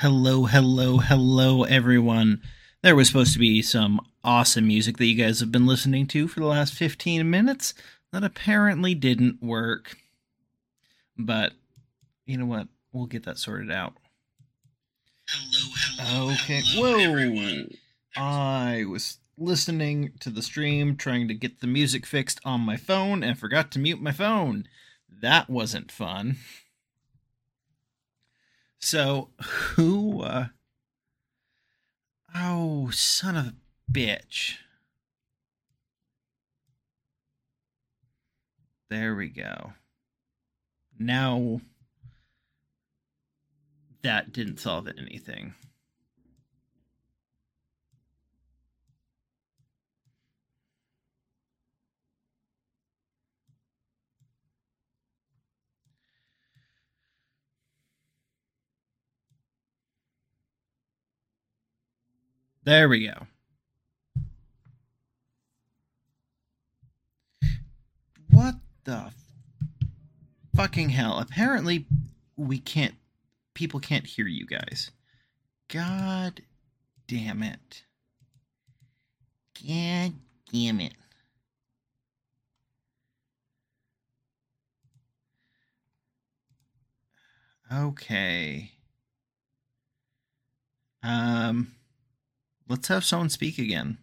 Hello, hello, hello, everyone. There was supposed to be some awesome music that you guys have been listening to for the last 15 minutes that apparently didn't work. But you know what? We'll get that sorted out. Hello, hello. Okay, hello, whoa. everyone. I was listening to the stream trying to get the music fixed on my phone and forgot to mute my phone. That wasn't fun. So, who uh Oh, son of a bitch. There we go. Now that didn't solve anything. There we go. What the fucking hell? Apparently, we can't. People can't hear you guys. God damn it. God damn it. Okay. Um. Let's have someone speak again.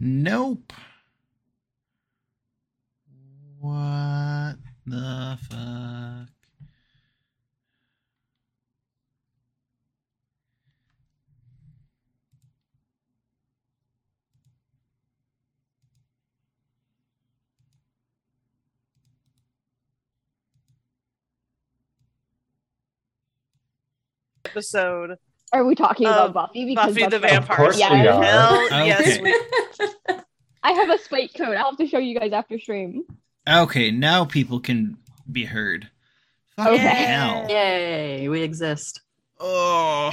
Nope. What the fuck? Episode Are we talking about Buffy? Because Buffy the Vampire Slayer. we are. Hell Okay. yes, we I have a spite code. I'll have to show you guys after stream. Okay, now people can be heard. Fucking Okay. hell. Yay, we exist. Oh.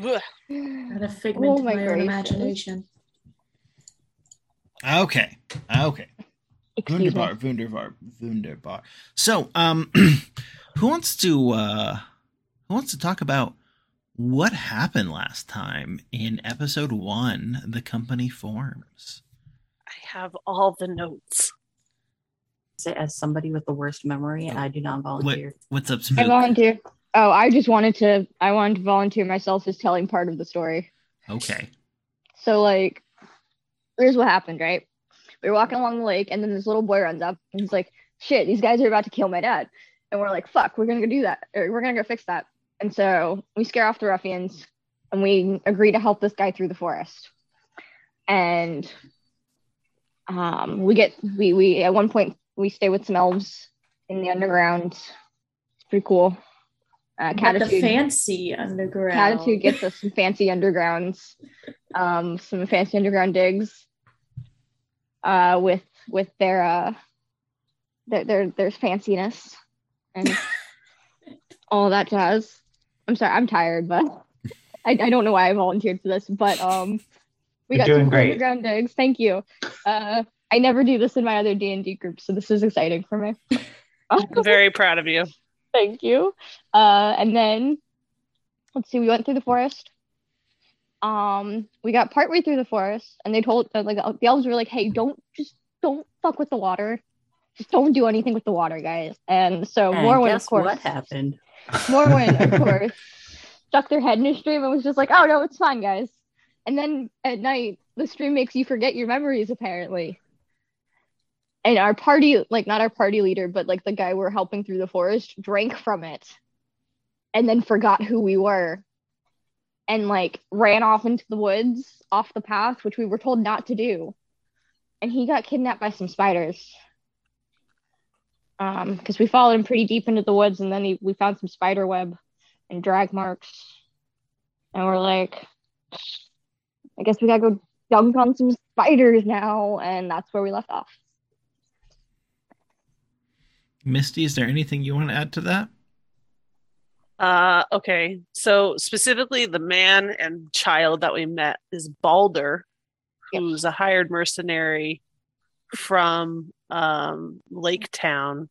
Ugh. A figment Oh of my my, own imagination. Okay. Okay. Excuse me. Wunderbar, wunderbar, wunderbar. So, um, who wants to uh, who wants to talk about what happened last time in episode one? The company forms. I have all the notes. Say, as somebody with the worst memory, oh, I do not volunteer. What's up, I volunteer. Oh, I just wanted to. I wanted to volunteer myself as telling part of the story. Okay. So like, here's what happened. Right, we were walking along the lake, and then this little boy runs up, and he's like, "Shit, these guys are about to kill my dad." And we're like, "Fuck, we're gonna go do that, or we're gonna go fix that." And so we scare off the ruffians, and we agree to help this guy through the forest. And um, we get we we at one point we stay with some elves in the underground. It's pretty cool. Uh, But the fancy underground. Catitude gets us some fancy undergrounds, um, some fancy underground digs, uh, with with their uh, their their, their fanciness and all that jazz. I'm sorry, I'm tired, but I, I don't know why I volunteered for this, but um, we You're got doing some cool great. underground digs. Thank you. Uh, I never do this in my other D and D group, so this is exciting for me. I'm very proud of you. Thank you. Uh, and then let's see, we went through the forest. Um, we got partway through the forest, and they told uh, like the elves were like, "Hey, don't just don't fuck with the water. Just don't do anything with the water, guys." And so And Morwen, guess of course, what happened? Morwen, of course, stuck their head in a stream and was just like, "Oh no, it's fine, guys." And then at night, the stream makes you forget your memories, apparently. And our party, like not our party leader, but like the guy we're helping through the forest, drank from it, and then forgot who we were, and like ran off into the woods, off the path, which we were told not to do. And he got kidnapped by some spiders. Um, because we followed him pretty deep into the woods, and then he, we found some spider web and drag marks, and we're like, I guess we gotta go dunk on some spiders now, and that's where we left off. Misty, is there anything you want to add to that? Uh, okay. So specifically, the man and child that we met is Balder, Yep. who's a hired mercenary from um, Lake Town.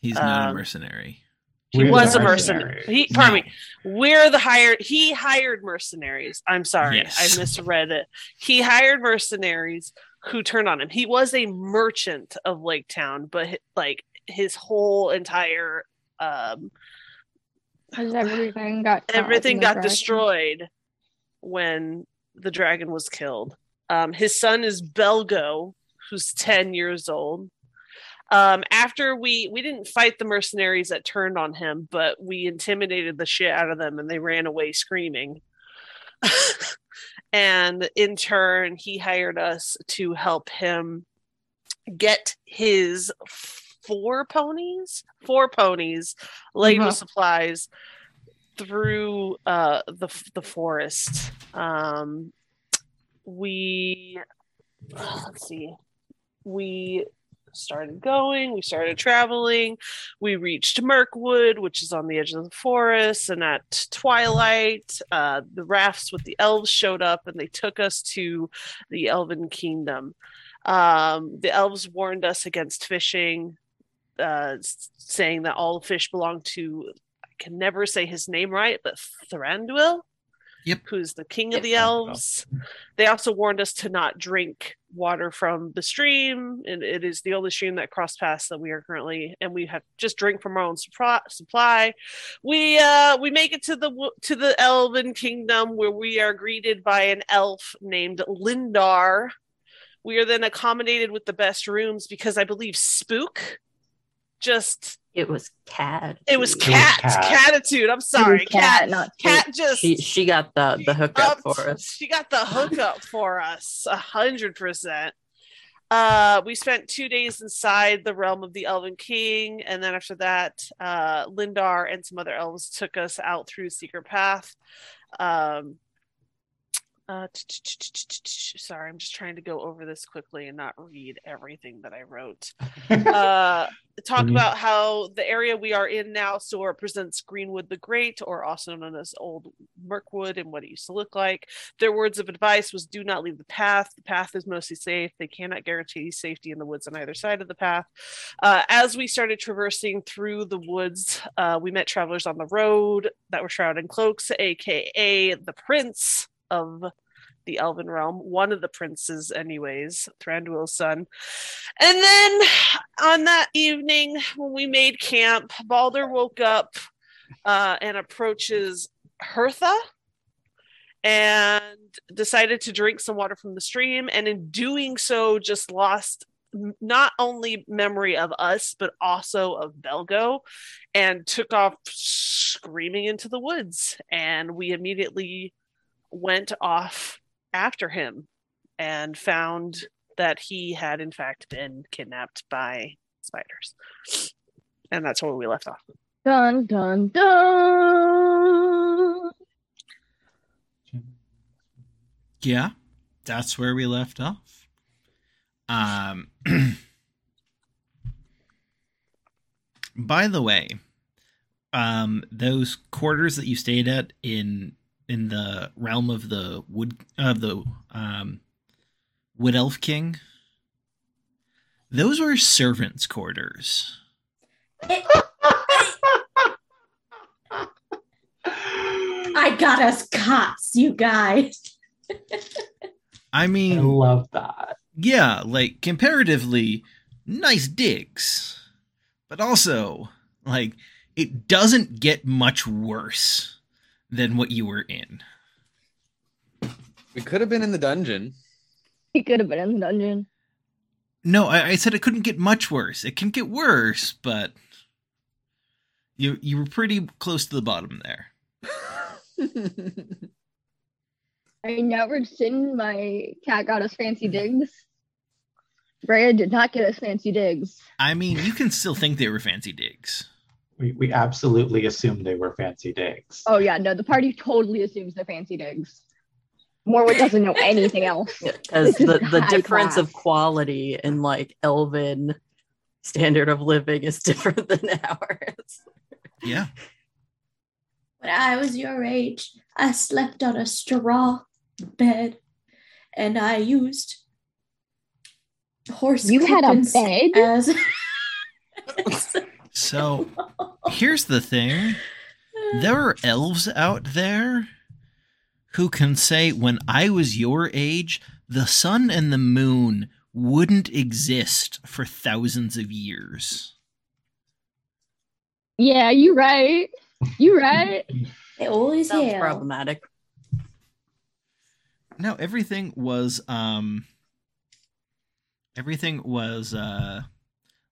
He's not a Um, mercenary. He We're was a mercenary. mercenaries. He, pardon me. We're the hired. He hired mercenaries. I'm sorry, Yes. I misread it. He hired mercenaries who turned on him. He was a merchant of Lake Town, but hi- like his whole entire um, Because everything got everything got dragon. destroyed when the dragon was killed. Um, his son is Belgo, who's 10 years old. Um, after we we didn't fight the mercenaries that turned on him, but we intimidated the shit out of them and they ran away screaming. and in turn, he hired us to help him get his four ponies, four ponies laden Uh-huh. with supplies through uh the the forest um we let's see we started going we started traveling we reached mirkwood which is on the edge of the forest and at twilight uh the rafts with the elves showed up and they took us to the elven kingdom um the elves warned us against fishing uh saying that all fish belong to I can never say his name right, but Thranduil. Yep. Who's the king of the elves. They also warned us to not drink water from the stream, and it is the only stream that cross paths that we are currently, and we have just drink from our own supply. supply. We uh we make it to the to the elven kingdom where we are greeted by an elf named Lindar. We are then accommodated with the best rooms because I believe Spook just It was cat. it was was cat, Cat. catitude. I'm sorry, cat, cat. not Cat just She she got the the hookup up- for us. She got the hookup for us, a hundred percent. Uh, we spent two days inside the realm of the Elven King, and then after that, uh, Lindar and some other elves took us out through Secret Path. Um, uh, sorry, I'm just trying to go over this quickly and not read everything that I wrote uh, talk Mhm. about how the area we are in now still represents Greenwood the Great, or also known as Old Mirkwood, and what it used to look like. Their words of advice was do not leave the path. The path is mostly safe. They cannot guarantee safety in the woods on either side of the path. Uh, as we started traversing through the woods, uh, we met travelers on the road that were shrouded in cloaks, aka the Prince of the Elven Realm, one of the princes, anyways, Thranduil's son. And then on that evening, when we made camp, Balder woke up uh, and approaches Hertha and decided to drink some water from the stream. And in doing so, just lost not only memory of us, but also of Belgo and took off screaming into the woods. And we immediately went off after him and found that he had in fact been kidnapped by spiders. And that's where we left off. Dun dun dun. Yeah, that's where we left off. Um, by the way, um, those quarters that you stayed at in in the realm of the wood of the um, wood elf king, those were servants' quarters. I got us cops, you guys. I mean, I mean, love that. yeah, like comparatively nice digs, but also like it doesn't get much worse than what you were in. We could have been in the dungeon. He could have been in the dungeon. No, I, I said it couldn't get much worse. It can get worse, but you you were pretty close to the bottom there. I never seen my cat got us fancy digs. Rhea did not get us fancy digs. I mean, you can still think they were fancy digs. We, we absolutely assumed they were fancy digs. Oh yeah, no, the party totally assumes they're fancy digs. Morwen doesn't know anything else. because This the, the high difference of quality in like elven standard of living is different than ours Yeah. When I was your age, I slept on a straw bed and I used horse. You had a clippings bed? as. So here's the thing there are elves out there who can say, when I was your age, the sun and the moon wouldn't exist for thousands of years. Yeah, you right. You right. It always Sounds hell. problematic. No, everything was um everything was uh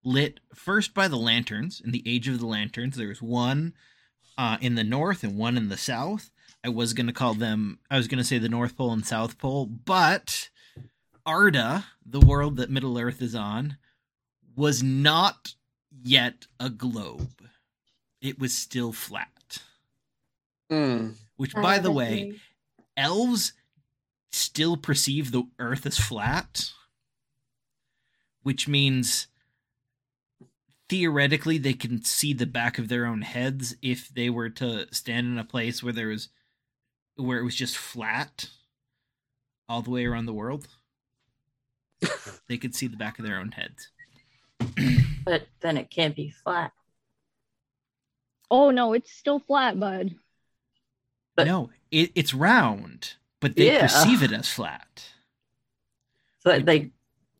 lit first by the lanterns in the age of the lanterns. There was one uh in the north and one in the south. I was gonna call them I was gonna say the North Pole and South Pole, but Arda, the world that Middle Earth is on, was not yet a globe. It was still flat. Mm. Which by the way, elves still perceive the earth as flat which means theoretically they can see the back of their own heads if they were to stand in a place where there was where it was just flat all the way around the world they could see the back of their own heads But then it can't be flat. Oh no, it's still flat, bud. But- no it, it's round but they Yeah. perceive it as flat So they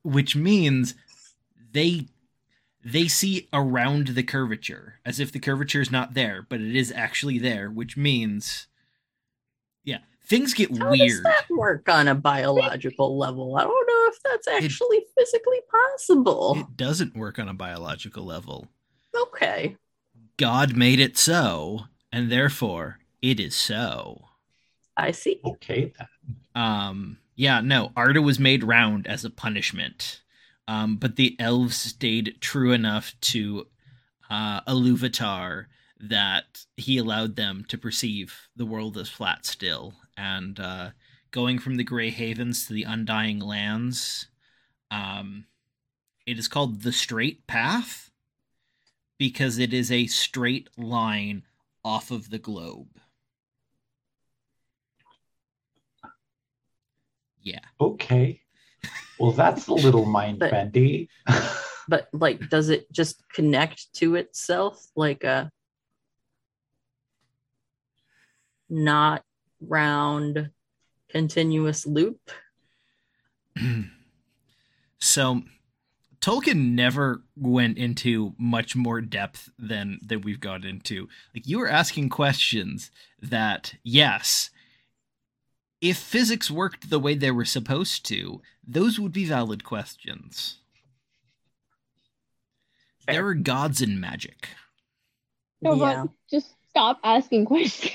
which means they they see around the curvature as if the curvature is not there but it is actually there which means yeah things get weird. how does that work on a biological level? I don't know if that's actually physically possible. it doesn't work on a biological level okay. god made it so and therefore it is so I see. Okay. Um, yeah, no, Arda was made round as a punishment. Um, but the elves stayed true enough to uh, Iluvatar that he allowed them to perceive the world as flat still. And uh, going from the Grey Havens to the Undying Lands, um, it is called the Straight Path because it is a straight line off of the globe. Yeah. Okay. Well, that's a little mind But- bendy. But like, does it just connect to itself like a not round continuous loop? so Tolkien never went into much more depth than that we've got into. Like you were asking questions that yes, if physics worked the way they were supposed to, those would be valid questions. Fair. There are gods in magic. No, yeah. but just stop asking questions.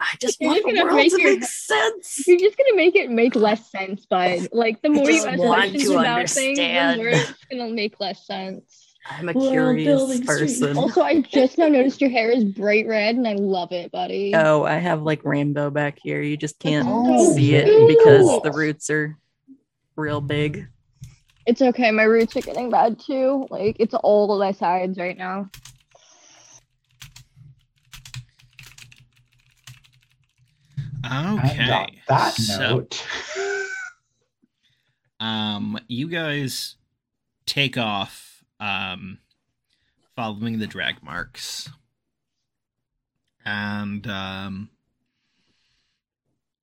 I just You're want just the world make to your- make sense. You're just gonna make it make less sense, bud. Like the more you just ask questions to about things, the more it's gonna make less sense. I'm a World curious building street. person. Also, I just now noticed your hair is bright red, and I love it, buddy. Oh, I have like rainbow back here. You just can't Oh, see it cute. because the roots are real big. It's okay. My roots are getting bad too. Like it's all of my sides right now. Okay. on that so- note, um you guys take off um following the drag marks. And um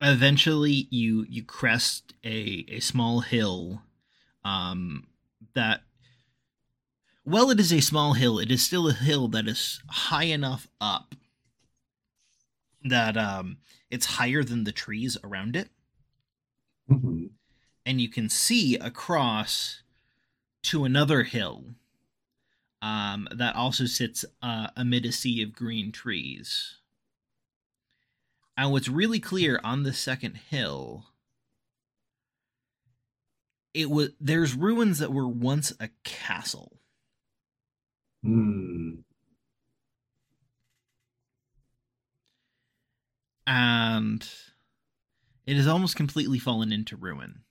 eventually you you crest a a small hill um that well it is a small hill. It is still a hill that is high enough up that um it's higher than the trees around it. Mhm. and you can see across to another hill um, that also sits uh, amid a sea of green trees. And what's really clear on the second hill, it was there's ruins that were once a castle. Hmm. and it has almost completely fallen into ruin.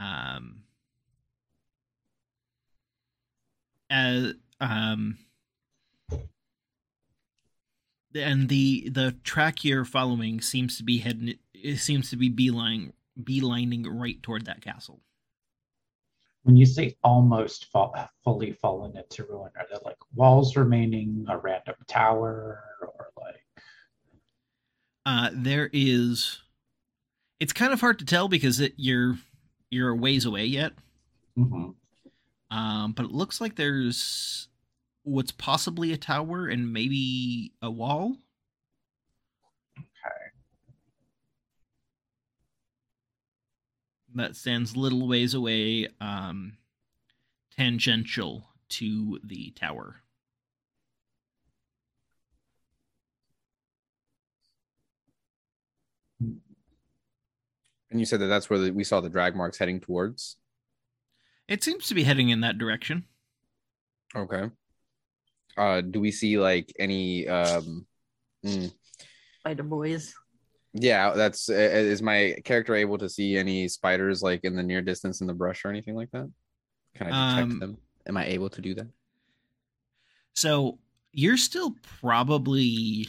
Um, as um, and the the track you're following seems to be heading it seems to be beeline beelining right toward that castle. When you say almost fall, fully fallen into ruin, are there like walls remaining, a random tower, or like Uh, there is. It's kind of hard to tell because it, you're you're a ways away yet. Mhm. Um, but it looks like there's what's possibly a tower and maybe a wall. okay. that stands little ways away, um, tangential to the tower. And you said that that's where the, we saw the drag marks heading towards. It seems to be heading in that direction. Okay. Uh, do we see like any? Um, mm, Spider boys. yeah, that's. Uh, is my character able to see any spiders like in the near distance in the brush or anything like that? Can I detect Um, them? Am I able to do that? So you're still probably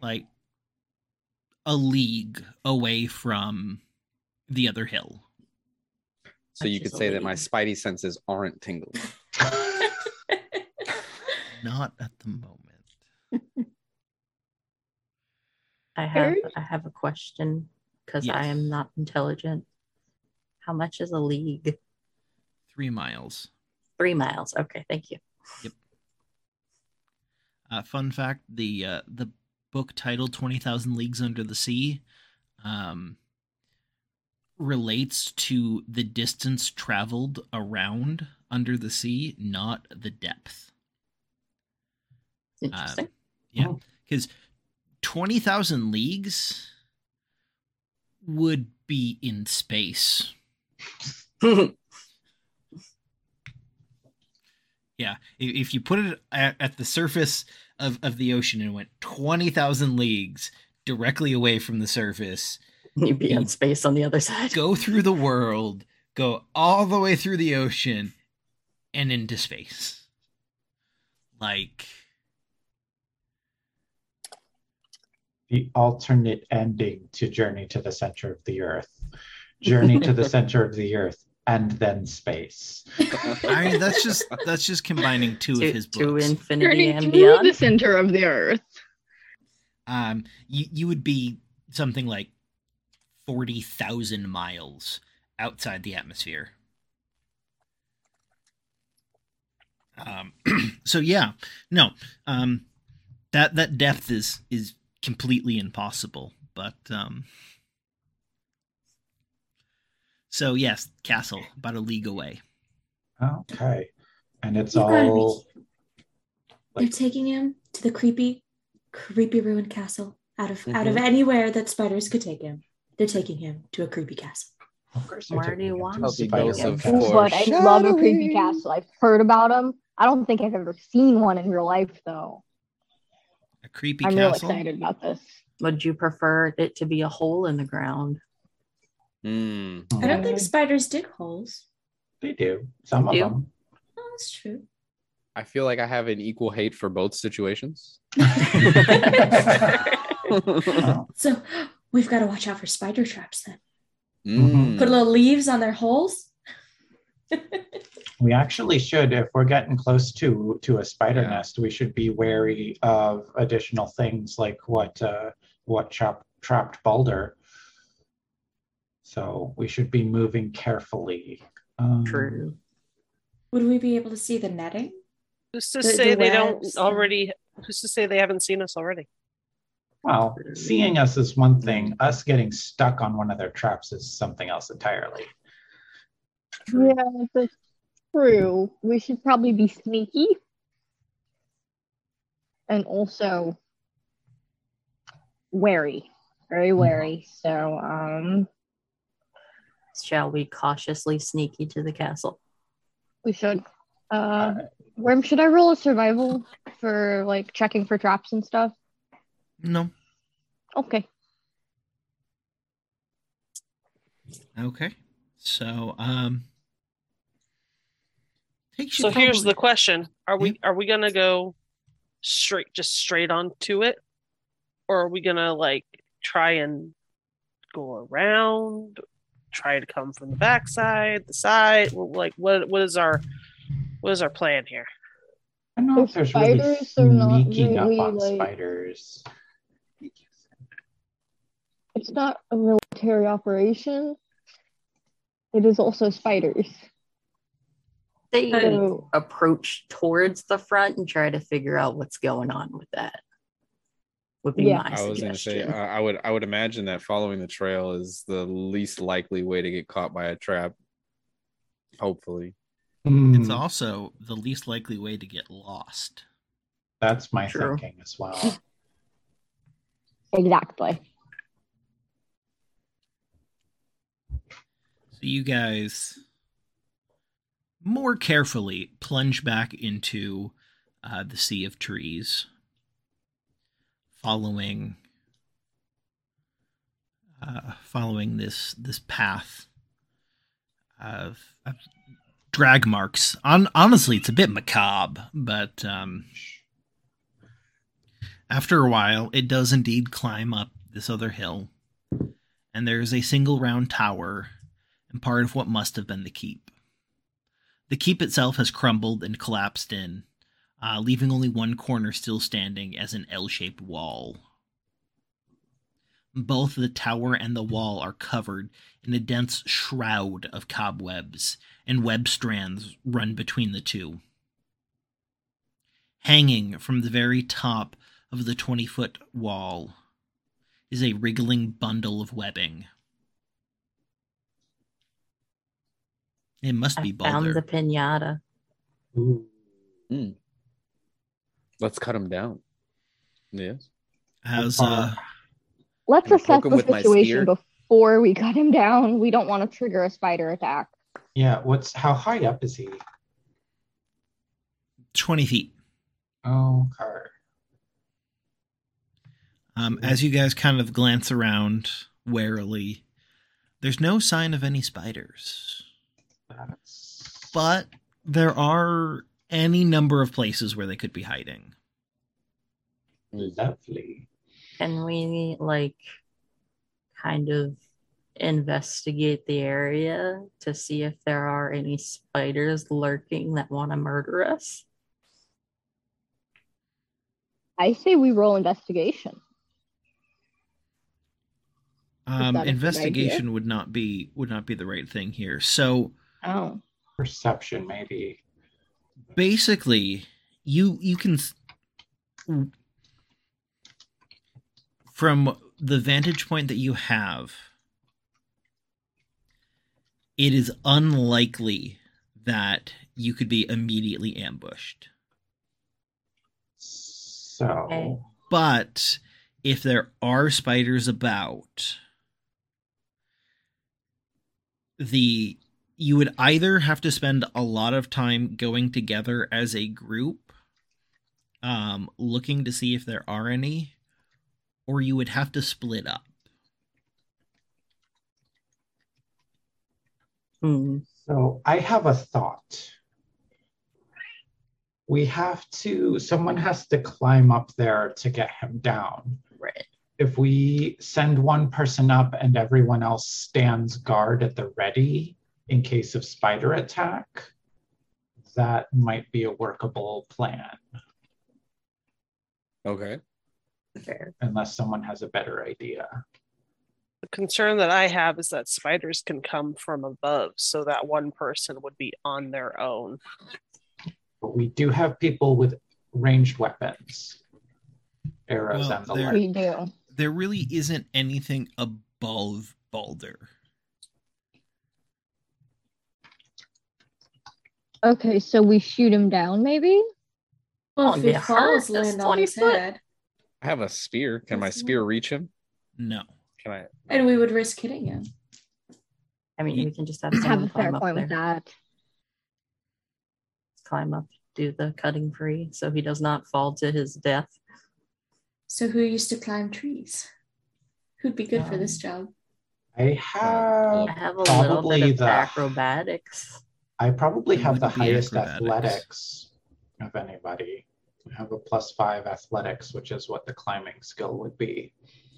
like a league away from the other hill. So That's you could say that my spidey senses aren't tingling. Not at the moment. I have I have a question because I am not intelligent. How much is a league? Three miles. Three miles. Okay, thank you. Uh, fun fact: the uh, the book titled Twenty Thousand Leagues Under the Sea um, relates to the distance traveled around under the sea, not the depth. Uh, Interesting. Yeah, Oh. because twenty thousand leagues would be in space. Yeah, if you put it at, at the surface of, of the ocean and went twenty thousand leagues directly away from the surface, You'd be in space on the other side. go through the world, go all the way through the ocean, and into space. Like, the alternate ending to Journey to the Center of the Earth. Journey to the Center of the Earth and then space. I mean, that's just that's just combining two to, of his to books. infinity Journey and to beyond. the center of the earth. um, you you would be something like forty thousand miles outside the atmosphere. Um, so yeah, no, um, that that depth is is completely impossible. But um, so yes, castle about a league away. Okay. And it's You gotta be all They're taking him to the creepy, creepy ruined castle. Out of out of Mhm. anywhere that spiders could take him, they're taking him to a creepy castle. of course Where they're do you want to to a be? spider Dose web of castle. force. But I love a creepy castle. I've heard about them. I don't think I've ever seen one in real life, though. A creepy castle, I'm real excited about this. Would you prefer it to be a hole in the ground? Hmm. I don't think spiders dig holes. They do. Some of Do? them. Oh, that's true. I feel like I have an equal hate for both situations. So we've got to watch out for spider traps then. Mm. Put little leaves on their holes. we actually should, if we're getting close to to a spider Yeah. nest, we should be wary of additional things like what uh, what chop, trapped Balder. So we should be moving carefully. Um, True. Would we be able to see the netting? Who's to The- say the they don't already? Who's to say they haven't seen us already? Well, seeing us is one thing. Us getting stuck on one of their traps is something else entirely. True. Yeah, that's true. We should probably be sneaky. And also wary. Very wary. So, um, Shall we cautiously sneaky to the castle? we should. Uh, Alright. where should I roll a survival for like checking for traps and stuff? No. Okay. Okay. So um. Takes you So here's the question: Are we are we gonna go straight just straight on to it, or are we gonna like try and go around, try to come from the backside, the side? Like what what is our what is our plan here? I don't know if The there's really spiders are not sneaking really, up on like- spiders. It's not a military operation. It is also spiders. They So approach towards the front and try to figure out what's going on with that. Would be Yeah. my I was going to say, suggestion. uh, I would, I would imagine that following the trail is the least likely way to get caught by a trap. Hopefully, It's Hmm, also the least likely way to get lost. that's my True. thinking as well. exactly. So you guys more carefully plunge back into uh, the sea of trees, following uh, following this this path of, of drag marks. On honestly, it's a bit macabre, but um, after a while, it does indeed climb up this other hill, and there is a single round tower and part of what must have been the keep. The keep itself has crumbled and collapsed in, uh, leaving only one corner still standing as an L shaped wall. Both the tower and the wall are covered in a dense shroud of cobwebs, and web strands run between the two. Hanging from the very top of the 20 foot wall is a wriggling bundle of webbing. It must be I found the pinata. Ooh. let's cut him down. Yes. As uh. Let's assess him the with situation before we cut him down. We don't want to trigger a spider attack. Yeah, what's how high up is he? 20 feet. Oh, car. Um, as you guys kind of glance around warily, there's no sign of any spiders, That's but there are any number of places where they could be hiding. lovely. Can we like kind of investigate the area to see if there are any spiders lurking that want to murder us? I say we roll investigation. Um, that a good investigation would not be would not be the right thing here. So Oh. Perception, maybe. basically you you can from the vantage point that you have it is unlikely that you could be immediately ambushed So, but if there are spiders about the you would either have to spend a lot of time going together as a group um looking to see if there are any or you would have to split up Hmm. so I have a thought. We have to, someone has to climb up there to get him down. Right. If we send one person up and everyone else stands guard at the ready in case of spider attack, that might be a workable plan, Okay. Fair. unless someone has a better idea. The concern that I have is that spiders can come from above, so that one person would be on their own. But we do have people with ranged weapons, arrows Well, and the there- like. We do. there really isn't anything above balder Okay, so we shoot him down, maybe? Well, Oh, if he yeah, falls, land on 20 his foot. head, I have a spear. Can my spear reach him? no Can I? and we would risk hitting him. I mean, Ye- we can just have Have a fair point there. with that. Climb up, do the cutting free, so he does not fall to his death. So who used to climb trees? Who'd be good for this um, job? I uh, have I have a little bit of the- acrobatics. I probably have the highest acrobatics. athletics of anybody. I have a plus five athletics, which is what the climbing skill would be.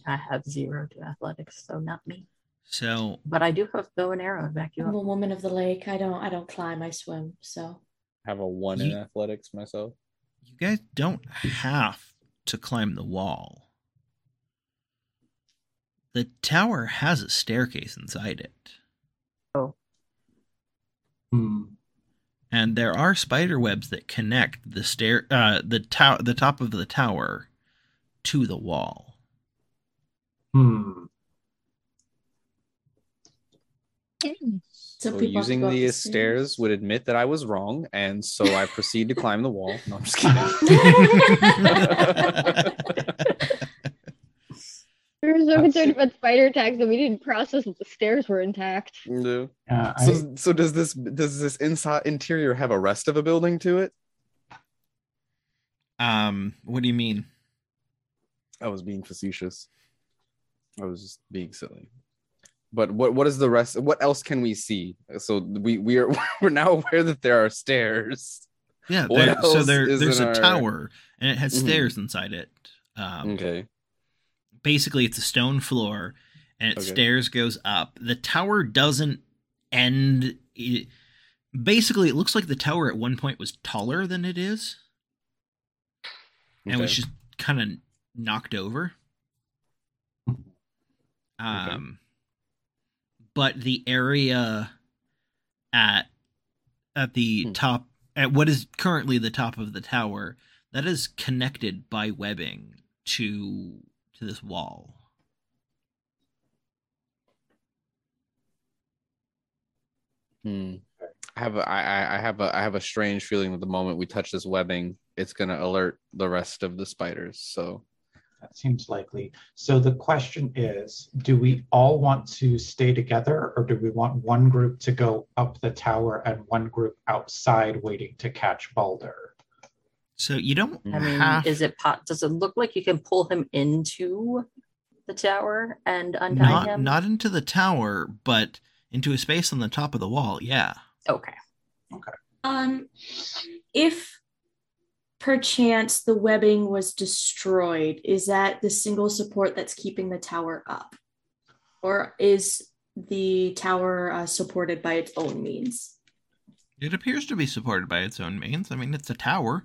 I have zero to athletics, so not me. So But I do have bow and arrow to back you I'm a woman of the lake. I don't I don't climb, I swim. So have a one in athletics myself. you guys don't have to climb the wall. The tower has a staircase inside it. Hmm. and there are spider webs that connect the stair uh the tower the top of the tower to the wall Hmm. So So, people have to using go up the the stairs stairs? would admit that I was wrong, and so I proceed to climb the wall. No, I'm just kidding. We were so That's concerned it. about spider attacks that we didn't process that the stairs were intact. No. Yeah, I, So, so does this does this inside interior have a rest of a building to it? um what do you mean I was being facetious. I was just being silly. But what what is the rest? What else can we see? So we we are we're now aware that there are stairs. yeah What there, so else there is a our- tower and it has Mhm. stairs inside it um Okay. Basically it's a stone floor and it Okay. stairs goes up the tower doesn't end it, basically it looks like the tower at one point was taller than it is and was just kind of knocked over. Um, but the area at at the Hmm. top at what is currently the top of the tower that is connected by webbing to to this wall. Hmm. I have a, I, I- I have a I have a strange feeling that the moment we touch this webbing, it's gonna alert the rest of the spiders. So that seems likely. So the question is, do we all want to stay together or do we want one group to go up the tower and one group outside waiting to catch Balder? So you don't I mean, have is it pot? Does it look like you can pull him into the tower and untie not him? not into the tower, but into a space on the top of the wall. Yeah. okay. Okay. Um, if perchance the webbing was destroyed, is that the single support that's keeping the tower up, or is the tower uh, supported by its own means? It appears to be supported by its own means. I mean, it's a tower.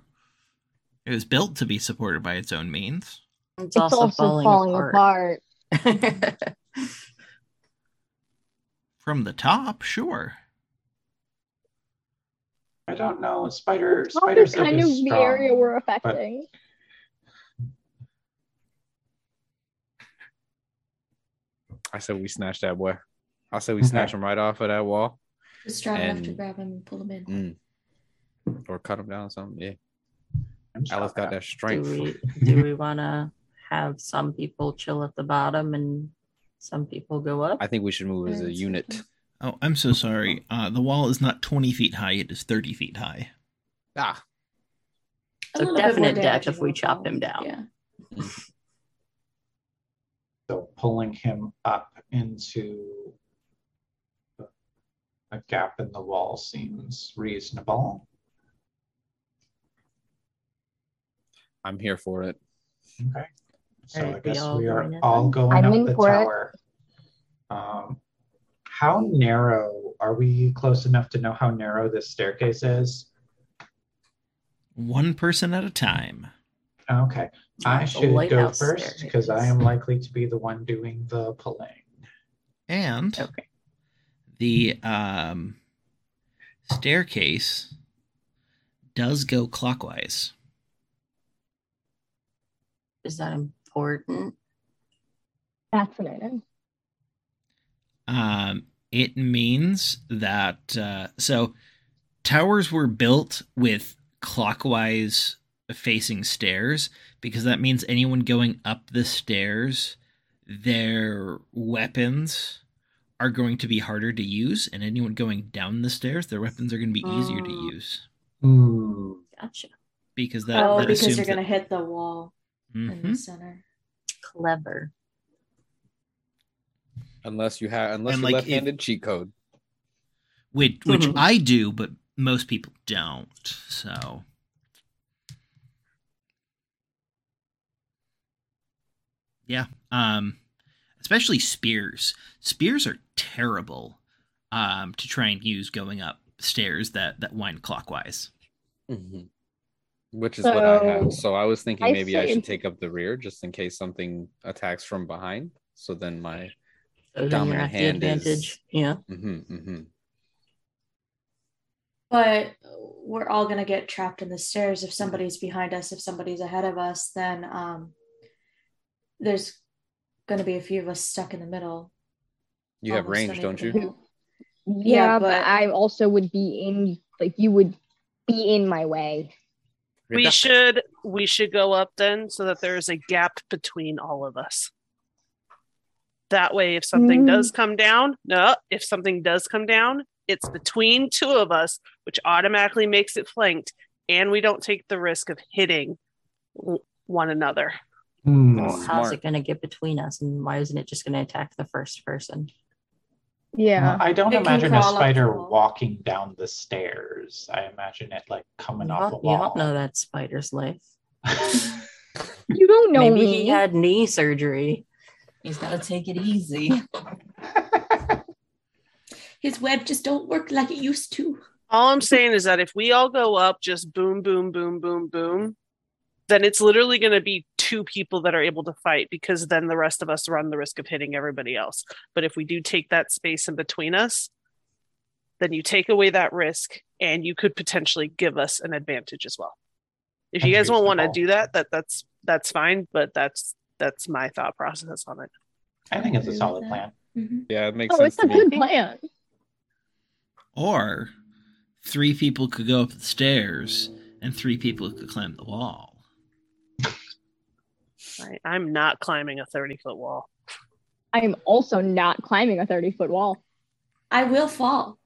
It was built to be supported by its own means. It's, It's also, also, falling, falling, apart. apart. From the top, sure. I don't know. Spider Top spider is kind of is the area we're affecting. I said we snatched that boy. I said we Okay. snatch him right off of that wall Just strong enough to grab him and pull him in. mm. or cut him down or something. Yeah, I'm Alice got strong. that do strength. we do we want to have some people chill at the bottom and some people go up? I think we should move as a unit. Oh, I'm so sorry. Uh, the wall is not 20 feet high, it is 30 feet high. Ah, A So little bit more definite death if we chop go. him down. Yeah. So pulling him up into a gap in the wall seems reasonable. I'm here for it. Okay. So I guess we are going in all then? going I'm up in the for it. tower. Um, how narrow are we close enough to know how narrow this staircase is? One person at a time. Okay, I should go lighthouse first because I am likely to be the one doing the pulling. And Okay. the um, staircase does go clockwise. Is that important? Fascinating. Um, it means that uh, so towers were built with clockwise facing stairs because that means anyone going up the stairs, their weapons are going to be harder to use, and anyone going down the stairs, their weapons are going to be easier to Mm. use Hmm. Gotcha. because that, oh, that because assumes you're gonna hit the wall in Mhm. the center. Clever. Unless you have, unless And, you're like, left-handed cheat code. which which Mhm. I do, but most people don't. So yeah, Um, especially spears. Spears are terrible um, to try and use going up stairs that that wind clockwise. Mhm. Which is what I have. So, So I was thinking maybe I say- should take up the rear just in case something attacks from behind. So then my So then you're Dominant at the hand is- advantage. Yeah. hmm hmm But we're all gonna get trapped in the stairs if somebody's behind us, if somebody's ahead of us, then um there's gonna be a few of us stuck in the middle. you have range, don't you? unequal. Yeah, Yeah, but, but- I also would be in like you would be in my way. We should we should go up then so that there is a gap between all of us. That way, if something Mm. does come down, no, if something does come down, it's between two of us, which automatically makes it flanked, and we don't take the risk of hitting w- one another. Hmm. Well, how's it going to get between us? And why isn't it just going to attack the first person? Yeah. I don't It imagine a spider walking down the stairs. I imagine it like coming You off a don't, you don't know that spider's life. You don't know Maybe me. he had knee surgery. He's got to take it easy. His web just don't work like it used to. All I'm saying is that if we all go up, just boom, boom, boom, boom, boom, then it's literally going to be two people that are able to fight because then the rest of us run the risk of hitting everybody else. But if we do take that space in between us, then you take away that risk and you could potentially give us an advantage as well. If you guys won't want to do that, that that's that's fine, but that's that's my thought process on it. I think it's a solid that. plan. Mhm. Yeah, it makes Oh, sense it's a to me. good plan. Or three people could go up the stairs and three people could climb the wall. I, I'm not climbing a 30 foot wall. I'm also not climbing a 30 foot wall. I will fall.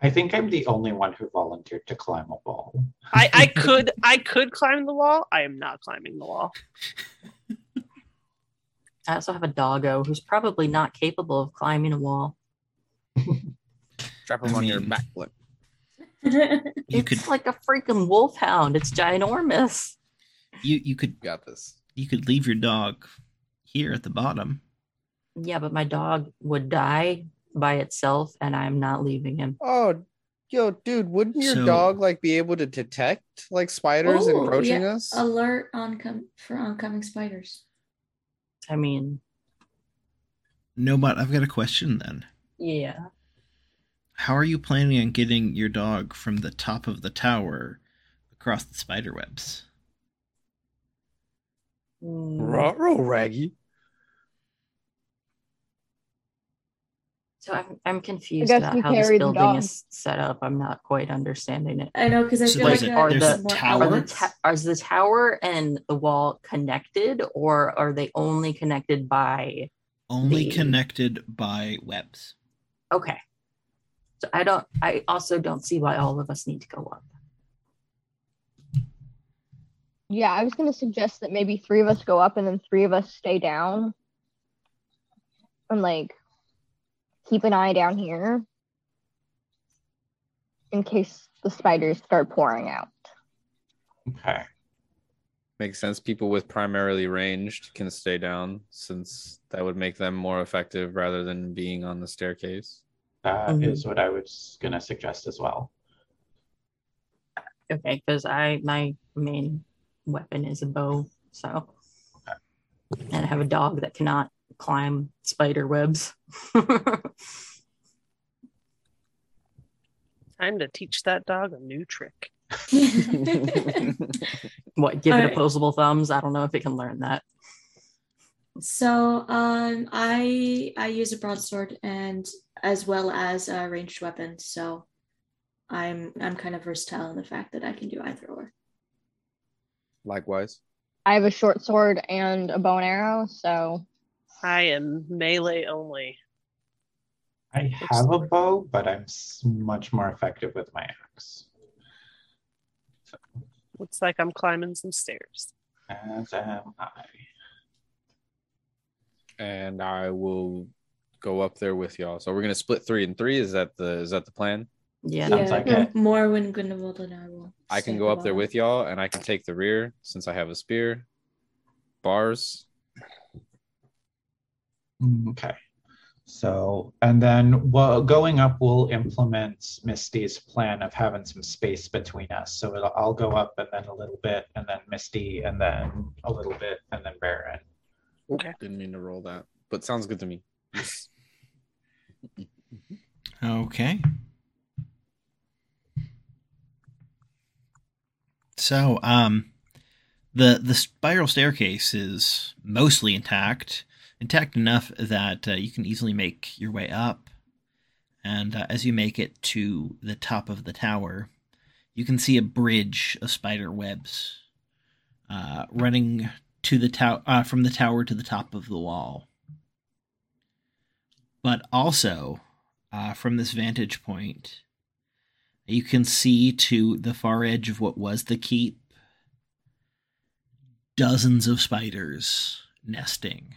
I think I'm the only one who volunteered to climb a wall. I, I could I could climb the wall. I am not climbing the wall. I also have a doggo who's probably not capable of climbing a wall. Strap him I on your mean- back. Look. You it's could like a freaking wolfhound. It's ginormous. you you could Got this. You could leave your dog here at the bottom. Yeah, but my dog would die by itself, and I'm not leaving him. Oh, yo, dude, wouldn't your So- dog like be able to detect like spiders Oh, encroaching yeah. us? Alert on com- for oncoming spiders. I mean, No, but I've got a question then. yeah. How are you planning on getting your dog from the top of the tower across the spider webs? Mm, Ruh-roh, Raggy. So I'm I'm confused guess about we how this carry the building dog. is set up. I'm not quite understanding it. I know because I So feel there's like a- are there's needs a some tower? Are the, elements. ta- are the tower and the wall connected, or are they only connected by? Only The- connected by webs. Okay. So I don't. I also don't see why all of us need to go up. Yeah, I was going to suggest that maybe three of us go up and then three of us stay down. And like keep an eye down here in case the spiders start pouring out. Okay. Makes sense. People with primarily ranged can stay down since that would make them more effective rather than being on the staircase. that is Mhm. what I was going to suggest as well. Okay, because I my main weapon is a bow, so and I have a dog that cannot climb spider webs. Time to teach that dog a new trick. what? Give it Alright. opposable thumbs? I don't know if it can learn that. So um I I use a broadsword and as well as a ranged weapon. So I'm I'm kind of versatile in the fact that I can do either or. Likewise. I have a short sword and a bow and arrow, so I am melee only. I have a bow, but I'm much more effective with my axe. Looks like I'm climbing some stairs. As am I. And I will go up there with y'all. So we're gonna split three and three. Is that the is that the plan? Yeah. Sounds like m- Morwen Grindelwald and I will. I can go up there with y'all and I can take the rear since I have a spear. Bars. Mm, Okay. So, and then well, going up, we'll implement Misty's plan of having some space between us. So it'll, I'll go up and then a little bit, and then Misty, and then a little bit, and then Baron. Okay. Didn't mean to roll that, but sounds good to me. Okay. So, um, the the spiral staircase is mostly intact, intact enough that uh, you can easily make your way up. And uh, as you make it to the top of the tower, you can see a bridge of spider webs uh, running to the tower uh, from the tower to the top of the wall. But also, uh, from this vantage point, you can see to the far edge of what was the keep dozens of spiders nesting.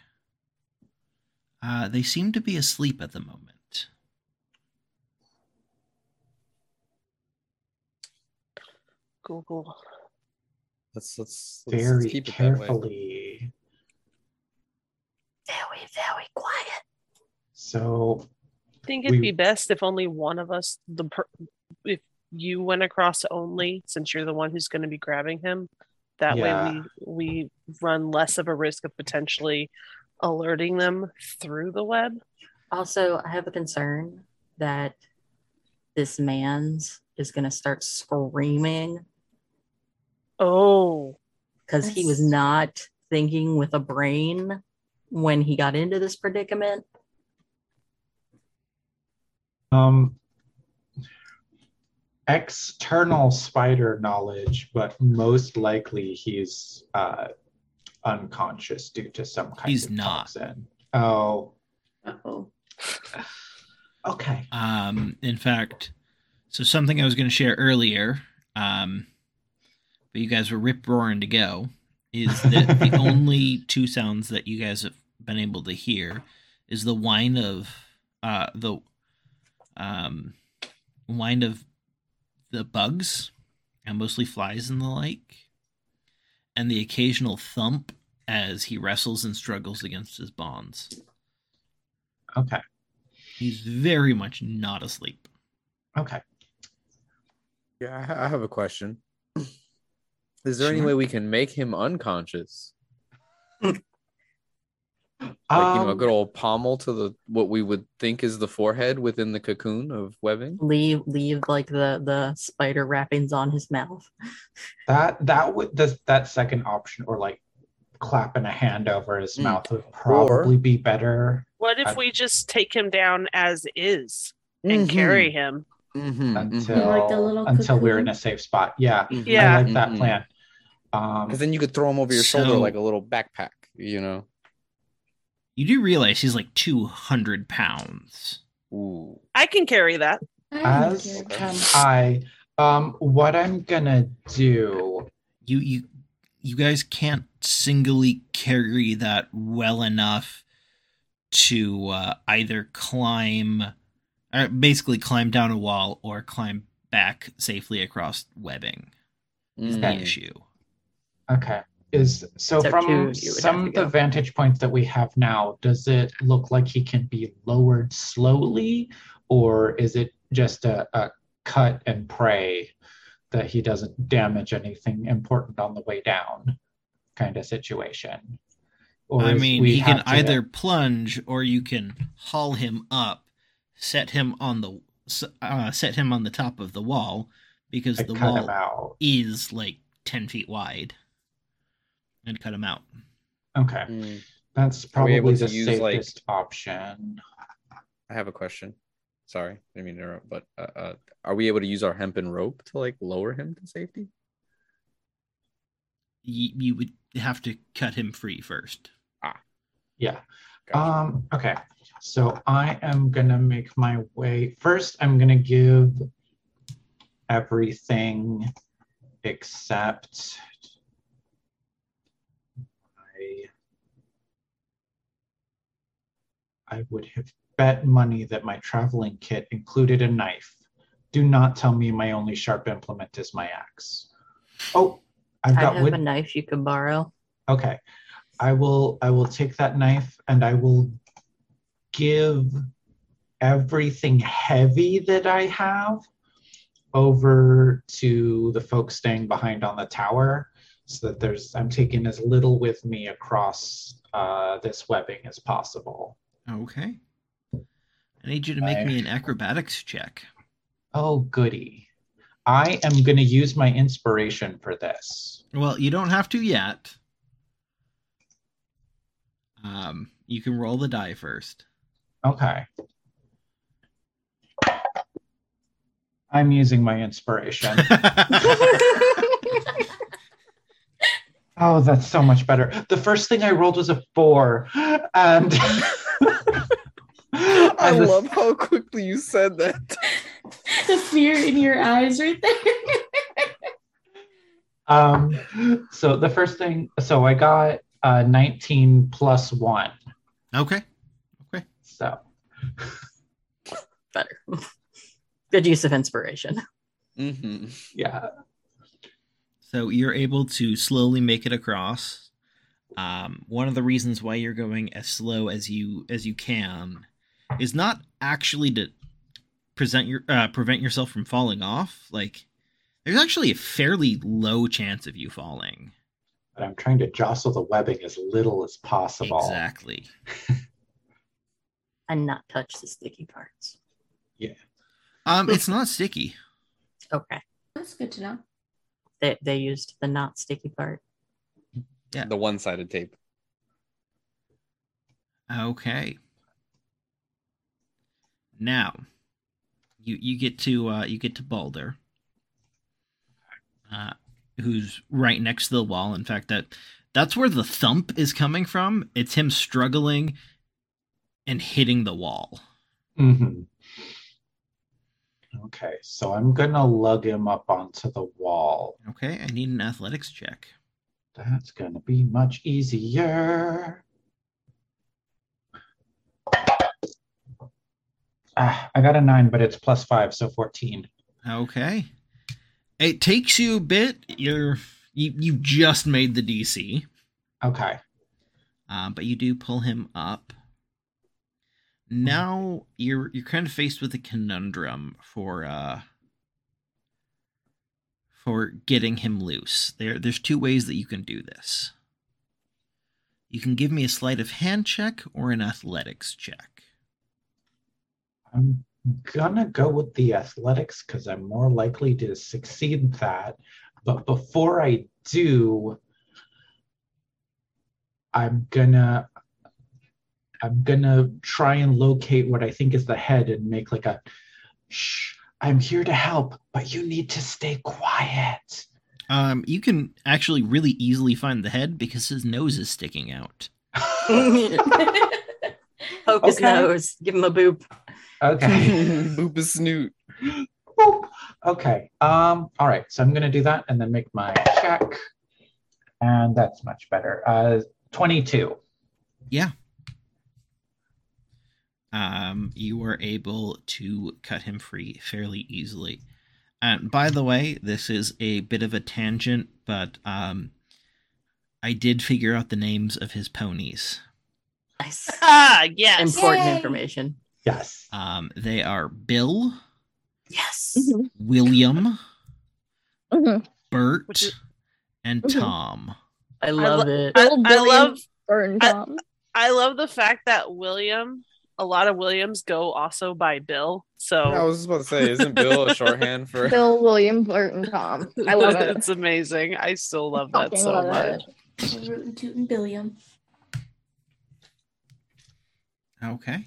Uh, they seem to be asleep at the moment. Google. cool. Let's let's, let's, let's Very keep it that way. carefully. Very, very quiet. So, I think it'd We- be best if only one of us, the per- if you went across only, since you're the one who's going to be grabbing him. That Yeah. way we we run less of a risk of potentially alerting them through the web. Also, I have a concern that this man's is going to start screaming Oh, because he was not thinking with a brain when he got into this predicament. um, external spider knowledge, but most likely he's uh, unconscious due to some kind He's of not. toxin. Oh, Uh-oh. okay. Um, in fact, so something I was going to share earlier, um, but you guys were rip roaring to go, is that the only two sounds that you guys have been able to hear is the whine of uh, the um, whine of the bugs, and mostly flies and the like, and the occasional thump as he wrestles and struggles against his bonds. Okay. He's very much not asleep. Okay. Yeah, I ha- I have a question. Is there any way we can make him unconscious? Like you know, a Um, good old pommel to the what we would think is the forehead within the cocoon of webbing. Leave, leave like the the spider wrappings on his mouth. that that would this, that second option, or like clapping a hand over his Mm. mouth, would probably be better. what if I- we just take him down as is and carry him? Mm-hmm, until Like the little until we're in a safe spot. Yeah, Yeah. I like that Mhm. plan. Um, Because then you could throw him over your shoulder like a little backpack. You know. You do realize he's like 200 pounds. Ooh. I can carry that. I as care. I um, what I'm gonna do. You you you guys can't singly carry that well enough to uh, either climb or basically climb down a wall or climb back safely across webbing. Is the Mm. issue. Okay. Is so, So from you would have some of the vantage points that we have now, does it look like he can be lowered slowly, or is it just a, a cut and pray that he doesn't damage anything important on the way down kind of situation? Or I mean, he can have to- either plunge or you can haul him up, set him on the uh, set him on the top of the wall because like, the wall is like 10 feet wide and cut him out. Okay, Mm. that's probably the to use, like- safest option. I have a question. Sorry, I didn't mean to interrupt, but uh, uh, are we able to use our hempen rope to like lower him to safety? You, you would have to cut him free first. Ah, Yeah. Gotcha. Um, okay. So I am gonna make my way. First, I'm gonna give everything except I I would have bet money that my traveling kit included a knife. Do not tell me my only sharp implement is my axe. Oh, I've got I have wood. a knife you can borrow. Okay. I will I will take that knife and I will give everything heavy that I have over to the folks staying behind on the tower so that there's I'm taking as little with me across uh, this webbing as possible. Okay. I need you to make me an acrobatics check. Oh, goody. I am going to use my inspiration for this. Well, you don't have to yet. Um, you can roll the die first. Okay. I'm using my inspiration. oh, that's so much better. The first thing I rolled was a four. And I the- love how quickly you said that. the fear in your eyes right there. um so the first thing so I got uh 19 plus one. okay. Okay. So Better. Good use of inspiration. hmm yeah. So you're able to slowly make it across. Um, one of the reasons why you're going as slow as you as you can is not actually to present your uh, prevent yourself from falling off. Like there's actually a fairly low chance of you falling. But I'm trying to jostle the webbing as little as possible. Exactly. And not touch the sticky parts. Yeah. Um, it's not sticky. Okay. That's good to know. They they used the not sticky part. Yeah. The one-sided tape. Okay. Now, you you get to uh, you get to Balder, uh, who's right next to the wall. In fact, that that's where the thump is coming from. It's him struggling and hitting the wall. Mm-hmm. Okay, so I'm gonna lug him up onto the wall. Okay, I need an athletics check. That's gonna be much easier. Ah, I got a nine, but it's plus five, so 14. Okay, it takes you a bit. You're you you just made the DC. Okay. uh, but you do pull him up. Now you're you're kind of faced with a conundrum for uh for getting him loose. There there's two ways that you can do this. You can give me a sleight of hand check or an athletics check. I'm gonna go with the athletics because I'm more likely to succeed that. But before I do, I'm gonna I'm gonna try and locate what I think is the head and make like a shh, I'm here to help, but you need to stay quiet. Um, you can actually really easily find the head because his nose is sticking out. Poke his nose. Give him a boop. Okay. Boop a snoot. Boop. Okay. Um, all right. So I'm gonna do that and then make my check. And that's much better. Uh 22. Yeah. Um, you were able to cut him free fairly easily. And by the way, this is a bit of a tangent, but um, I did figure out the names of his ponies. Nice. Ah, yes. Important Yay. information. Yes. Um, they are Bill, Yes. Mhm, William, mhm. Bert, is- and Mhm. Tom. I love lo- it. I, Bill, I love Burn I- Tom. I love the fact that William, a lot of Williams go also by Bill. So I was about to say, isn't Bill a shorthand for? Bill, William, Bert, and Tom. I love it. it's amazing. I still love that Fucking so love much. it. Rootin' tootin' Billiam. Okay.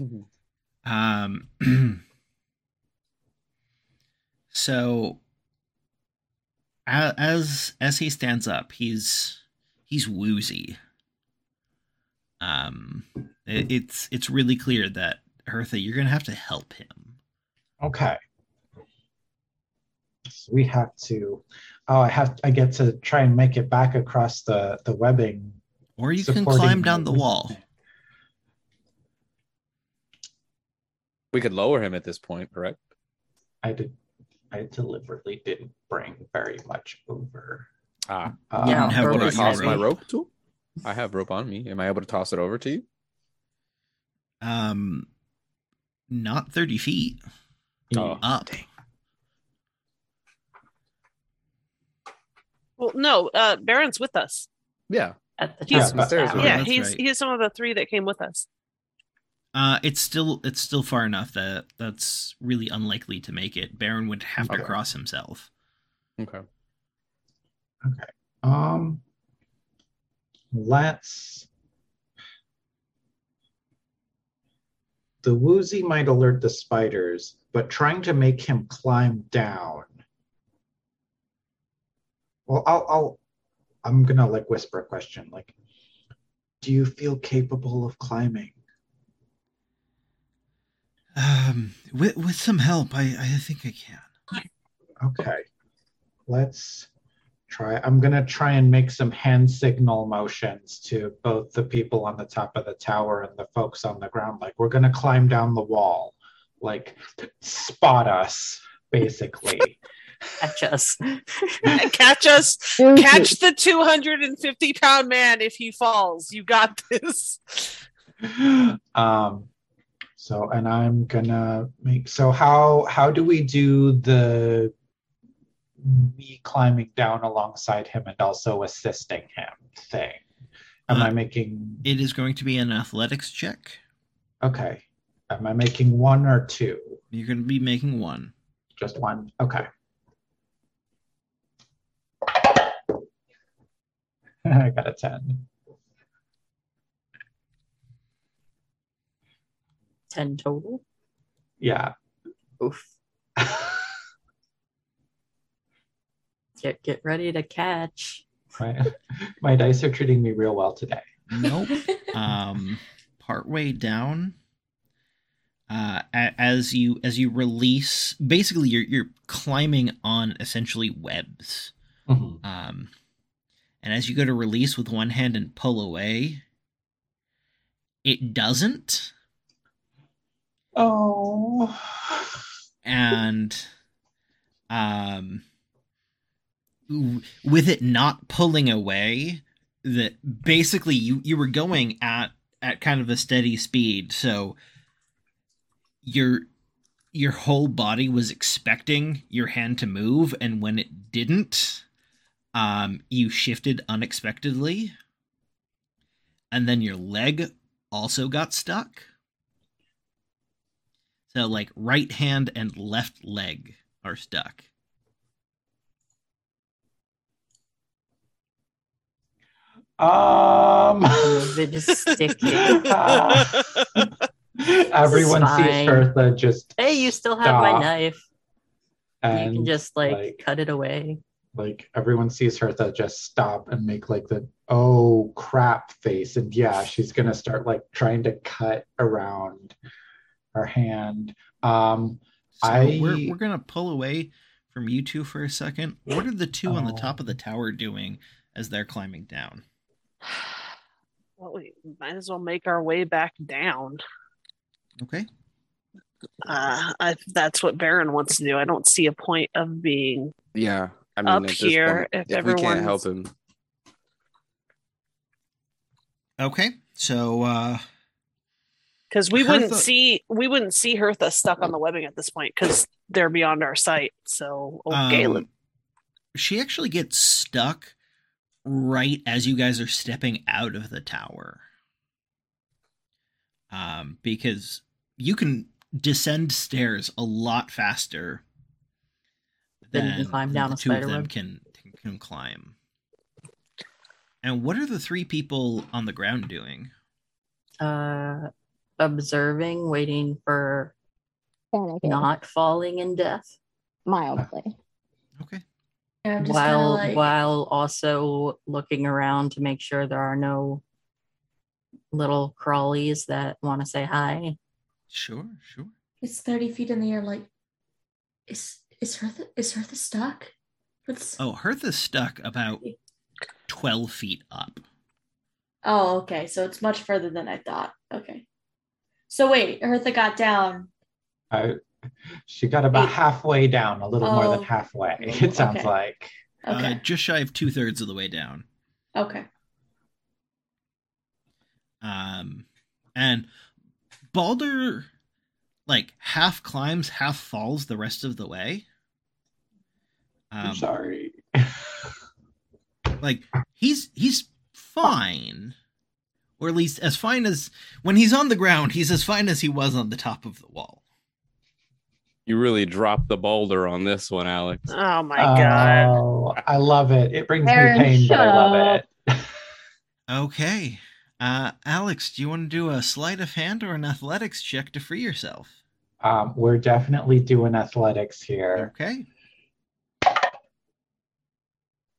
Mhm. Um. so, as as he stands up, he's he's woozy. Um, it, it's it's really clear that Hertha, you're gonna have to help him. Okay. So we have to oh I have I get to try and make it back across the the webbing. Or you can climb down the wall. We could lower him at this point, correct? I did I deliberately didn't bring very much over. Ah, Um, Yeah, have able rope to on toss my rope too. I have rope on me. Am I able to toss it over to you? Um, not 30 feet Oh, up. Well, no, uh, Baron's with us. yeah. At the He's- top of the Stairs. Oh, yeah, he's right. he's some of the three that came with us. Uh, it's still it's still far enough that that's really unlikely to make it. Baron would have to cross himself. Okay. Okay. Um, let's. The woozy might alert the spiders, but trying to make him climb down. Well, I'll, I'll, I'm gonna like whisper a question, like, do you feel capable of climbing? Um, with with some help, I I think I can. Okay, let's try. I'm gonna try and make some hand signal motions to both the people on the top of the tower and the folks on the ground. Like we're gonna climb down the wall, like spot us, basically. Catch us. catch us, catch the 250 pound man if he falls. You got this. um, so, and I'm gonna make. So how how do we do the me climbing down alongside him and also assisting him thing? Am I Uh, making? It is going to be an athletics check. Okay. Am I making one or two? You're going to be making one. Just one. Okay. I got a 10. Ten total. Yeah. Oof. Get get ready to catch. My, my dice are treating me real well today. Nope. um, partway down, uh, as you as you release, basically you're you're climbing on essentially webs. Um, and as you go to release with one hand and pull away, it doesn't. Oh. and um with it not pulling away that basically you you were going at at kind of a steady speed. So your your whole body was expecting your hand to move and when it didn't um you shifted unexpectedly. And then your leg also got stuck so like right hand and left leg are stuck. Um. They just stick you. Everyone sees fine. Hertha just Hey, you still have my knife. and you can just like, like- cut it away. like everyone sees Hertha just stop and make like the oh crap face and yeah she's gonna start like trying to cut around her hand um So I- we're we're gonna pull away from you two for a second. What are the two on the Oh. top of the tower doing as they're climbing down? Well, we might as well make our way back down. Okay. Uh, if that's what Baron wants to do. I don't see a point of being Yeah. I mean, Up here, point, if if we can't help him, Okay. So uh because we wouldn't see we wouldn't see Hertha stuck on the webbing at this point because they're beyond our sight. So, oh, Galen, um, she actually gets stuck right as you guys are stepping out of the tower. Um, because you can descend stairs a lot faster Than than, you can climb down the two of them web. can can climb. And what are the three people on the ground doing? Uh, observing, waiting for Panicking not falling in death, mildly. Okay. I'm just kinda while like, while also looking around to make sure there are no little crawlies that want to say hi. Sure, sure. it's 30 feet in the air. Like, is is Hertha is Hertha stuck? What's Oh, Hertha's stuck about twelve feet up. Oh, okay. So it's much further than I thought. Okay. So wait, Hertha got down. I, she got about Eight. halfway down a little more Oh. than halfway it sounds Okay. like Okay. Uh, just shy of two thirds of the way down. okay. Um, and Balder like half climbs, half falls the rest of the way. I'm Um, sorry. like he's he's fine, or at least as fine as when he's on the ground. He's as fine as he was on the top of the wall. You really dropped the boulder on this one, Alex. Oh my god. Oh, I love it. It brings Aaron, me pain, but I love it. Okay, uh, Alex, do you want to do a sleight of hand or an athletics check to free yourself? Um, we're definitely doing athletics here. Okay.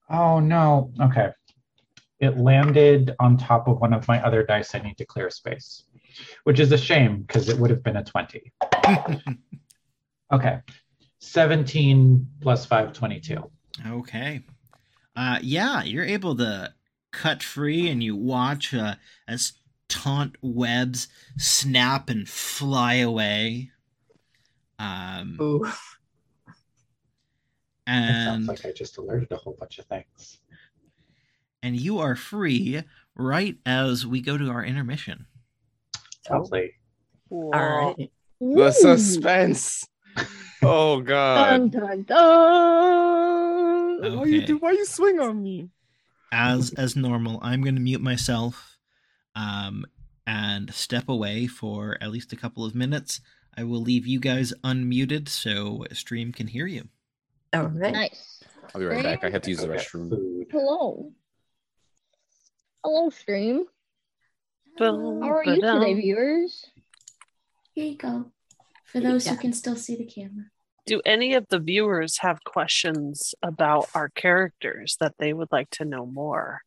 Oh no. Okay. It landed on top of one of my other dice. I need to clear space, which is a shame because it would have been a 20. Okay. 17 plus 5, 22. Okay. Uh yeah, you're able to cut free and you watch uh, as taunt webs snap and fly away. Um Ooh. It sounds like I just alerted a whole bunch of things. And you are free right as we go to our intermission. Lovely. Cool. All right. The suspense. Oh Dun, god. dun, dun. Why you do why you swing on me? As as normal, I'm going to mute myself um and step away for at least a couple of minutes. I will leave you guys unmuted so stream can hear you. All right. Nice. I'll be right back. I have to use the restroom. Hello. Hello, stream. Boom, How are you ba-dum. today, viewers? Here you go. For those Yeah. who can still see the camera. Do any of the viewers have questions about our characters that they would like to know more?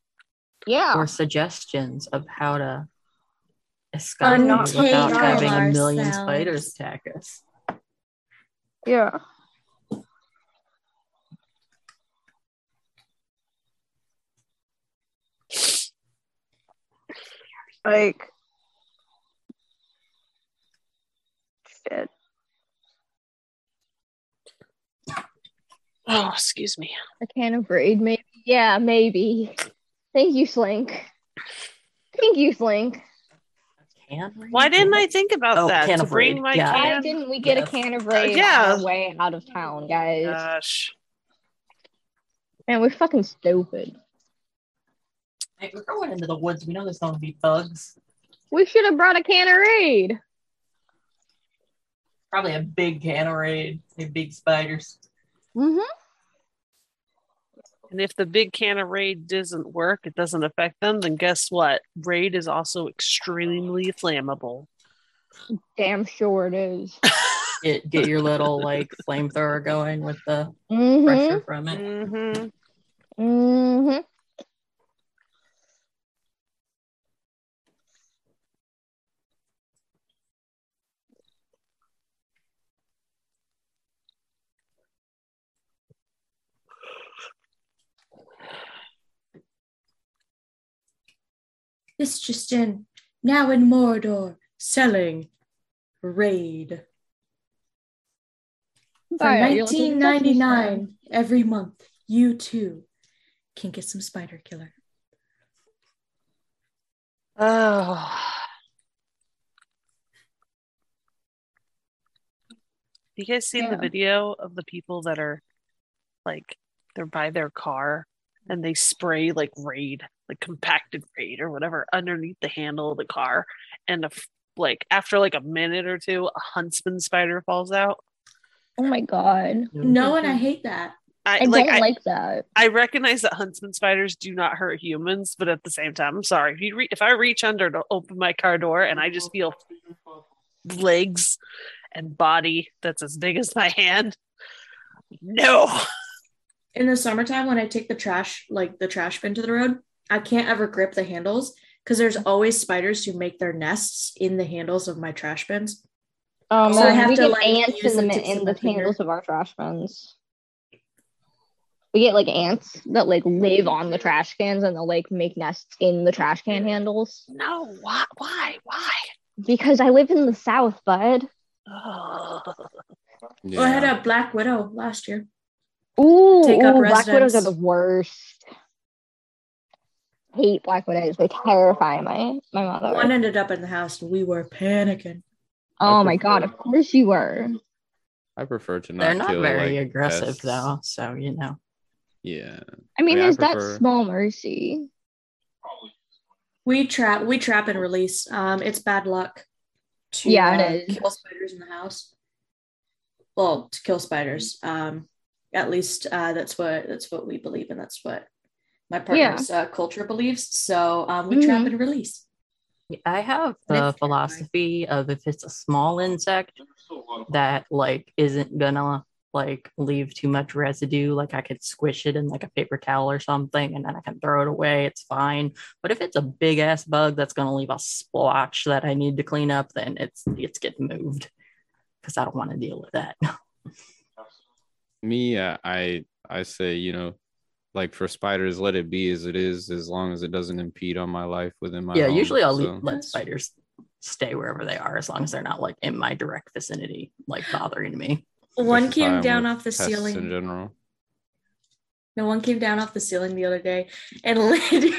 Yeah. Or suggestions of how to escape Untangle without having a million ourselves. spiders attack us. Yeah. Like, shit. Oh, excuse me. A can of raid, maybe. Yeah, maybe. Thank you, Slink. Thank you, Slink. Why didn't I think about Oh, that? can To of bring my yeah. Why didn't we get Yes. a can of raid yeah. on our way out of town, guys? Gosh. Man, we're fucking stupid. Hey, we're going into the woods. We know there's going to be thugs. We should have brought a can of raid. Probably a big can of raid. They big spiders. Mm-hmm. And if the big can of raid doesn't work, it doesn't affect them, then guess what? Raid is also extremely flammable. Damn sure it is. Get get your little like flamethrower going with the Mm-hmm. pressure from it. Mm-hmm. Mm-hmm. This just in. Now in Mordor, selling Raid. For Alright, you're looking at Christmas $19.99 every month, you too can get some Spider Killer. Oh. You guys seen the video of the people that are like they're by their car and they spray like raid, like compacted raid or whatever underneath the handle of the car and a f- like after like a minute or two a huntsman spider falls out. Oh my god. No, and I hate that. I, I like don't I, like that. I recognize that huntsman spiders do not hurt humans, but at the same time, I'm sorry. If you re- if I reach under to open my car door and I just feel legs and body that's as big as my hand, no. In the summertime, when I take the trash, like the trash bin to the road, I can't ever grip the handles because there's always spiders who make their nests in the handles of my trash bins. Um, So I have we to, get like, ants in the the mi- tips of in the handles of our trash bins. We get like ants that like live on the trash cans and they'll like make nests in the trash can handles. No, why? Why? Why? Because I live in the south, bud. Ugh. Well, I had a black widow last year. Ooh, Take up ooh black widows are the worst. Hate black widows. They terrify my my mother. One ended up in the house and we were panicking. Oh my god, of course you were. I prefer to not. They're not kill, very like, aggressive pests. though, so you know. Yeah. I mean, Like, I there's prefer- that small mercy. We trap we trap and release. Um it's bad luck to Yeah, it uh, is. kill spiders in the house. Well, to kill spiders. Um at least uh that's what that's what we believe and that's what my partner's uh, culture believes. So um we trap Mhm. and release. I have the it's terrifying. philosophy of if it's a small insect that like isn't gonna like leave too much residue, like I could squish it in like a paper towel or something and then I can throw it away, it's fine. But if it's a big ass bug that's gonna leave a splotch that I need to clean up, then it's it's getting moved because I don't want to deal with that. Me, uh, I I say you know, like for spiders, let it be as it is, as long as it doesn't impede on my life within my. yeah, home, usually I'll so- leave, let spiders stay wherever they are as long as they're not like in my direct vicinity, like bothering me. One That's just I came am down off the ceiling. in general. No one came down off the ceiling the other day and landed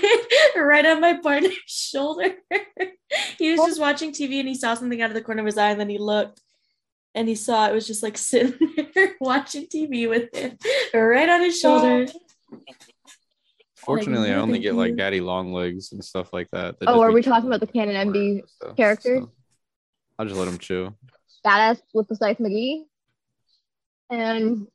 right on my partner's shoulder. he was just watching TV and he saw something out of the corner of his eye and then he looked and he saw it was just like sitting there watching TV with him right on his shoulder. Fortunately, I only get like daddy long legs and stuff like that. that Oh, are we talking about the Canon MB corner stuff, character? so I'll just let him chew. Badass with the Scythe McGee. And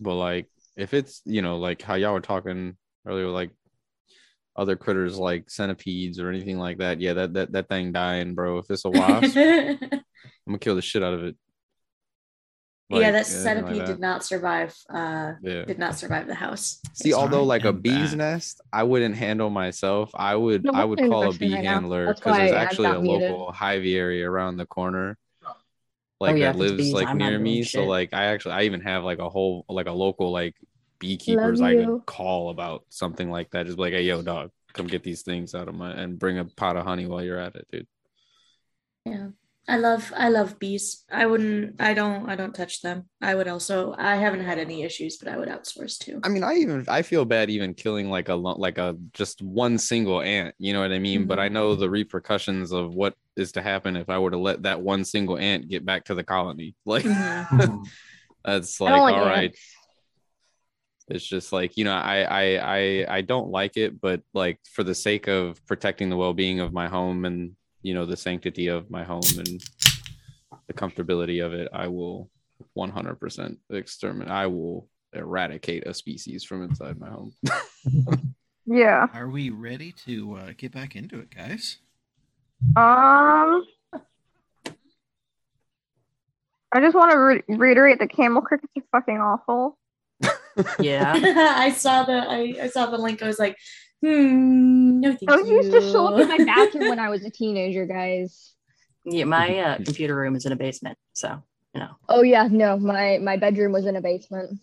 But like, if it's you know like how y'all were talking earlier, like other critters like centipedes or anything like that, yeah, that that that thing dying, bro. If it's a wasp, I'm gonna kill the shit out of it. yeah, that centipede like did not survive. Uh, Yeah. did not survive the house. See, although like a bee's back. nest, I wouldn't handle myself. I would No, I would call a bee right handler because there's actually a muted. local hivey area around the corner. Like Oh, yeah, that lives bees, like I'm near doing me. So like I actually I even have like a whole like a local like beekeepers I could call about something like that. Just be like, hey yo, dog, come get these things out of my and bring a pot of honey while you're at it, dude. Yeah. I love I love bees. I wouldn't I don't I don't touch them. I would also I haven't had any issues, but I would outsource too. I mean, I even I feel bad even killing like a like a just one single ant. You know what I mean? But I Mm-hmm. know the repercussions of what is to happen if I were to let that one single ant get back to the colony. Like Mhm. Mhm. that's like like all right. Ants. It's just like you know, I I I I don't like it, but like for the sake of protecting the well being of my home and you know the sanctity of my home and the comfortability of it, I will 100% exterminate. I will eradicate a species from inside my home. Yeah. Are we ready to uh, get back into it, guys? Um. I just want to re- reiterate that camel crickets are fucking awful. Yeah. I saw the I, I saw the link. I was like, hmm, no thank I you. used to show up in my bathroom when I was a teenager, guys. Yeah, my uh, computer room is in a basement, so you know. Oh yeah, no, my my bedroom was in a basement.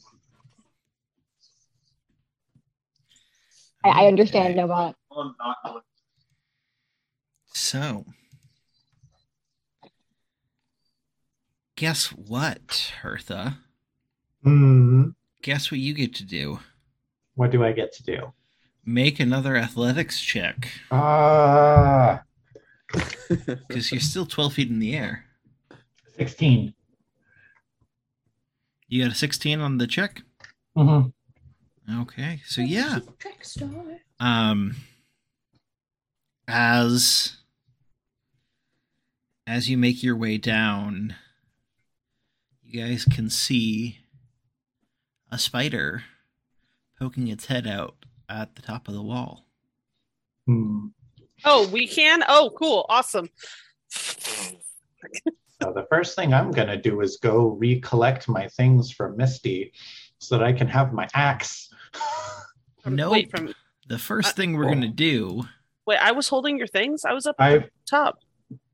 I, I understand, Okay. no bot. So, guess what, Hertha? Hmm. Guess what you get to do? What do I get to do? Make another athletics check Ah, because you're still 12 feet in the air. 16. You got a 16 on the check? Mhm. Okay, so yeah. Track star. um as as you make your way down you guys can see a spider poking its head out at the top of the wall Hmm. Oh, we can? Oh, cool. Awesome. So the first thing I'm going to do is go recollect my things from Misty so that I can have my axe. no Wait, from the first thing we're going to do wait, I was holding your things. I was up at I the top.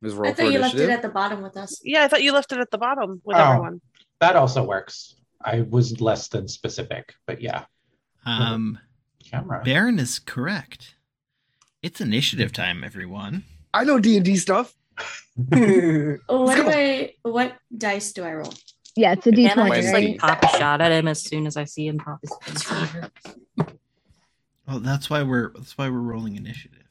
Is I roll thought you left it at the bottom with us. Yeah, I thought you left it at the bottom with Oh. everyone. that also works. I was less than specific, but yeah. um Camera. baron is correct it's initiative time everyone I know D and D stuff. Oh, what do. I what dice do I roll? Yeah, it's a Can I D20, just like pop a shot at him as soon as I see him pop his finger? well that's why we're that's why we're rolling initiative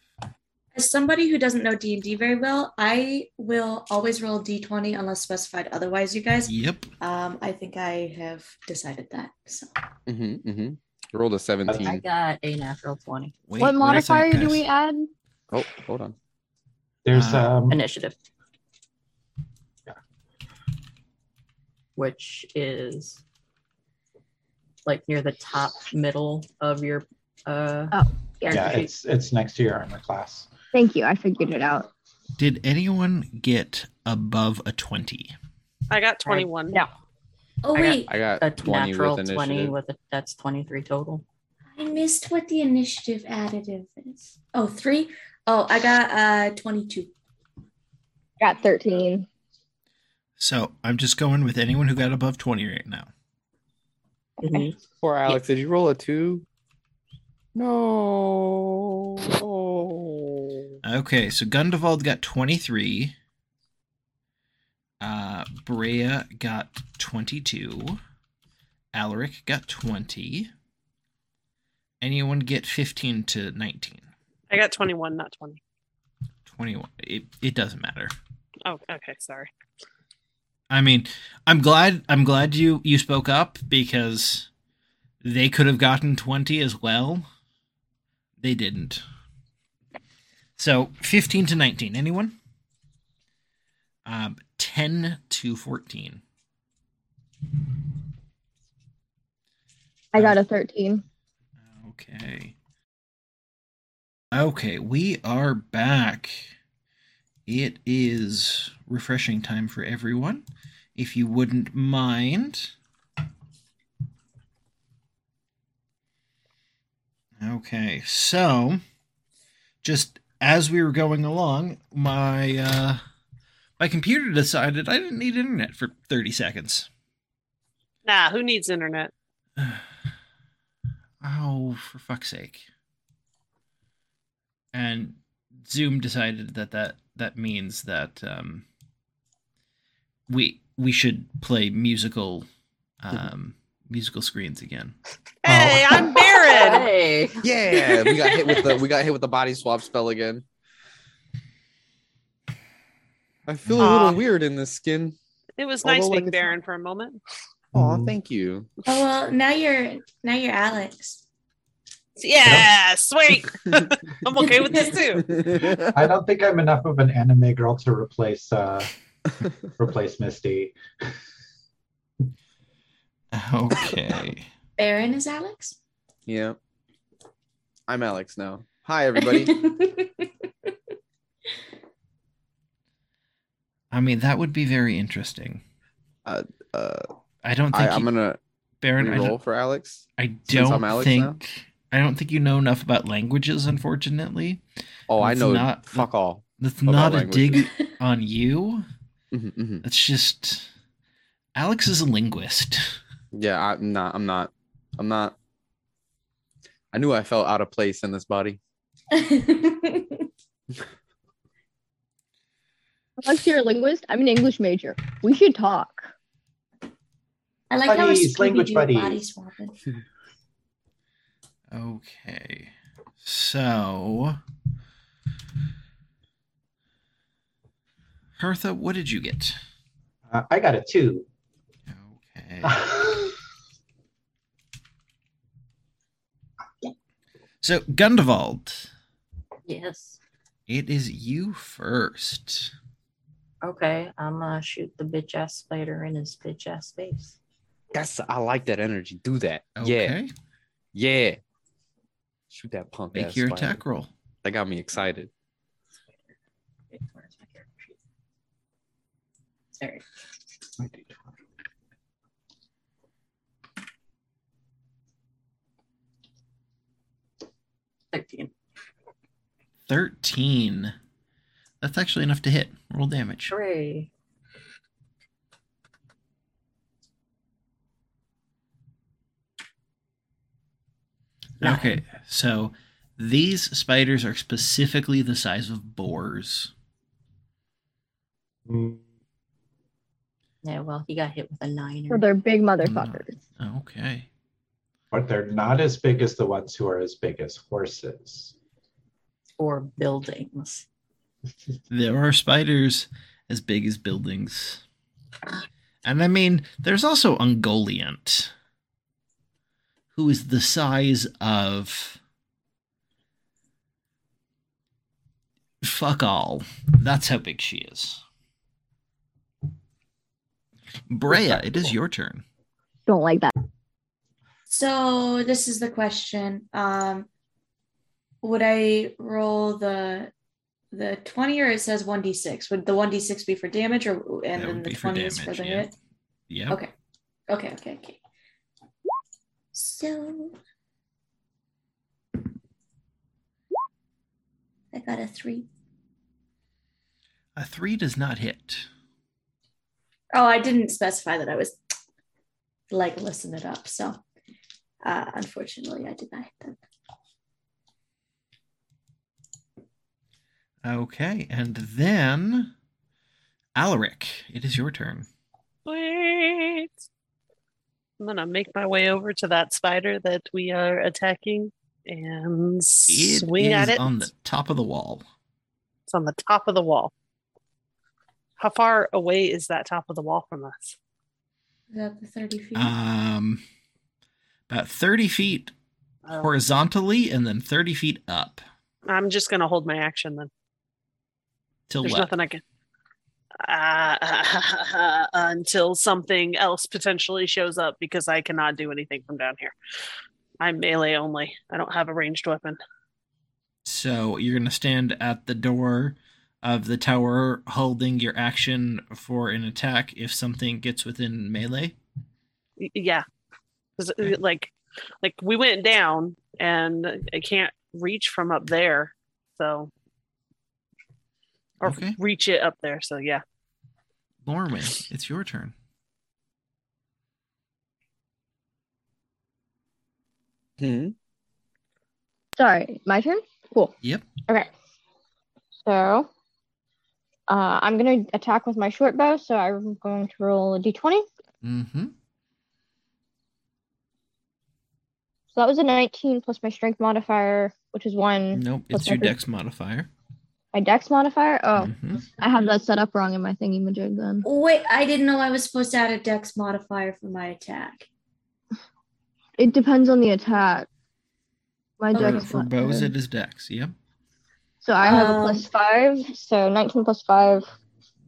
somebody who doesn't know D and D very well, I will always roll D twenty unless specified otherwise. You guys, Yep. um, I think I have decided that. So Mm-hmm, mm-hmm. Rolled a I 17. got a natural 20. Wait, what wait modifier do we add? Oh, hold on. There's Uh, um Initiative. Yeah. Which is like near the top middle of your uh Oh, character yeah, it's it's next to your armor class. Thank you. I figured it out. Did anyone get above a 20? I got 21. No. oh I got- wait, I got a 20 natural with 20 initiative. with a that's 23 total. I missed what the initiative additive is. Oh, three. Oh, I got uh twenty two. Got 13. So I'm just going with anyone who got above 20 right now. Mhm. Poor Alex. Did you roll a two? No. Okay, so Gundevald got 23. Uh, Brea got 22. Alaric got 20. Anyone get 15 to 19? I got 21, not 20. 21. It, it doesn't matter. Oh, okay. Sorry. I mean, I'm glad I'm glad you you spoke up because they could have gotten 20 as well. They didn't. So, 15 to 19. Anyone? Um 10 to 14. I got a 13. Okay. Okay, we are back. It is refreshing time for everyone. If you wouldn't mind. Okay, so just as we were going along, my uh my computer decided I didn't need internet for 30 seconds. Nah, who needs internet? Oh, for fuck's sake. And Zoom decided that that, that means that um, we we should play musical um, musical screens again. Hey, I'm Baron. Hey. Yeah, we got hit with the we got hit with the body swap spell again. I feel a Aw. little weird in this skin. It was Although, nice like, being it's Baron for a moment. Oh, thank you. Oh well, now you're now you're Alex. Yeah, sweet. I'm okay with this too. I don't think I'm enough of an anime girl to replace uh replace Misty. Okay. Baron is Alex. Yeah. I'm Alex now. Hi everybody. I mean, that would be very interesting. uh I don't think I'm gonna Baron. I roll for Alex. I don't Alex think now? I don't think you know enough about languages. Unfortunately, Oh, I know not- fuck all. that's not a languages. dig on you. Mhm, mhm. That's just Alex is a linguist. Yeah, I'm not. I'm not. I'm not. I knew I felt out of place in this body. Unless you're a linguist, I'm an English major. We should talk. I like how Buddies, we're language Scooby-Doo buddies. body swapping. Okay. So Hertha, what did you get? Uh, I got a two. Okay. So Gundevald, Yes. it is you first. Okay, I'm gonna shoot the bitch ass spider in his bitch ass face. That's I like that energy. Do that. Yeah, Okay. yeah. Shoot that punk. Make ass your spider. attack roll. That got me excited. Where's my character? There. Thirteen. 13. That's actually enough to hit. Roll damage. Hooray. Nine. Okay. So these spiders are specifically the size of boars. Mm, Yeah, well, he got hit with a nine. So niner. they're big motherfuckers. Okay. But they're not as big as the ones who are as big as horses. or buildings? There are spiders as big as buildings. And I mean, there's also Ungoliant, who is the size of. Fuck all. That's how big she is. Brea, it is your turn. Don't like that. So this is the question. Um, would I roll the the twenty or it says one d six? Would the one d six be for damage or and then the be for twenty is for damage, the yeah. hit? Yeah. Okay. Okay. Okay. Okay. So I got a three. A three does not hit. Oh, I didn't specify that I was like listen it up. So uh, unfortunately, I did not hit them. Okay, and then Alaric, it is your turn. Wait. I'm gonna make my way over to that spider that we are attacking and It swing at it. on the top of the wall. It's on the top of the wall. How far away is that top of the wall from us? Is that the thirty feet? Um, about 30 feet Oh. horizontally and then 30 feet up. I'm just gonna hold my action then. Till There's what? nothing I can. Uh, until something else potentially shows up because I cannot do anything from down here. I'm melee only. I don't have a ranged weapon. So you're going to stand at the door of the tower holding your action for an attack if something gets within melee. Yeah, 'Cause, uh, like, like we went down and I can't reach from up there, so or Okay. reach it up there. So yeah, Morwen, it's your turn. Hmm. Sorry, my turn? Cool. Yep. Okay. So uh, I'm gonna attack with my short bow, so I'm going to roll a d20. Mm-hmm. So that was a 19 plus my strength modifier, which is one. Nope, it's your my- dex modifier. My dex modifier? Oh, Mhm. I have that set up wrong in my thingy majig then. Wait, I didn't know I was supposed to add a dex modifier for my attack. It depends on the attack. My Oh, For, dex. for bows, it is dex. Yep. So I have a Um, plus five, so 19 plus five,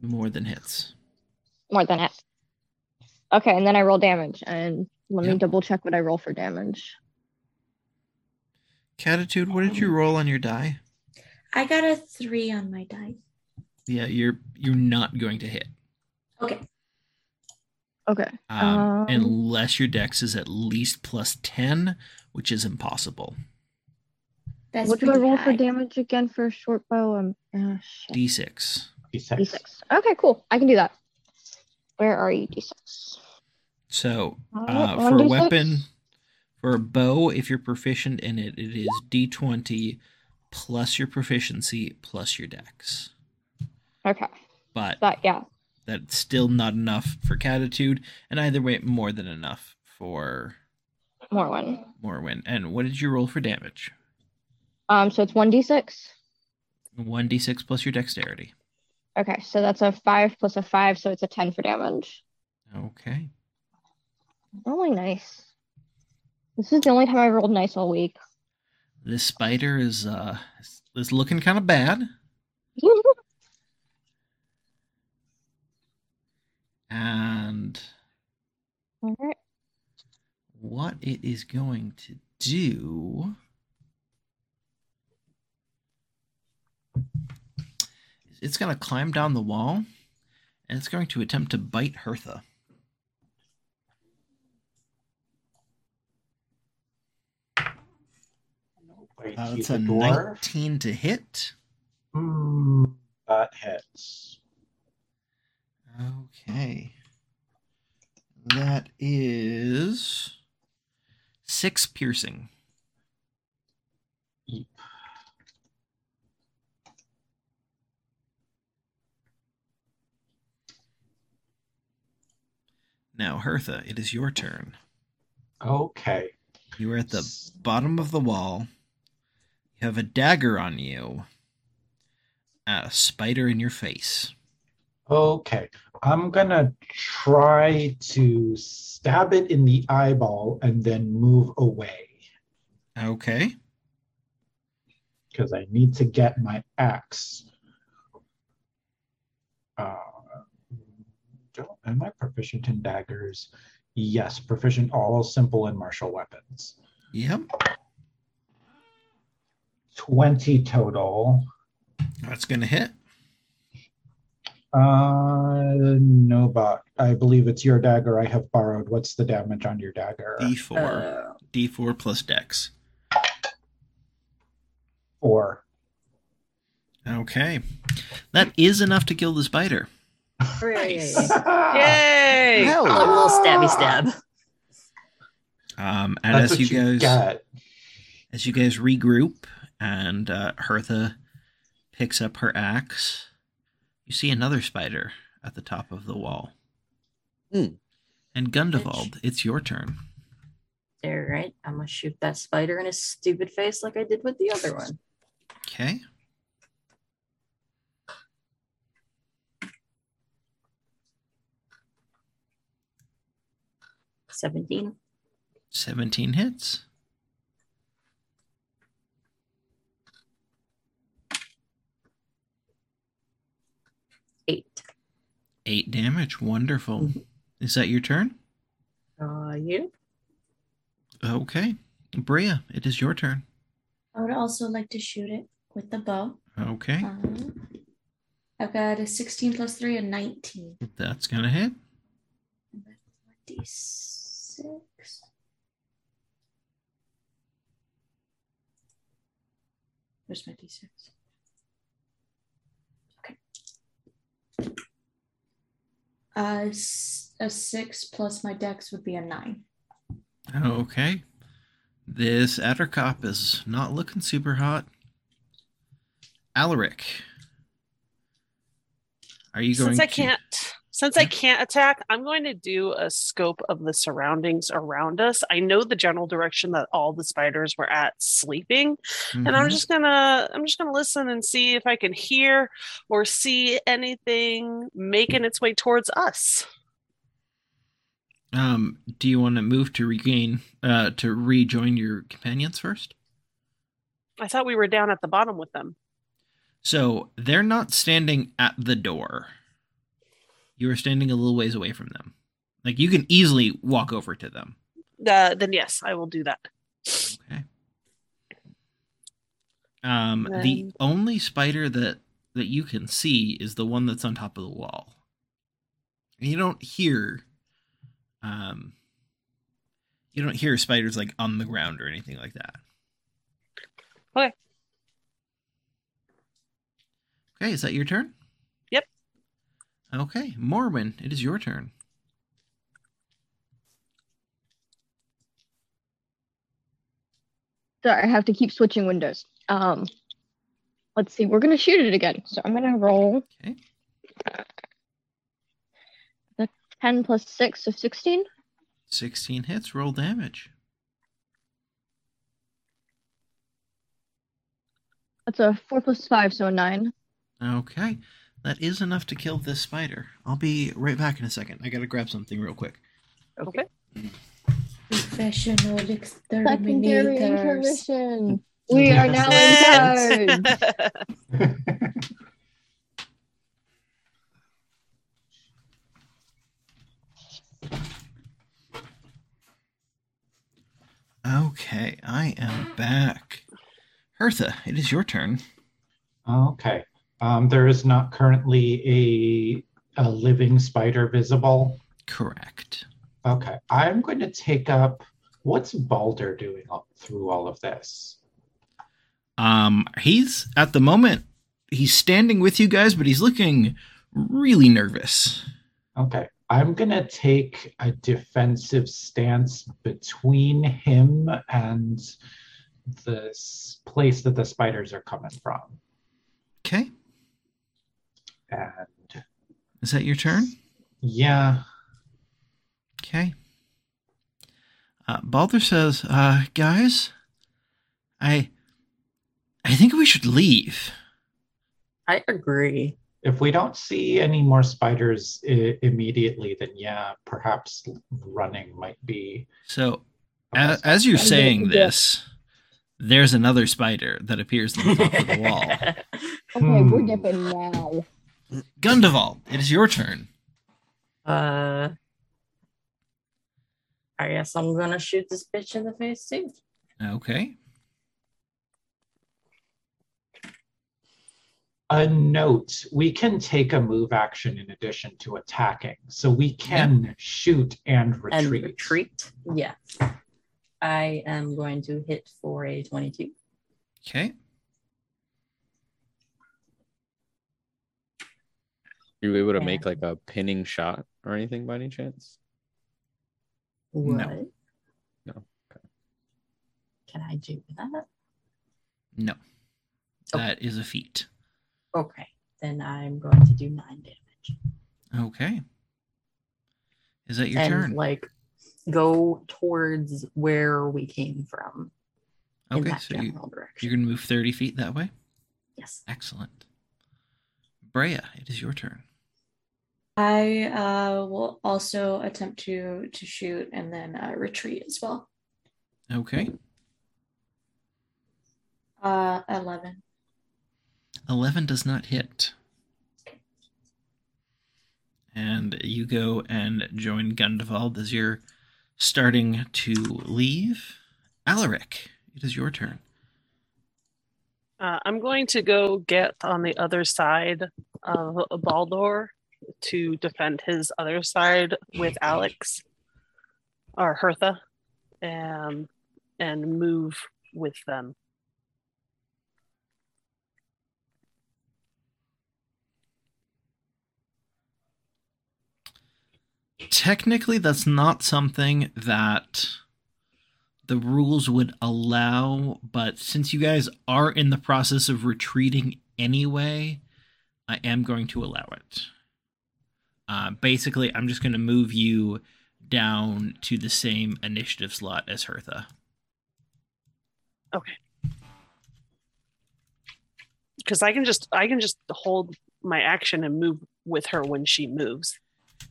More than hits. more than it. Okay, and then I roll damage, and let me double check what I roll for damage. Catitude, what did you roll on your die? I got a three on my die. Yeah, you're you're not going to hit. Okay. Okay. Um, Um, unless your dex is at least plus 10, which is impossible. That's what do I roll high. for damage again for a short bow? Um, uh, shit. D6. D6. D6. Okay, cool. I can do that. Where are you, D6? So, Uh, uh, for a D6? weapon, for a bow, if you're proficient in it, it is D20 plus your proficiency plus your dex. Okay. But That, yeah. that's still not enough for Catitude, and either way, more than enough for More one. Morwen. And what did you roll for damage? Um, so it's 1d6. 1d6 plus your dexterity. Okay, so that's a 5 plus a 5, so it's a 10 for damage. Okay. Rolling nice. This is the only time I rolled nice all week. This spider is uh is looking kind of bad. And what it is going to do it's going to climb down the wall and it's going to attempt to bite Hertha. Uh, it's a dwarf. 19 to hit. Mm, that hits. Okay. That is six piercing. Eep. Now, Hertha, it is your turn. Okay. You are at the bottom of the wall. Have a dagger on you. a spider in your face. Okay, I'm gonna try to stab it in the eyeball and then move away Okay. because I need to get my axe. Uh, am I proficient in daggers? Yes, proficient all simple and martial weapons. Yep. 20 total. That's going to hit. Uh, no, but I believe it's your dagger I have borrowed. What's the damage on your dagger? D4. Uh, D4 plus dex. Four. Okay. That is enough to kill the spider. hooray. Yay! Hell, a little stabby stab. Um, and That's as what you you guys get. as you guys regroup and uh, Hertha picks up her axe, you see another spider at the top of the wall. Hmm. And Gundevald, it's your turn. All right, I'm gonna shoot that spider in his stupid face like I did with the other one. Okay. Seventeen. 17 hits. Eight. Eight damage. Wonderful. Is that your turn? Uh, you? Okay. Brea, it is your turn. I would also like to shoot it with the bow. Okay. Um, I've got a 16 plus 3, a 19. That's going to hit. D6. Where's my D6? Okay. Uh, s- a 6 plus my dex would be a 9. Okay. This Attercop is not looking super hot. Alaric. Are you going since I to- can't since I can't attack, I'm going to do a scope of the surroundings around us. I know the general direction that all the spiders were at sleeping, and I'm Mhm. just gonna I'm just gonna listen and see if I can hear or see anything making its way towards us. Um, do you want to move to regain uh to rejoin your companions first? I thought we were down at the bottom with them. So they're not standing at the door. You are standing a little ways away from them. Like you can easily walk over to them. Uh, then yes, I will do that. Okay. Um, the only spider that that you can see is the one that's on top of the wall. And you don't hear, um, you don't hear spiders like on the ground or anything like that. Okay. Okay, is that your turn? Okay, Morwen, it is your turn. Sorry, I have to keep switching windows. Um, let's see. We're gonna shoot it again. So I'm gonna roll. Okay. The ten plus six, so sixteen. 16 hits, roll damage. That's a four plus five, so a nine. Okay, that is enough to kill this spider. I'll be right back in a second. I gotta grab something real quick. Okay. Professional Secondary exterminators. intermission. We are now in charge. Okay, I am back. Hertha, it is your turn. Okay. Um, there is not currently a, a living spider visible. Correct. Okay. I'm going to take up what's Balder doing up through all of this? Um, he's at the moment he's standing with you guys, but he's looking really nervous. Okay. I'm going to take a defensive stance between him and this place that the spiders are coming from. Okay, And is that your turn? yeah, Okay. Uh, Balder says, uh, guys, I, I think we should leave. I agree. If we don't see any more spiders I- immediately, then yeah, perhaps running might be. So, a a- as you're option. saying Yeah. this, there's another spider that appears on the top of the wall. Okay, we're Hmm. dipping now. Gundevald, it is your turn. uh, I guess I'm gonna shoot this bitch in the face too. Okay. a note we can take a move action in addition to attacking so we can shoot and retreat And retreat. Yeah. I am going to hit for a 22. Okay. You able to make like a pinning shot or anything by any chance? What? No. Okay. Can I do that? No. Oh. That is a feat. Okay. Then I'm going to do nine damage. Okay. Is that your turn? and turn? like go towards where we came from in okay, that so you, general direction. you're going to move 30 feet that way? Yes. Excellent. Brea, it is your turn. I uh, will also attempt to to shoot and then uh, retreat as well. Okay. Uh, eleven. 11 does not hit. And you go and join Gundevald as you're starting to leave. Alaric, it is your turn. Uh, I'm going to go get on the other side of Balder to defend his other side with Alex or Hertha and and move with them. Technically, that's not something that the rules would allow, but since you guys are in the process of retreating anyway, I am going to allow it. Uh, basically, I'm just going to move you down to the same initiative slot as Hertha. Okay. Because I can just I can just hold my action and move with her when she moves.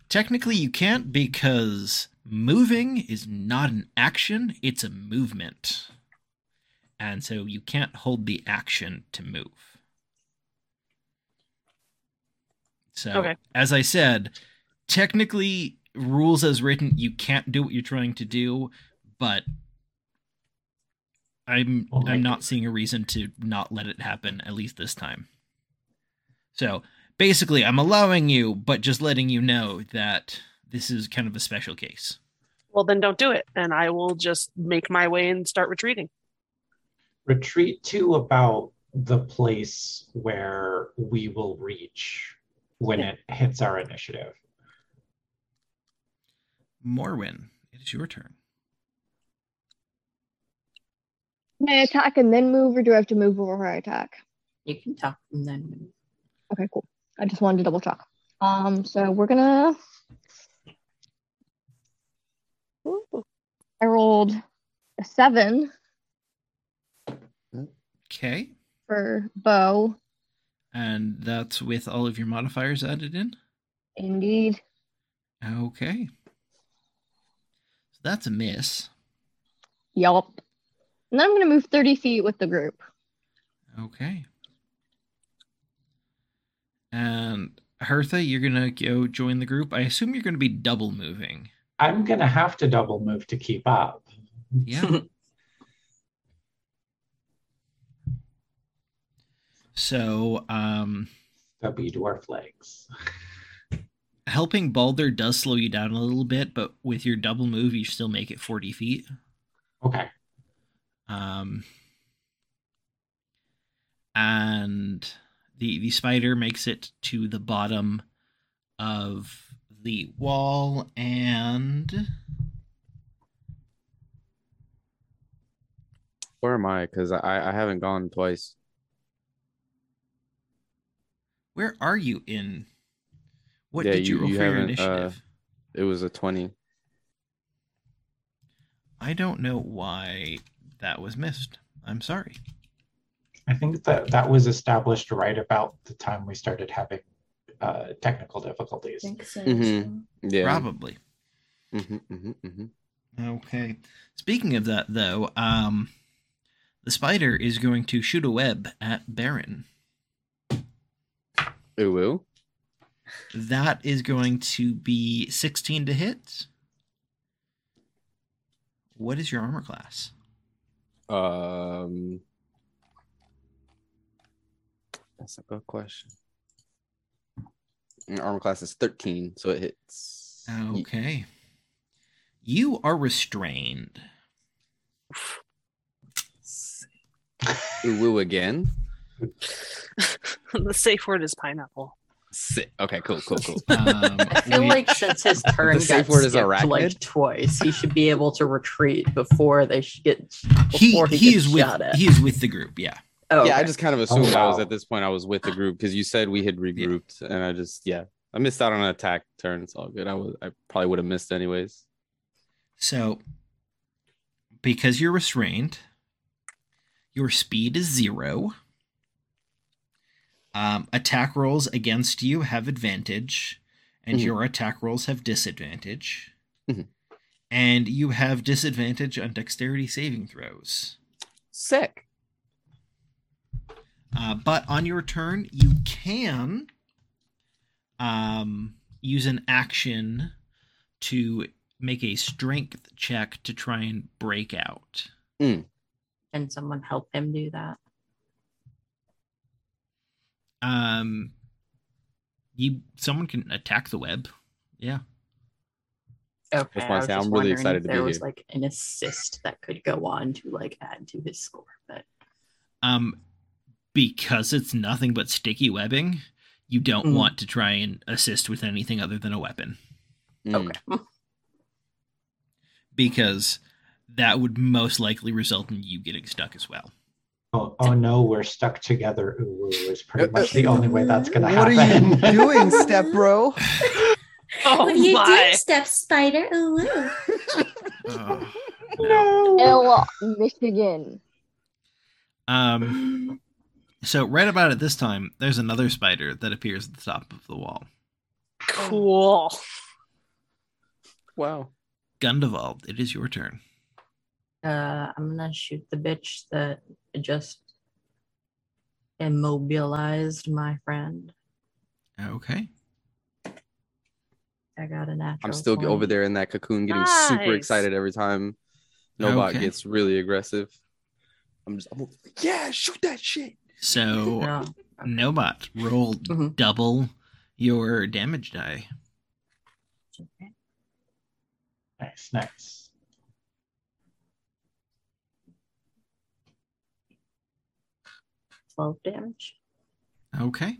Technically, you can't because moving is not an action, it's a movement. And so you can't hold the action to move. So, Okay. as I said, technically, rules as written, you can't do what you're trying to do, but I'm Well, I'm not seeing a reason to not let it happen at least this time. So, basically, I'm allowing you, but just letting you know that this is kind of a special case. Well, then don't do it, and I will just make my way and start retreating. retreat to about the place where we will reach when it hits our initiative Morwen, it is your turn. Can I attack and then move, or do I have to move before I attack? You can talk and then move. Okay, cool. I just wanted to double check. Um, so we're gonna. Ooh. I rolled a seven Okay. for bow. And that's with all of your modifiers added in? Indeed. Okay. So that's a miss. Yup. And then I'm gonna move 30 feet with the group. Okay. And Hertha, you're gonna go join the group. I assume you're gonna be double moving. I'm gonna have to double move to keep up Yeah. so, um, stubby dwarf legs helping Balder does slow you down a little bit, but with your double move, you still make it 40 feet. okay Um, and the the spider makes it to the bottom of the wall, and Where am I? Because I I haven't gone twice. where are you in? What Yeah, did you, you- roll you for your haven't, uh, initiative? It was a twenty. I don't know why that was missed. I'm sorry. I think that that was established right about the time we started having uh, technical difficulties. I think so. Mhm. Yeah. Probably. hmm hmm hmm Okay. Speaking of that, though, um, the spider is going to shoot a web at Baron. Ooh, ooh. That is going to be 16 to hit. What is your armor class? Um, that's a good question. And armor class is 13, so it hits. Okay. You are restrained. Ooh, woo again. the safe word is pineapple. Sit. Okay, cool, cool, cool. Um, I feel we- like since his turn The safe got word is skipped, arachnid? like twice, he should be able to retreat before they should get he before he, he gets is with shot at. he is with the group. Yeah. Oh, Yeah, I just kind of assumed I was at this point I was with the group because you said we had regrouped, and I just yeah, I missed out on an attack turn. It's all good. I was I probably would have missed anyways. So, because you're restrained, your speed is zero. Um, attack rolls against you have advantage, and Mhm. your attack rolls have disadvantage. Mhm. And you have disadvantage on dexterity saving throws. Sick. Uh, but on your turn, you can um, use an action to make a strength check to try and break out. Can someone help him do that? Um, you someone can attack the web. Yeah. Okay, why I was I'm really wondering excited if to there be was here. like an assist that could go on to like add to his score, but Um, because it's nothing but sticky webbing, you don't Mhm. want to try and assist with anything other than a weapon Mm. okay. because that would most likely result in you getting stuck as well. Oh, oh no, we're stuck together. Ooh, ooh, is pretty much the only way that's gonna happen. What are you doing, step bro? Oh what are you my. doing, Step Spider? Ooh, ooh. Oh, no. Ill Michigan. Um, so right about at this time, there's another spider that appears at the top of the wall. Cool. Wow. Gundevald, it is your turn. Uh, I'm gonna shoot the bitch that just immobilized my friend. Okay. I got a natural. I'm still 20. over there in that cocoon, getting super excited every time Nobot Okay. gets really aggressive. I'm just, I'm like, yeah, shoot that shit. So Yeah. Nobot rolled Mhm. double your damage die. nice, nice. Twelve damage. Okay.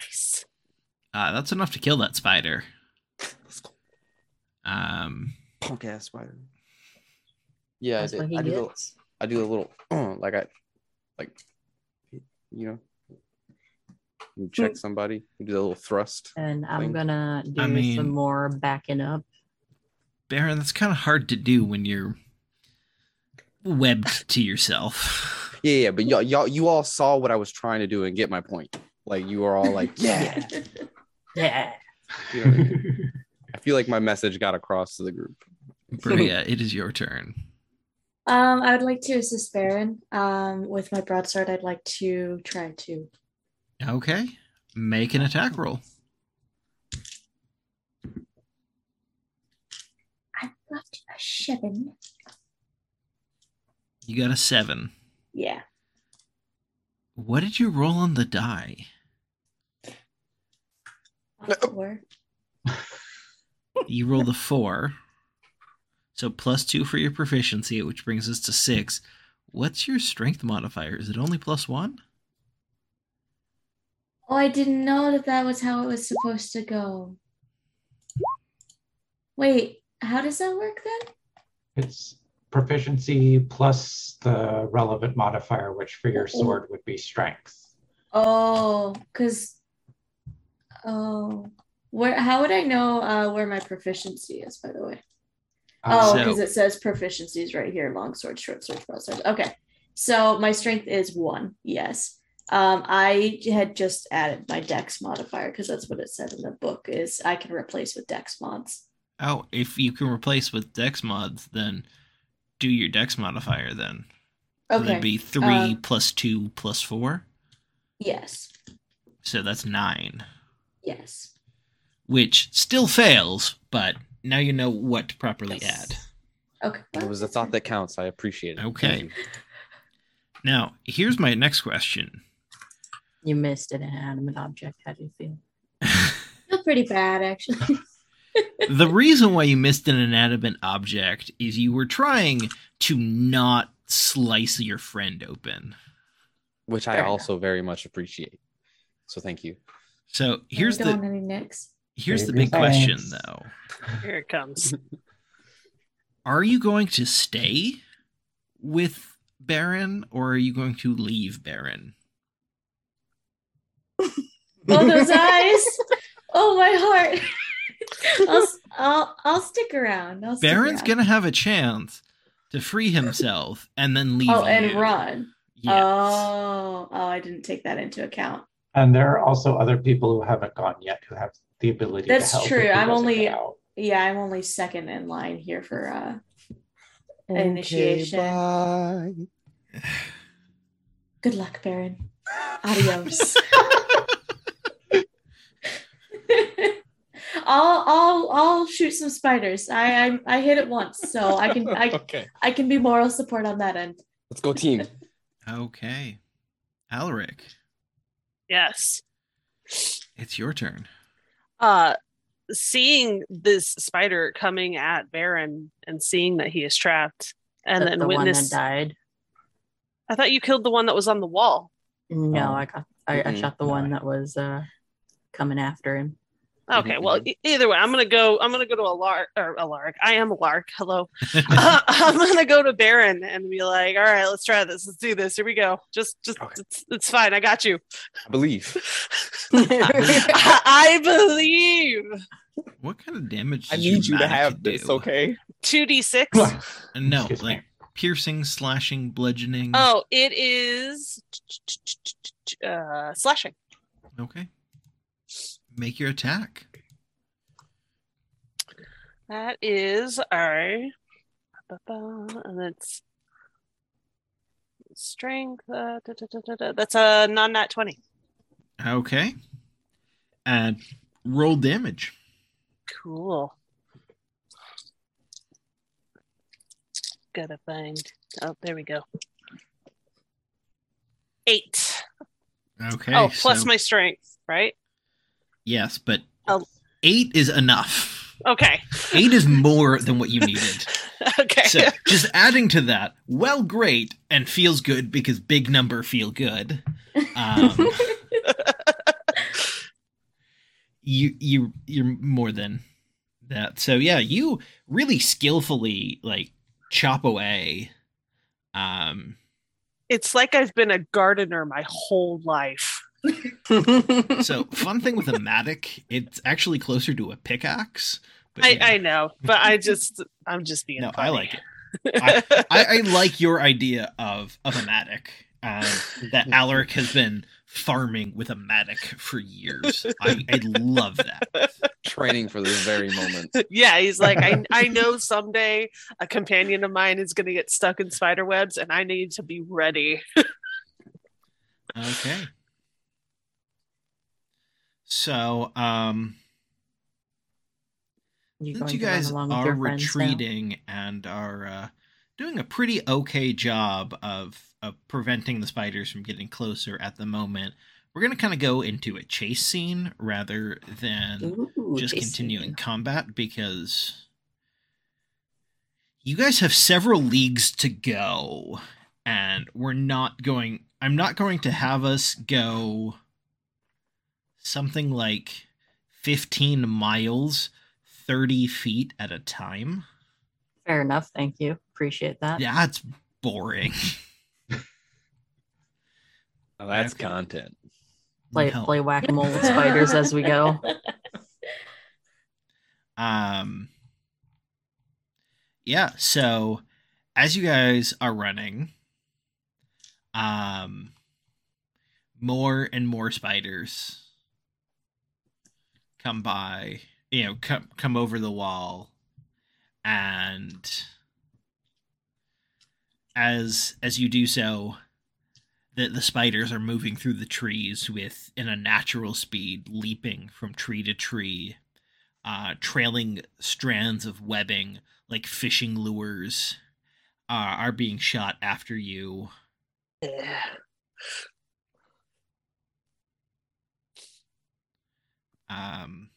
Nice. Uh, that's enough to kill that spider. Let's go. Um, Punk ass spider. Yeah, I did. I do, the, gets. I do a little, like I, like, you know, you hmm. check somebody, you do a little thrust. And I'm thing. gonna do I mean- some more backing up. Baron, that's kind of hard to do when you're webbed to yourself. Yeah, yeah, but y'all, y'all, you all saw what I was trying to do and get my point. Like you were all like, yeah. Yeah. You know I mean? I feel like my message got across to the group. Brea, it is your turn. Um, I would like to assist Baron. Um, with my broadsword, I'd like to try to. Okay. Make an attack roll. I got a seven. You got a seven. Yeah. What did you roll on the die? A four. You rolled a four. So plus two for your proficiency, which brings us to six. What's your strength modifier? Is it only plus one? Oh, I didn't know that that was how it was supposed to go. Wait, how does that work then? It's proficiency plus the relevant modifier, which for your sword would be strength. Oh, because oh, where? How would I know uh, where my proficiency is? By the way. Uh, Oh, So- because it says proficiencies right here: long sword, short sword, broadsword. Okay, So my strength is one. Yes. Um, I had just added my dex modifier because that's what it said in the book is I can replace with dex mods. Oh, if you can replace with dex mods, then do your dex modifier then. So Okay. that'd be three Um, plus two plus four. Yes. So that's nine. Yes. Which still fails, but now you know what to properly Yes. add. Okay. It was a thought that counts. I appreciate it. Okay. Now, here's my next question. You missed an inanimate object. How do you feel? I feel pretty bad actually. the reason why you missed an inanimate object is you were trying to not slice your friend open. Which I Fair also very much appreciate. So thank you. So here's I don't want the any nicks. Here's the Save your big question though. Here it comes. Are you going to stay with Baron or are you going to leave Baron? Oh, those eyes. Oh, my heart. I'll, I'll, I'll stick around. I'll stick Baron's around. gonna have a chance to free himself and then leave. Oh, and run. Yes. Oh, oh, I didn't take that into account. And there are also other people who haven't gone yet who have the ability That's to help. true. I'm only- Yeah, I'm only second in line here for uh Initiation. bye. good luck, Baron. Adios. I'll I'll I'll shoot some spiders. I I, I hit it once, so I can I okay. I can be moral support on that end. Let's go team. Okay. Alaric, Yes. it's your turn. Uh seeing this spider coming at Baron and seeing that he is trapped and The- then the one witness that died. I thought you killed the one that was on the wall. No, Oh. I got. I, I Mm-mm. shot the one that was uh coming after him. Okay, Mhm, well, mhm. e- either way, I'm gonna go. I'm gonna go to a lark or a lark. I am a lark. Hello. Uh, I'm gonna go to Baron and be like, "All right, let's try this. Let's do this. Here we go. Just, just, Okay. it's, it's fine. I got you. I believe. I, I believe. What kind of damage? I need your you to magic have this, do? okay? Two d six. Uh, No, like piercing, slashing, bludgeoning. Oh, it is uh, slashing. Okay. Make your attack. That is a, and it's strength. Uh, da, da, da. That's a non nat twenty. Okay. And roll damage. Cool. Gotta find. Oh, there we go. Eight. Okay. oh, plus so- my strength, right? Yes, but Oh. eight is enough. Okay. Eight is more than what you needed. okay. So just adding to that, well, great, and feels good because big number feel good. Um, you you you're more than that. So yeah, you really skillfully like chop away. Um, it's like I've been a gardener my whole life. so fun thing with a mattock, it's actually closer to a pickaxe. But I, yeah. I know, but I just I'm just being. no, I like it. I, I, I like your idea of of a mattock. Um, that Alaric has been farming with a mattock for years. I, I love that. Training for this very moment. yeah, he's like, I, I know someday a companion of mine is going to get stuck in spider webs, and I need to be ready. Okay. So, um, You since you guys are retreating and are uh, doing a pretty okay job of, of preventing the spiders from getting closer at the moment, we're going to kind of go into a chase scene rather than Ooh, just continuing scene. combat because you guys have several leagues to go and we're not going I'm not going to have us go something like 15 miles 30 feet at a time. Fair enough. Thank you. Appreciate that. Yeah, it's boring. Now that's Okay. content. Play No. play whack a mole with spiders as we go. Um Yeah, so as you guys are running, um, more and more spiders come by, you know, come come over the wall, and as as you do so, the the spiders are moving through the trees with in a natural speed, leaping from tree to tree, uh, trailing strands of webbing like fishing lures uh, are being shot after you. Um,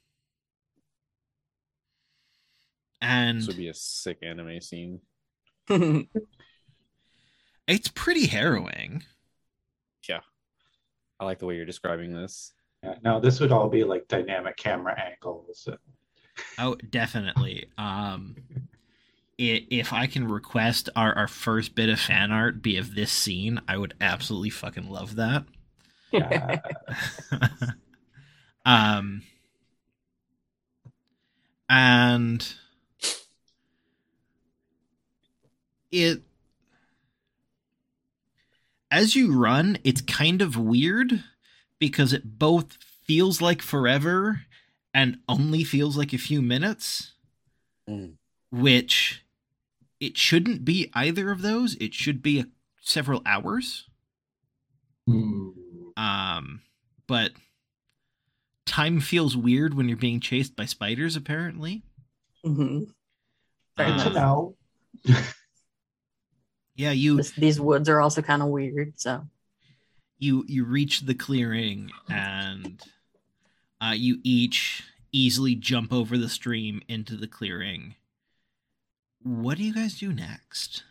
and This would be a sick anime scene. it's pretty harrowing. Yeah. I like the way you're describing this. Yeah, no, this would all be like dynamic camera angles. Oh, definitely. Um, i if I can request our, our first bit of fan art be of this scene, I would absolutely fucking love that. Yeah. um, and it as you run, it's kind of weird because it both feels like forever and only feels like a few minutes, Mm. which it shouldn't be either of those. It should be a, several hours. Hmm. Um, but time feels weird when you're being chased by spiders. Apparently, Mhm. Fair Good to know. yeah. You This, these woods are also kind of weird. So you you reach the clearing and uh, you each easily jump over the stream into the clearing. What do you guys do next?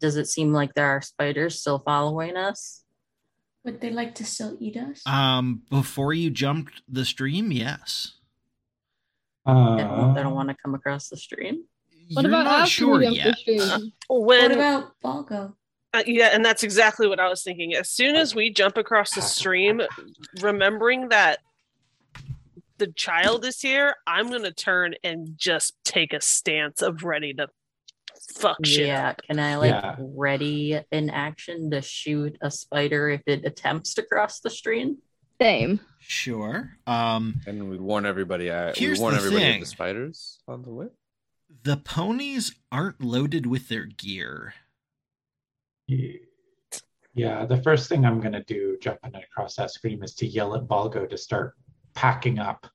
does it seem like there are spiders still following us? Would they like to still eat us? Um, before you jumped the stream, yes. They don't, they Uh, don't want to come across the stream. What You're about not sure yet. the stream? what When about Belgo? Uh, yeah, and that's exactly what I was thinking. As soon as we jump across the stream, remembering that the child is here, I'm gonna turn and just take a stance of ready to fuck shit Yeah, up. can I like Yeah. ready in action to shoot a spider if it attempts to cross the stream? Same. Sure. Um, And we warn everybody. Uh, we Here's warn the everybody thing. the spiders on the way. the ponies aren't loaded with their gear. yeah, the first thing I'm gonna do jumping across that screen is to yell at Belgo to start packing up.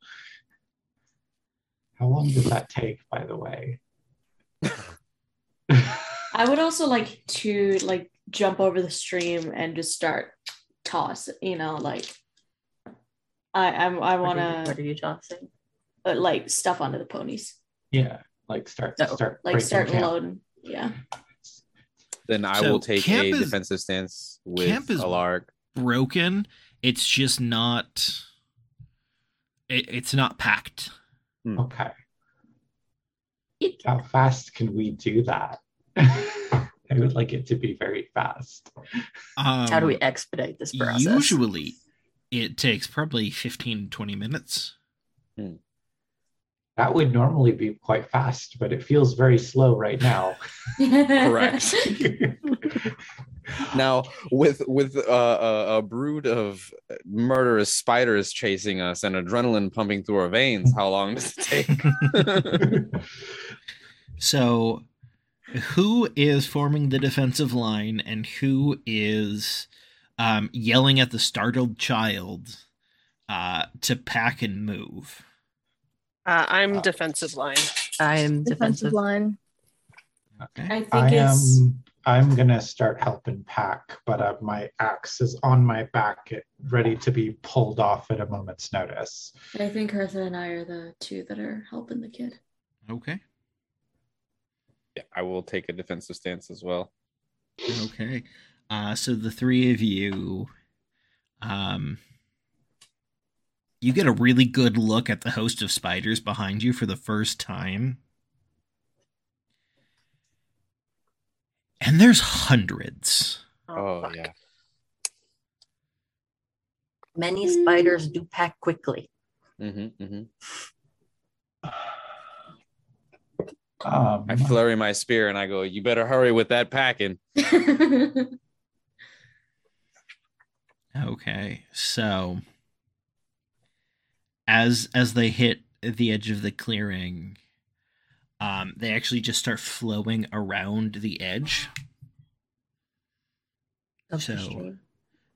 How long does that take, by the way? I would also like to like jump over the stream and just start toss. You know, like I I'm, I want to. you- What are you tossing? uh, like stuff onto the ponies, yeah, like start No, start like start camp. loading. Yeah. Then I So, will take a is- defensive stance with camp is- Alarg. Broken. It's just not. It, it's not packed. Okay. How fast can we do that? I would like it to be very fast. Um, How do we expedite this process? Usually, it takes probably 15 20 minutes. That would normally be quite fast, but it feels very slow right now. Correct. Now, with with uh, a, a brood of murderous spiders chasing us and adrenaline pumping through our veins, how long does it take? So, who is forming the defensive line and who is um, yelling at the startled child uh, to pack and move? Uh, I'm defensive line. I am Defensive defensive. line. Okay. I think I it's am. I'm gonna start helping pack, but uh, my axe is on my back, it, ready to be pulled off at a moment's notice. I think Hertha and I are the two that are helping the kid. Okay. Yeah, I will take a defensive stance as well. Okay. Uh, so the three of you, um, you get a really good look at the host of spiders behind you for the first time. And there's hundreds. Oh, fuck. yeah. Many spiders do pack quickly. Mm-hmm, mm-hmm. Um, I flurry my spear and I go, "You better hurry with that packing." Okay, so as as they hit the edge of the clearing, um, they actually just start flowing around the edge. Of the So, stream.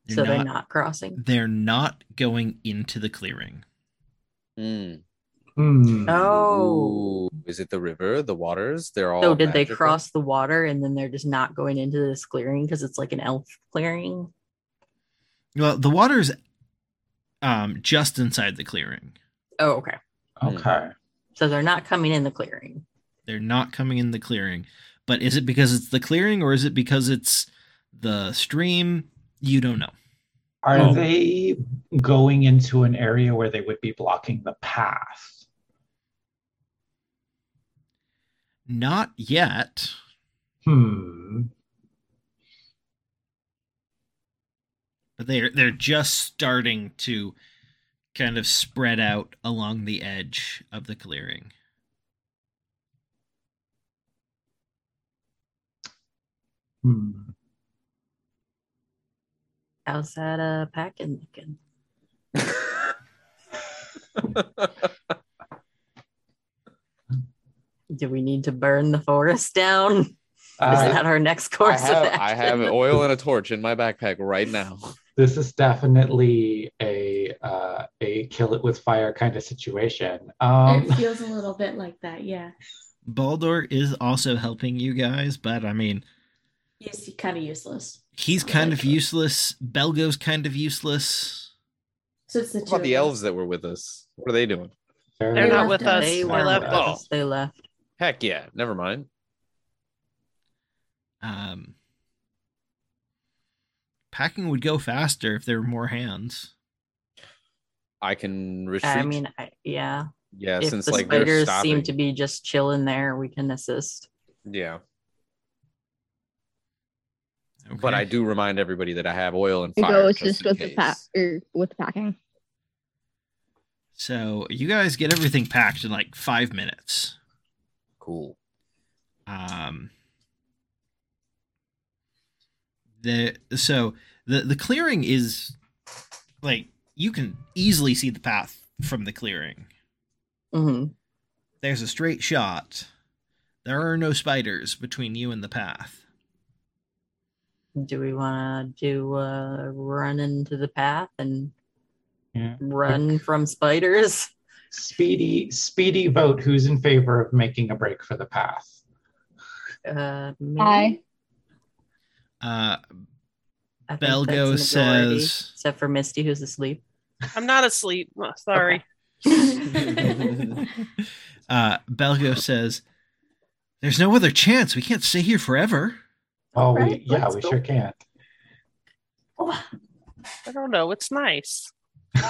They're so they're not- not crossing. They're not going into the clearing. Mm. Hmm. Oh. Ooh, is it the river, the waters? They're all. So did they cross the water and then they're just not going into this clearing because it's like an elf clearing? Well, the water's um, just inside the clearing. Oh, okay. Okay. So they're not coming in the clearing. They're not coming in the clearing. But is it because it's the clearing or is it because it's the stream? You don't know. Are Oh. they going into an area where they would be blocking the path? Not yet. Hmm. But they're they're just starting to kind of spread out along the edge of the clearing. Hmm. How's that uh packing looking? Do we need to burn the forest down? Is Uh, that our next I course of action? I have oil and a torch in my backpack right now. this is definitely a uh, a kill it with fire kind of situation. Um, it feels a little bit like that, yeah. Balder is also helping you guys, but I mean, He's kind of useless. he's kind of useless. Belgo's kind of useless. So it's the What about the elves that were with us? What are they doing? They're They not with us. us. They They weren't left with us. us. They left. Heck yeah, never mind. Um, packing would go faster if there were more hands. I can retreat. I mean, I, yeah. yeah, if since the like they're spiders stopping. seem to be just chilling there, we can assist. Yeah, Okay. but I do remind everybody that I have oil and You fire. go just assist in with the pack case. or with the packing. So you guys get everything packed in like five minutes. Cool. Um, the so the the clearing is like you can easily see the path from the clearing. hmm There's a straight shot. There are no spiders between you and the path. Do we want to do uh, run into the path and yeah. run from spiders? Speedy, speedy vote. Who's in favor of making a break for the path? Uh, me? Hi. Uh, I think Belgo that's a majority, says- except for Misty, who's asleep. I'm not asleep. Oh, sorry. uh, Belgo says, "There's no other chance. We can't stay here forever." Oh, we, yeah, we go. sure can't. I don't know. It's nice.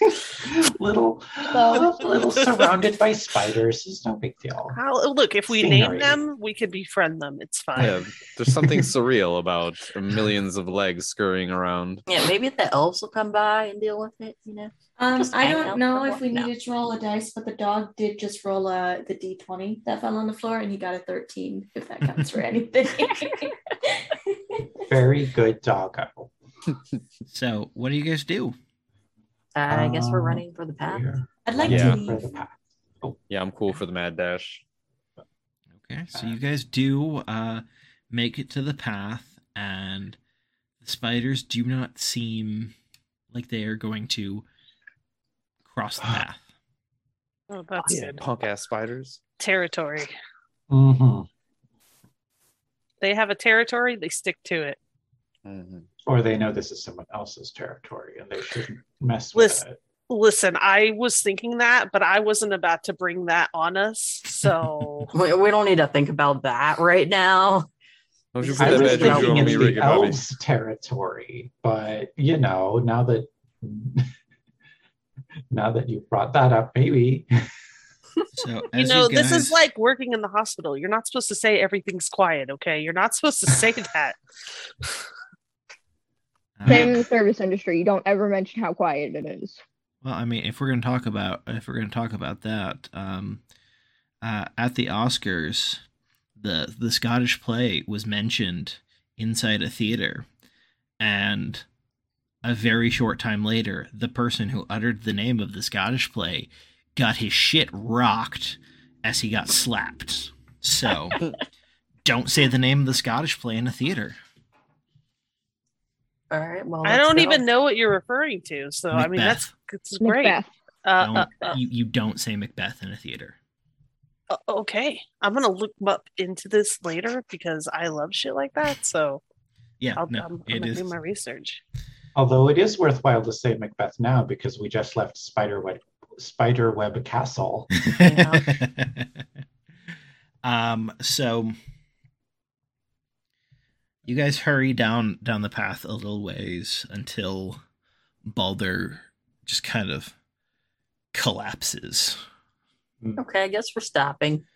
little, So- little surrounded by spiders is no big deal. How, look, if we Scenery. name them, we could befriend them. It's fine. Yeah, there's something surreal about millions of legs scurrying around. Yeah, maybe the elves will come by and deal with it. You know. Um, I don't know if we what- needed to roll a dice, but the dog did just roll uh, the d20 that fell on the floor, and he got a 13. If that counts for anything. Very good doggo. So, what do you guys do? I guess we're Uh, running for the path. We're I'd like Yeah. to leave. the. Yeah, I'm cool for the mad dash. Okay, so you guys do uh, make it to the path, and the spiders do not seem like they are going to cross the path. Oh, that's Yeah. good. Punk ass spiders. Territory. Mhm. They have a territory, they stick to it. Mhm. Or they know this is someone else's territory and they shouldn't mess with Listen. it. Listen, I was thinking that, but I wasn't about to bring that on us. So We, we don't need to think about that right now. Don't you I put I that was bad thinking juju thinking on it's the and elves' territory, but you know, now that now that you brought that up, maybe So, you know, you this is like working in the hospital. You're not supposed to say everything's quiet, okay? You're not supposed to say that. Same in the service industry. You don't ever mention how quiet it is. Well, I mean, if we're going to talk about if we're going to talk about that, um, uh, at the Oscars, the the Scottish play was mentioned inside a theater, and a very short time later, the person who uttered the name of the Scottish play got his shit rocked as he got slapped. So, don't say the name of the Scottish play in a theater. All right. Well, I don't go. even know what you're referring to. So I mean, that's that's great. Uh, Don't, uh, uh, you, you don't say Macbeth in a theater. uh, okay, I'm gonna look up into this later because I love shit like that. So Yeah, I'll, no, I'm, I'm it gonna is. do my research. Although it is worthwhile to say Macbeth now because we just left Spiderweb Spiderweb Castle. um, so you guys hurry down down the path a little ways until Balder just kind of collapses. Okay, I guess we're stopping.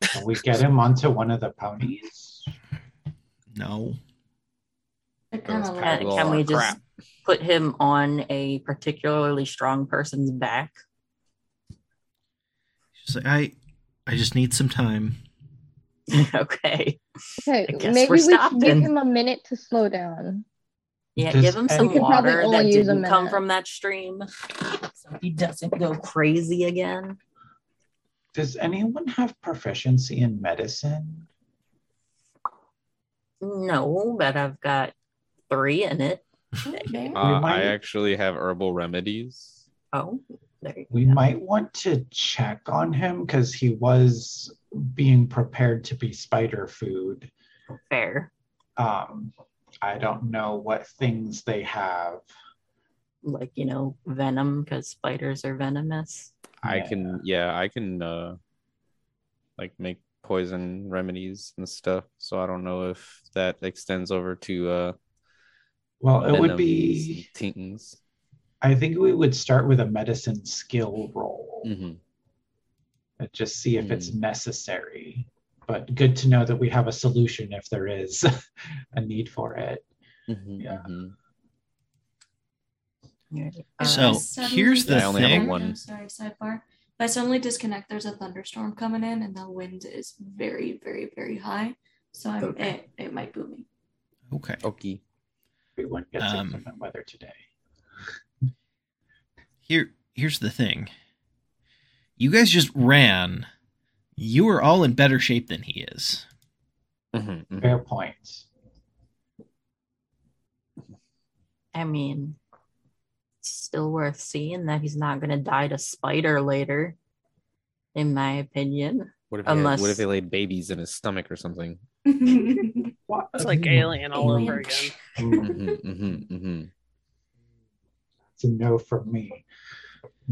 Can we get him onto one of the ponies? No. Kind of Can, can we just put him on a particularly strong person's back? She's like, I I just need some time. okay. Okay, maybe we're should give him a minute to slow down. Yeah, Does give him some We probably water only that use a didn't come from that stream, so he doesn't go crazy again. Does anyone have proficiency in medicine? No, but I've got three in it. there. Uh, might- I actually have herbal remedies. Oh, there you We go. might want to check on him because he was being prepared to be spider food. Fair. Um, I don't know what things they have. Like, you know, venom because spiders are venomous. I Yeah. can, yeah, I can, uh, like make poison remedies and stuff. So I don't know if that extends over to uh, Well, it would be. and tings. I think we would start with a medicine skill roll. hmm and just see if it's necessary. But good to know that we have a solution if there is a need for it. hmm Yeah. Uh, So, Suddenly here's the I only have thing. one. I'm sorry, sidebar. If I suddenly disconnect, there's a thunderstorm coming in, and the wind is very, very, very high. So I'm, Okay. it, it might boom me. Okay. Okay. Everyone gets Um, inclement weather today. Here here's the thing. You guys just ran. You are all in better shape than he is. Mhm, mhm. Fair point. I mean, still worth seeing that he's not going to die to spider later, in my opinion. What if, he had- Unless- what if they laid babies in his stomach or something? What? It's like Alien all Alien. over again. Mm, hmm hmm hmm It's a no from me.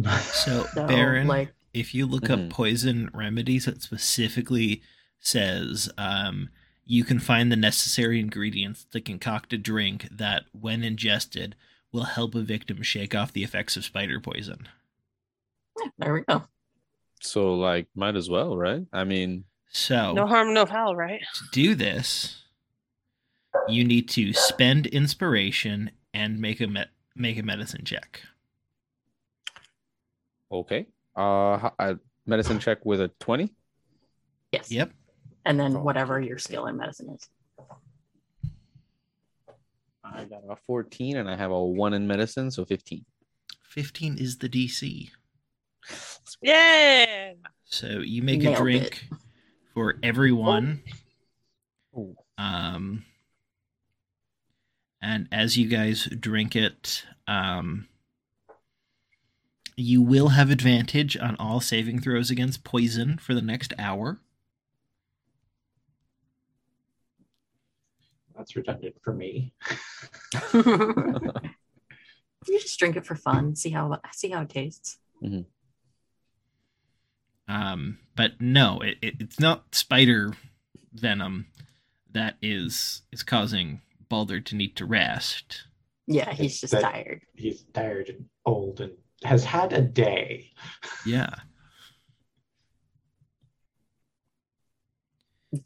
So, So, Baron, like, if you look Mhm. up poison remedies, it specifically says um, you can find the necessary ingredients to concoct a drink that, when ingested, will help a victim shake off the effects of spider poison. there we go. So like, might as well, right? I mean, So, No harm, no foul, right? to do this, you need to spend inspiration and make a me- make a medicine check. okay. Uh, a medicine check with a twenty. Yes. Yep. And then whatever your skill in medicine is. I got a fourteen, and I have a one in medicine, so fifteen. 15 is the DC. Yeah. So you make a Nailed drink for everyone. Oh. Um, and as you guys drink it, um, you will have advantage on all saving throws against poison for the next hour. That's redundant for me. you just drink it for fun. See how see how it tastes. Um, but no, it, it, it's not spider venom that is is causing Balder to need to rest. Yeah, he's just that- tired. He's tired and old and has had a day. Yeah.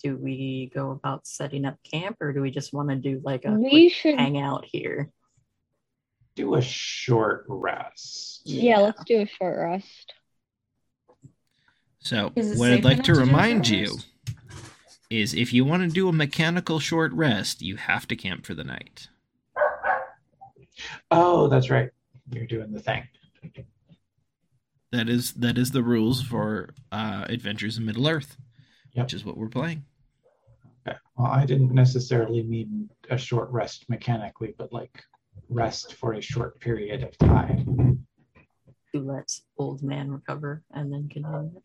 Do we go about setting up camp or do we just want to do like a We quick should- hangout here? Do a short rest. Yeah, let's do a short rest. So, what I'd like to to remind you is if you want to do a mechanical short rest, you have to camp for the night. Oh, that's right. You're doing the thing. That is that is the rules for uh, Adventures in Middle Earth, Yep. which is what we're playing. Okay. Well, I didn't necessarily mean a short rest mechanically, but like rest for a short period of time. Who lets old man recover and then continue?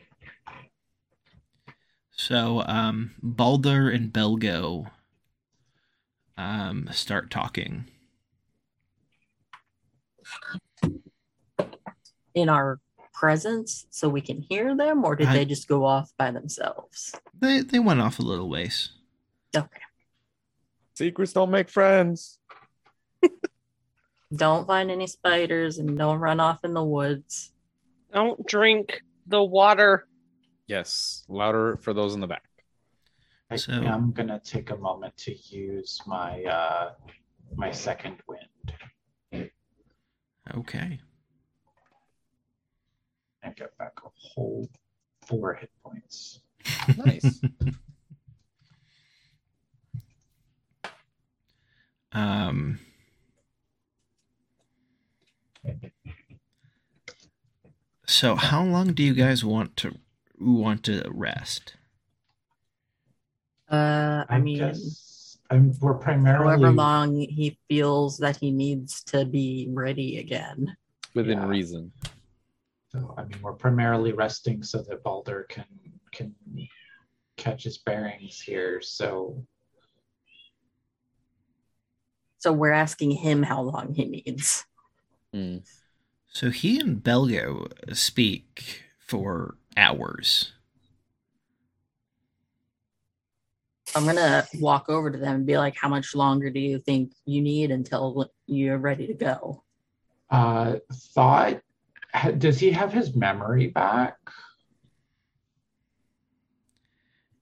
So um, Balder and Belgo um, start talking. In our presence, so we can hear them, or did I- they just go off by themselves? They they went off a little ways. Okay. Secrets don't make friends. Don't find any spiders and don't run off in the woods. Don't drink the water. Yes, louder for those in the back. I So- am gonna take a moment to use my uh my second wind Okay. And get back a whole four hit points. Nice. Um, so how long do you guys want to want to rest? Uh, I mean, I'm, we're primarily however long he feels that he needs to be ready again. Within Yeah. reason. So I mean, we're primarily resting so that Balder can can catch his bearings here. So So we're asking him how long he needs. Hmm. So he and Belgo speak for hours. I'm gonna walk over to them and be like, "How much longer do you think you need until you're ready to go?" uh thought ha- does he have his memory back?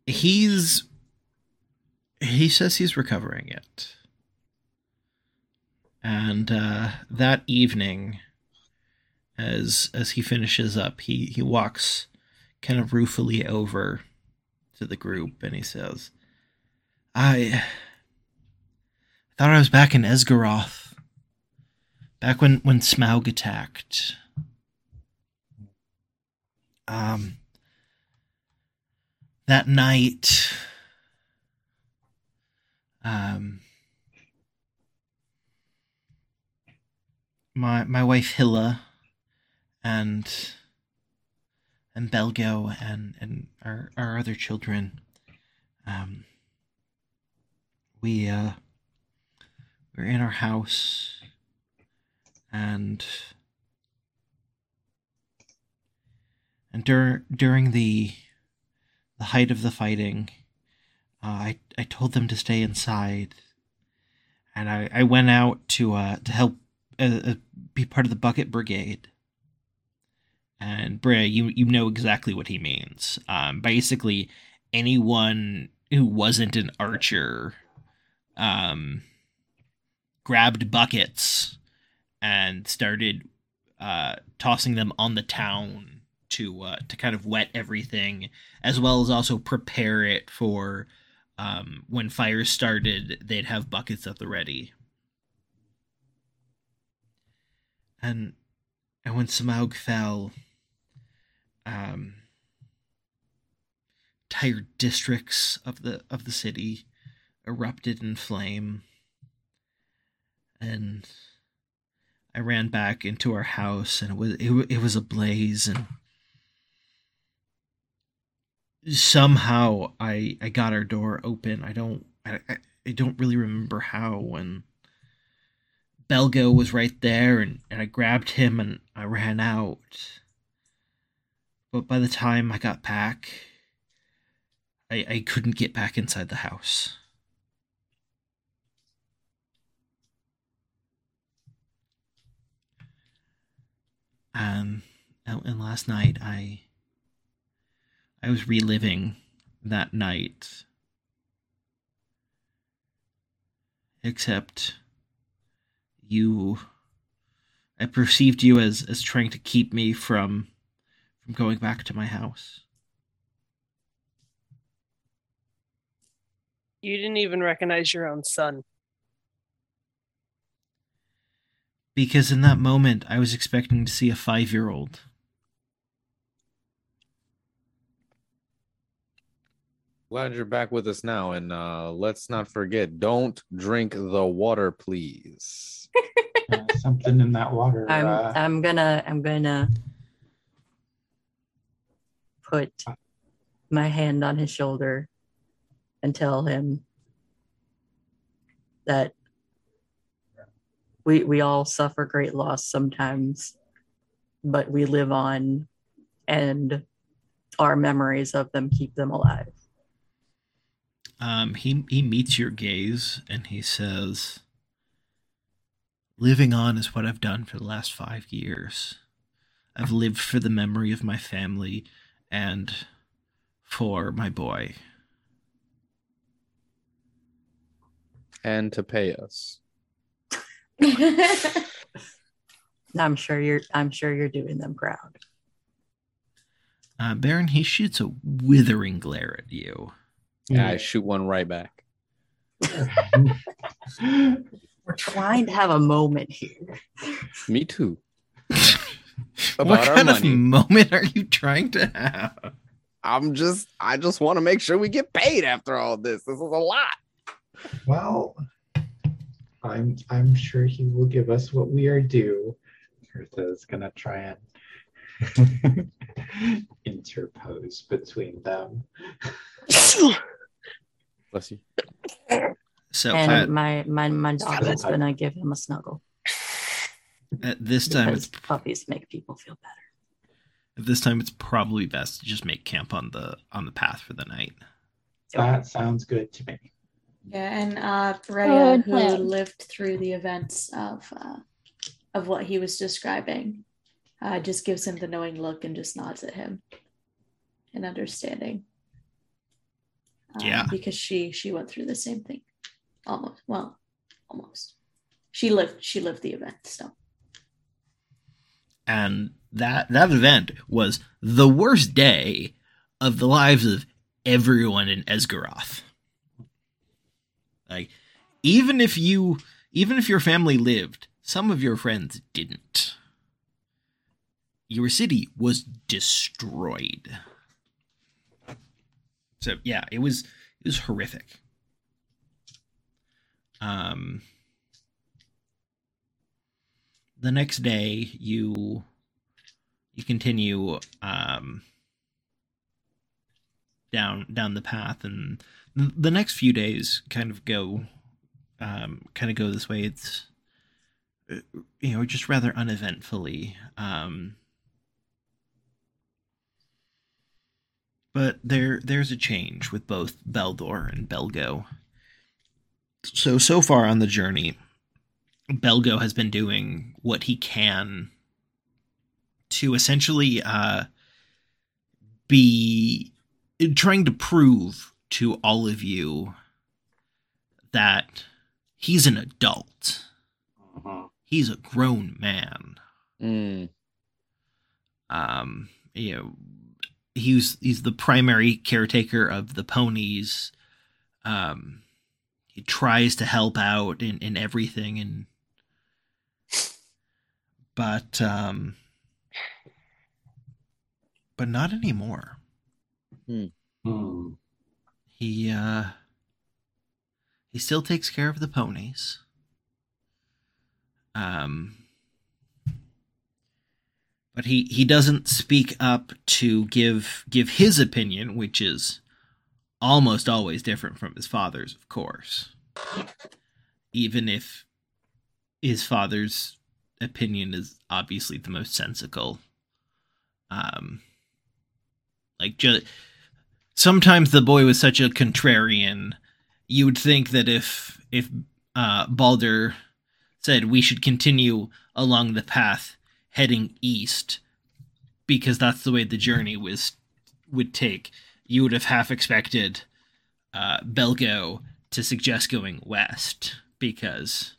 He's he says he's recovering it. And uh, that evening, as as he finishes up, he he walks kind of ruefully over to the group and he says, "I thought I was back in Esgaroth, back when when Smaug attacked. Um, that night, um." my my wife Hilla and and Belgo and and our our other children um we uh we're in our house and and dur- during the the height of the fighting uh, I I told them to stay inside and I I went out to uh to help uh, uh, be part of the bucket brigade. And Brea, you you know exactly what he means. Um, basically, anyone who wasn't an archer, um, grabbed buckets and started uh, tossing them on the town to uh, to kind of wet everything, as well as also prepare it for um, when fires started. They'd have buckets at the ready. and and when Smaug fell, um, entire districts of the of the city erupted in flame, and I ran back into our house, and it was it, it was ablaze, and somehow I I got our door open. I don't I, I, don't really remember how when. Belgo was right there, and, and I grabbed him and I ran out. But by the time I got back, I, I couldn't get back inside the house. Um, and and last night I I was reliving that night. Except you I perceived you as as trying to keep me from from going back to my house. You didn't even recognize your own son. Because in that moment I was expecting to see a 5-year-old. Glad you're back with us now, and uh, let's not forget: don't drink the water, please. Uh, something in that water. I'm uh, I'm gonna I'm gonna put my hand on his shoulder and tell him that we we all suffer great loss sometimes, but we live on and our memories of them keep them alive. Um, he he meets your gaze and he says, "Living on is what I've done for the last five years. I've lived for the memory of my family and for my boy. And to pay us. I'm sure you're I'm sure you're doing them proud. Uh, Baron, he shoots a withering glare at you. Yeah, I shoot one right back. We're trying to have a moment here. Me too. what About our kind of moment are you trying to have? I'm just I just want to make sure we get paid after all this. This is a lot. Well, I'm I'm sure he will give us what we are due. Hertha's gonna try and interpose between them. Bless you. So and at, my my my dog Snuggle is gonna give him a snuggle. at this time, it's puppies make people feel better. at this time it's probably best to just make camp on the on the path for the night. That sounds good to me. Yeah, and uh, Brea, Good who lived through the events of uh, of what he was describing, uh, just gives him the knowing look and just nods at him in understanding. Um, Yeah. because she she went through the same thing, almost. Well, almost. She lived she lived the event. So and that that event was the worst day of the lives of everyone in Esgaroth. Like even if you even if your family lived, some of your friends didn't. Your city was destroyed. So yeah, it was it was horrific. Um the next day you you continue um down down the path and th- the next few days kind of go um kind of go this way it's uh, you know just rather uneventfully um but there there's a change with both Balder and Belgo so so far on the journey Belgo has been doing what he can to essentially uh, be trying to prove to all of you that he's an adult. He's a grown man. Mm. Um, you know, he's he's the primary caretaker of the ponies. Um, he tries to help out in in everything and but um but not anymore Hmm. he uh he still takes care of the ponies um but he he doesn't speak up to give give his opinion which is almost always different from his father's of course. Even if his father's opinion is obviously the most sensical. Um like just sometimes the boy was such a contrarian you would think that if if uh balder said we should continue along the path heading east because that's the way the journey was would take you would have half expected uh belgo to suggest going west because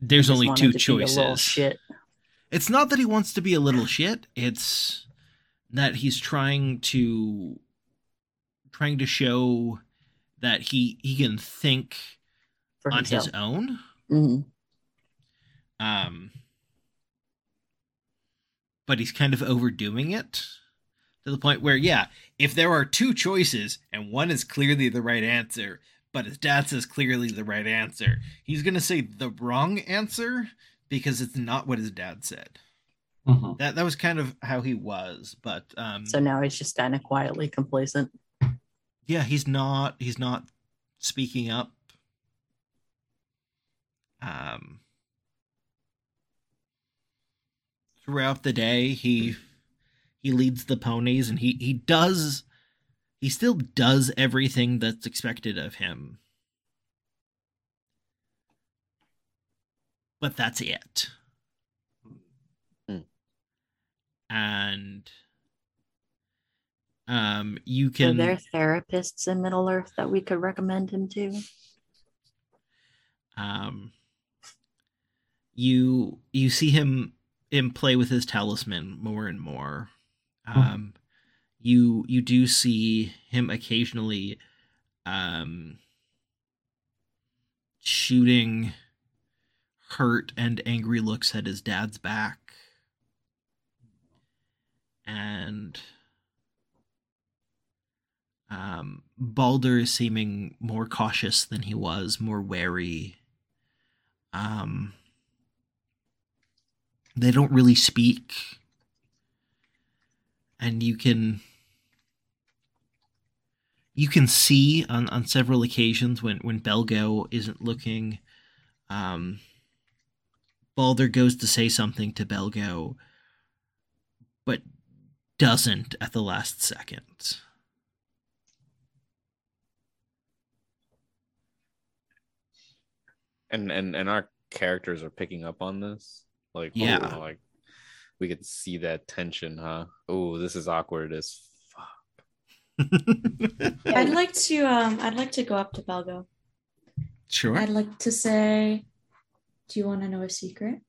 there's only two to be a little choices Shit. it's not that he wants to be a little shit it's that he's trying to trying to show that he he can think For on himself. his own Mhm. Um, but he's kind of overdoing it to the point where, yeah, if there are two choices and one is clearly the right answer, but his dad says clearly the right answer, he's going to say the wrong answer because it's not what his dad said. Mhm. That that was kind of how he was, but um, So now he's just kind of quietly complacent. yeah, he's not he's not speaking up. Um, throughout the day, he he leads the ponies, and he he does he still does everything that's expected of him. But that's it. Hmm. And um you can Are can there therapists in Middle Earth that we could recommend him to? um you you see him him play with his talisman more and more. Um you you do see him occasionally um shooting hurt and angry looks at his dad's back. And um, Balder is seeming more cautious than he was, more wary. Um, they don't really speak, and you can you can see on, on several occasions when when Belgo isn't looking, um, Balder goes to say something to Belgo, but doesn't at the last second. and and and our characters are picking up on this like Yeah. you know, like we could see that tension huh oh this is awkward as fuck I'd like to um I'd like to go up to Belgo. Sure. I'd like to say, do you want to know a secret?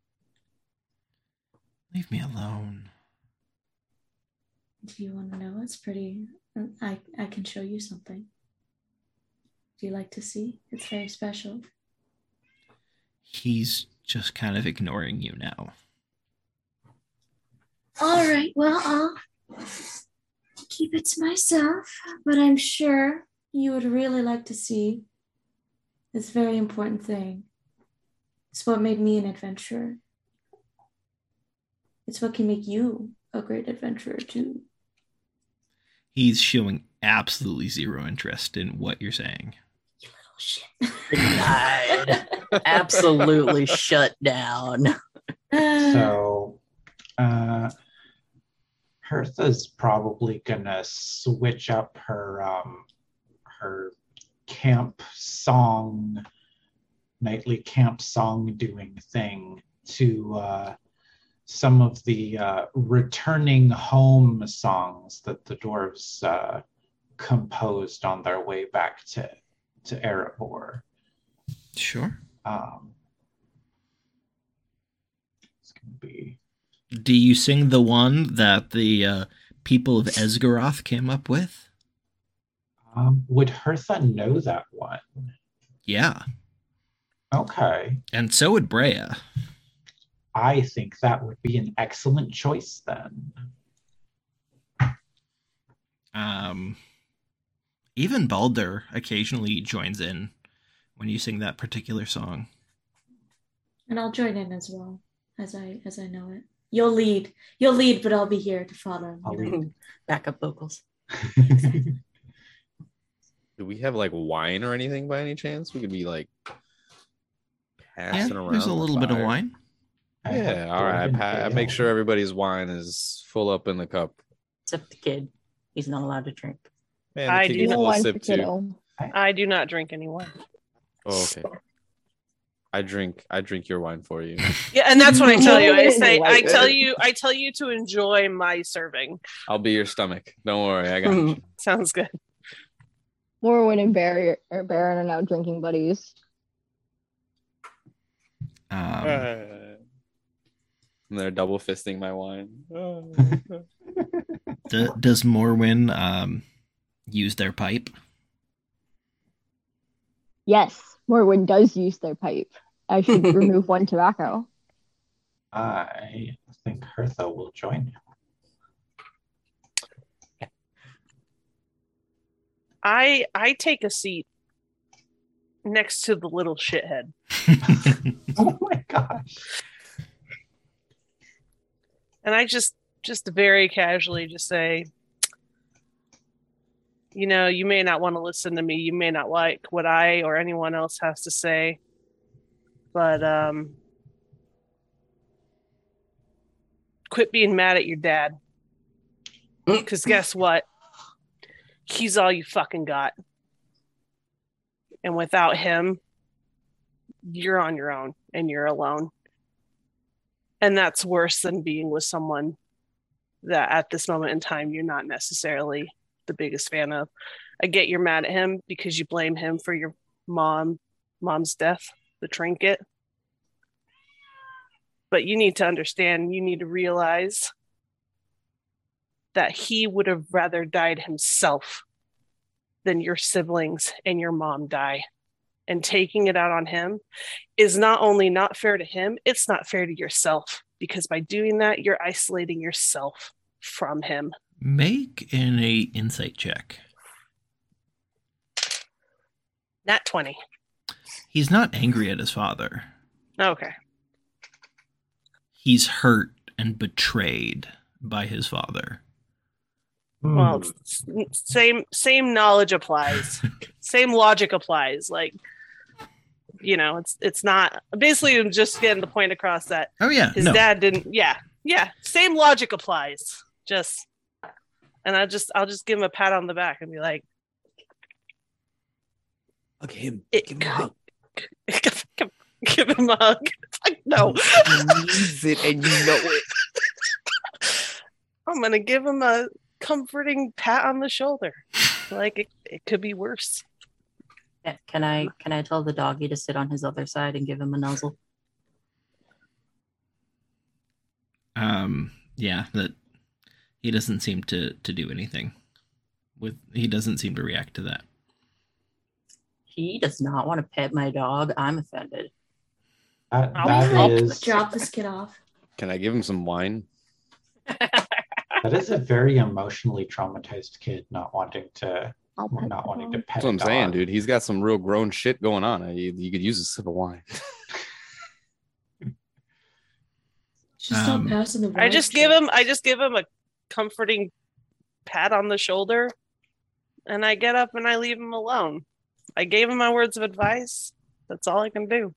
Leave me alone. Do you want to know? It's pretty I I can show you something. Do you like to see? It's very special. He's just kind of ignoring you now. All right, well, I'll keep it to myself, but I'm sure you would really like to see this very important thing. It's what made me an adventurer. It's what can make you a great adventurer, too. He's showing absolutely zero interest in what you're saying. You little shit. Denied. Absolutely shut down. So, uh, Hertha's probably gonna switch up her um, her camp song, nightly camp song doing thing to uh, some of the uh, returning home songs that the dwarves uh, composed on their way back to to Erebor. Sure. Um, it's gonna be. Do you sing the one that the uh, people of Esgaroth came up with? Um, would Hertha know that one? Yeah. Okay. And so would Brea. I think that would be an excellent choice then. Um, even Balder occasionally joins in when you sing that particular song. And I'll join in as well as I as I know it. You'll lead. You'll lead, but I'll be here to follow. I'll you know. lead. Backup vocals. do we have like wine or anything by any chance we could be like Yeah, passing around there's a the little bit of wine. Yeah all right I, I make sure everybody's wine is full up in the cup Except the kid. He's not allowed to drink. Man, I do kid gets a not little One for sip too. I do not drink any wine. Oh, okay. I drink. I drink your wine for you. Yeah, and that's what I tell you. I say, I tell you, I tell you to enjoy my serving. I'll be your stomach. Don't worry. I got you. Sounds good. Morwen and Barry or Baron are now drinking buddies. Um, and they're double fisting my wine. d- does Morwen um, use their pipe? Yes, Morwen does use their pipe. I should remove one tobacco. I think Hertha will join you. I I take a seat next to the little shithead. Oh my gosh. and I just just very casually just say, you know, you may not want to listen to me. You may not like what I or anyone else has to say, but um, quit being mad at your dad. Because guess what? He's all you fucking got. And without him, you're on your own and you're alone. And that's worse than being with someone that at this moment in time you're not necessarily the biggest fan of. I get you're mad at him because you blame him for your mom mom's death, the trinket. But you need to understand, you need to realize that he would have rather died himself than your siblings and your mom die. And taking it out on him is not only not fair to him, it's not fair to yourself because by doing that, you're isolating yourself from him. Make an a insight check. Not 20. He's not angry at his father. Okay. He's hurt and betrayed by his father. Well, Hmm. it's- it's same same knowledge applies. same logic applies. Like, you know, it's it's not basically I'm just getting the point across that Oh yeah, his no. dad didn't. Yeah, yeah. Same logic applies. Just, and I just I'll just give him a pat on the back and be like, Hug him. it, Give him a hug. give, give- give him a hug. Like, no, He needs it, and you know it. I'm gonna give him a comforting pat on the shoulder. Like it, it could be worse. Yeah, Can I can I tell the doggy to sit on his other side and give him a nuzzle? Um, yeah, that he doesn't seem to to do anything. With he doesn't seem to react to that. He does not want to pet my dog. I'm offended. That, I'll that help is Drop this kid off. Can I give him some wine? that is a very emotionally traumatized kid not wanting to I'll not wanting to pet That's what a I'm saying, dude. He's got some real grown shit going on. Uh, You, you could use a sip of wine. Just Um, not passing the. I just give him I just give him a comforting pat on the shoulder and I get up and I leave him alone. I gave him my words of advice. That's all I can do.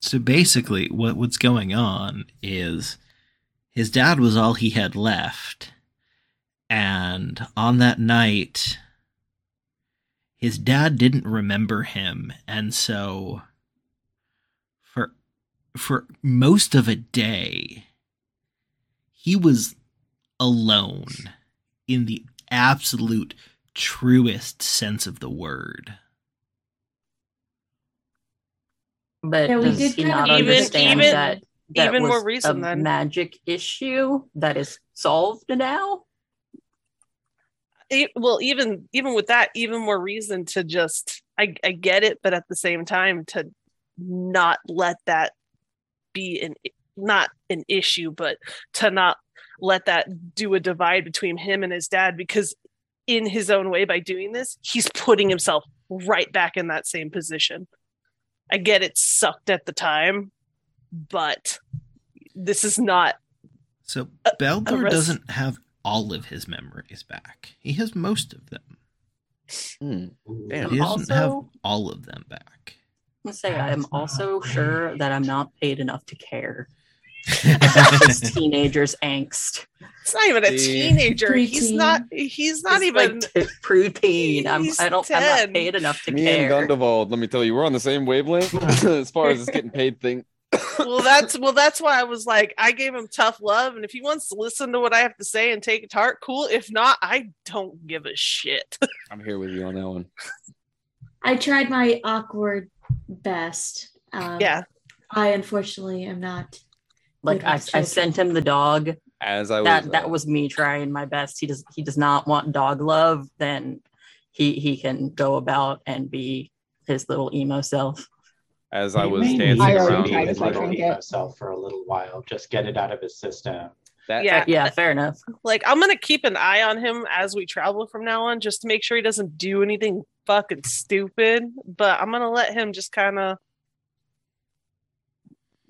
So basically, what what's going on is his dad was all he had left, and on that night, his dad didn't remember him, and so for for most of a day, he was alone in the absolute truest sense of the word. But Yeah, we does did he kind not Even- understand even- that that even was more reason a then. magic issue that is solved now? E- well even even with that even more reason to just I, I get it but at the same time to not let that be an not an issue but to not let that do a divide between him and his dad because in his own way by doing this he's putting himself right back in that same position i get it sucked at the time but this is not So A- Balder res- doesn't have all of his memories back. He has most of them. Hmm. Damn. He doesn't have all of them back. Let's say I am also sure that I'm not paid enough to care about this teenager's angst. it's not even a See? teenager he's not he's not He's even like t- preteen. I'm, I don't. I'm not paid enough to Me care. and Gundevald, let me tell you, we're on the same wavelength as far as this getting paid thing. well that's well that's why i was like i gave him tough love and if he wants to listen to what i have to say and take it to heart cool if not i don't give a shit I'm here with you on that one. I tried my awkward best. Um, yeah I unfortunately am not. Like I, I sent him the dog. As I was, That uh, that was me trying my best. He does. He does not want dog love. Then he he can go about and be his little emo self. as I was may dancing I around. to tried be with little him. emo self for a little while. Just get it out of his system. That, Yeah. Yeah, fair enough. Like I'm gonna keep an eye on him as we travel from now on, just to make sure he doesn't do anything fucking stupid. But I'm gonna let him just kind of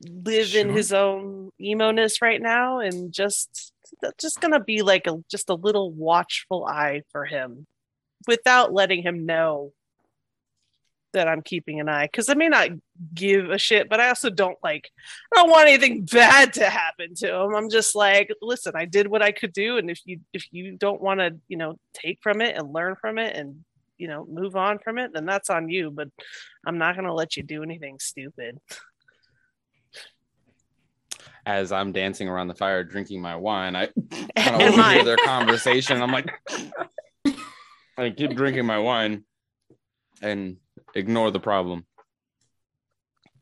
live in his own emo-ness right now, and just just gonna be like a just a little watchful eye for him, without letting him know that I'm keeping an eye. Because I may not give a shit, but I also don't like I don't want anything bad to happen to him. I'm just like, listen, I did what I could do, and if you if you don't want to, you know, take from it and learn from it and you know move on from it, then that's on you. But I'm not gonna let you do anything stupid. As I'm dancing around the fire drinking my wine, I kind of overhear their conversation. I'm like, I keep drinking my wine and ignore the problem.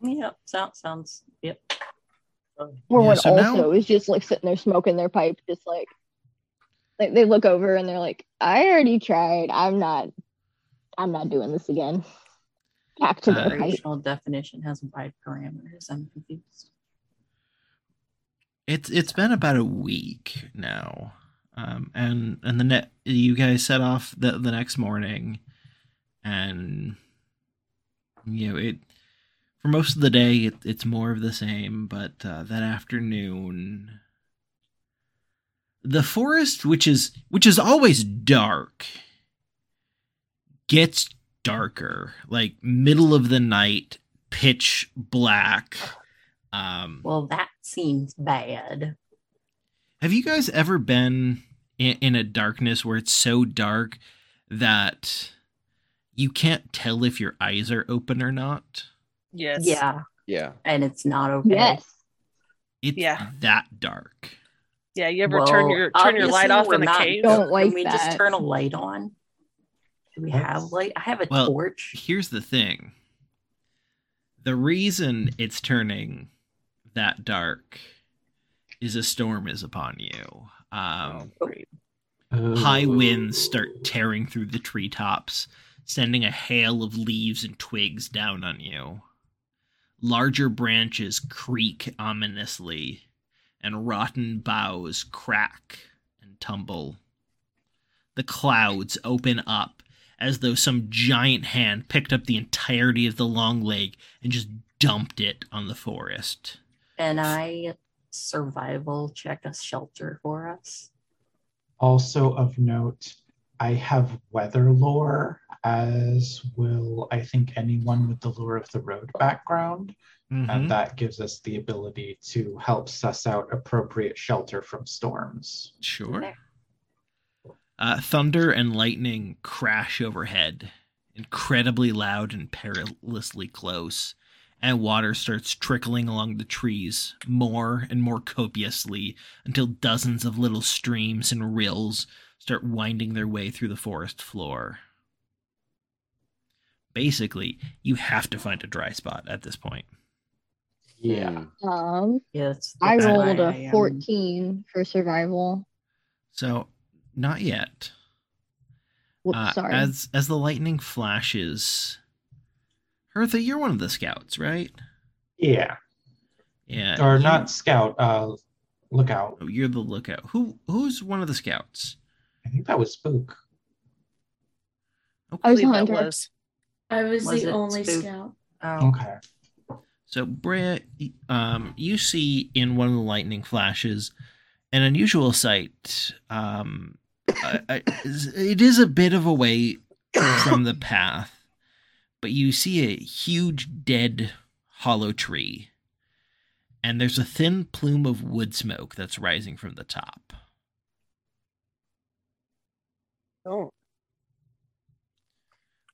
Yep, sounds sounds yep. Or Yeah, when so now- also is just like sitting there smoking their pipe, just like like they look over and they're like, I already tried. I'm not I'm not doing this again. Back to Uh, their pipe. Definition has wide parameters. I'm confused. It's it's been about a week now, um, and and the net you guys set off the the next morning, and you know it for most of the day it, it's more of the same, but uh, that afternoon, the forest, which is which is always dark, gets darker, like middle of the night, pitch black. Um, Well, that seems bad. Have you guys ever been in, in a darkness where it's so dark that you can't tell if your eyes are open or not? Yes. Yeah, Yeah. and it's not okay. Yes. It's Yeah. that dark. Yeah. You ever turn your turn your light off we're in a not- cave? Don't like Can we just turn a light on? Do we have light? I have a Well, torch. Here's the thing. The reason it's turning that dark is a storm is upon you. Um, Great. high winds start tearing through the treetops, sending a hail of leaves and twigs down on you. Larger branches creak ominously, and rotten boughs crack and tumble. The clouds open up as though some giant hand picked up the entirety of the long lake and just dumped it on the forest. And I survival check a shelter for us. Also of note, I have weather lore, as will I think anyone with the lore of the road background, Mhm. and that gives us the ability to help suss out appropriate shelter from storms. Sure. Uh, thunder and lightning crash overhead, incredibly loud and perilously close, and water starts trickling along the trees more and more copiously until dozens of little streams and rills start winding their way through the forest floor. Basically, you have to find a dry spot at this point. Yeah. Um Yes. I rolled why I a am- 14 for survival. So, not yet. Whoops, Uh, sorry. As as the lightning flashes, Hertha, you're one of the scouts, right? Yeah. Yeah. Or you- not scout, uh lookout. oh, You're the lookout. Who who's one of the scouts? I think that was spook. I was that hunter. was. I was, Was the only spook? scout. Oh, Okay. So, Brea, um, you see in one of the lightning flashes an unusual sight. Um, I- I- it is a bit of a way from the path, but you see a huge dead hollow tree, and there's a thin plume of wood smoke that's rising from the top. Oh.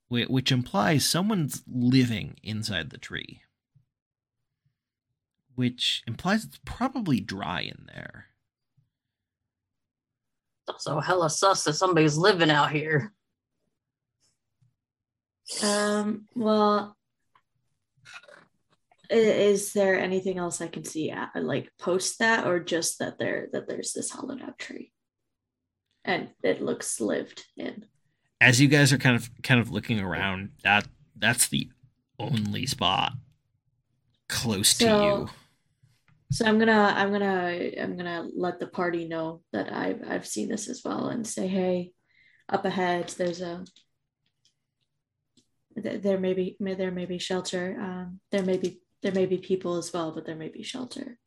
which implies someone's living inside the tree. Which implies it's probably dry in there. it's also hella sus that somebody's living out here. Um, well, is there anything else I can see at, like post that, or just that there that there's this hollowed out tree, and it looks lived in? As you guys are kind of kind of looking around, that that's the only spot close to you. So I'm gonna I'm gonna I'm gonna let the party know that I've I've seen this as well and say, hey, up ahead there's a th- there may be may there may be shelter. Um, there may be there may be people as well, but there may be shelter.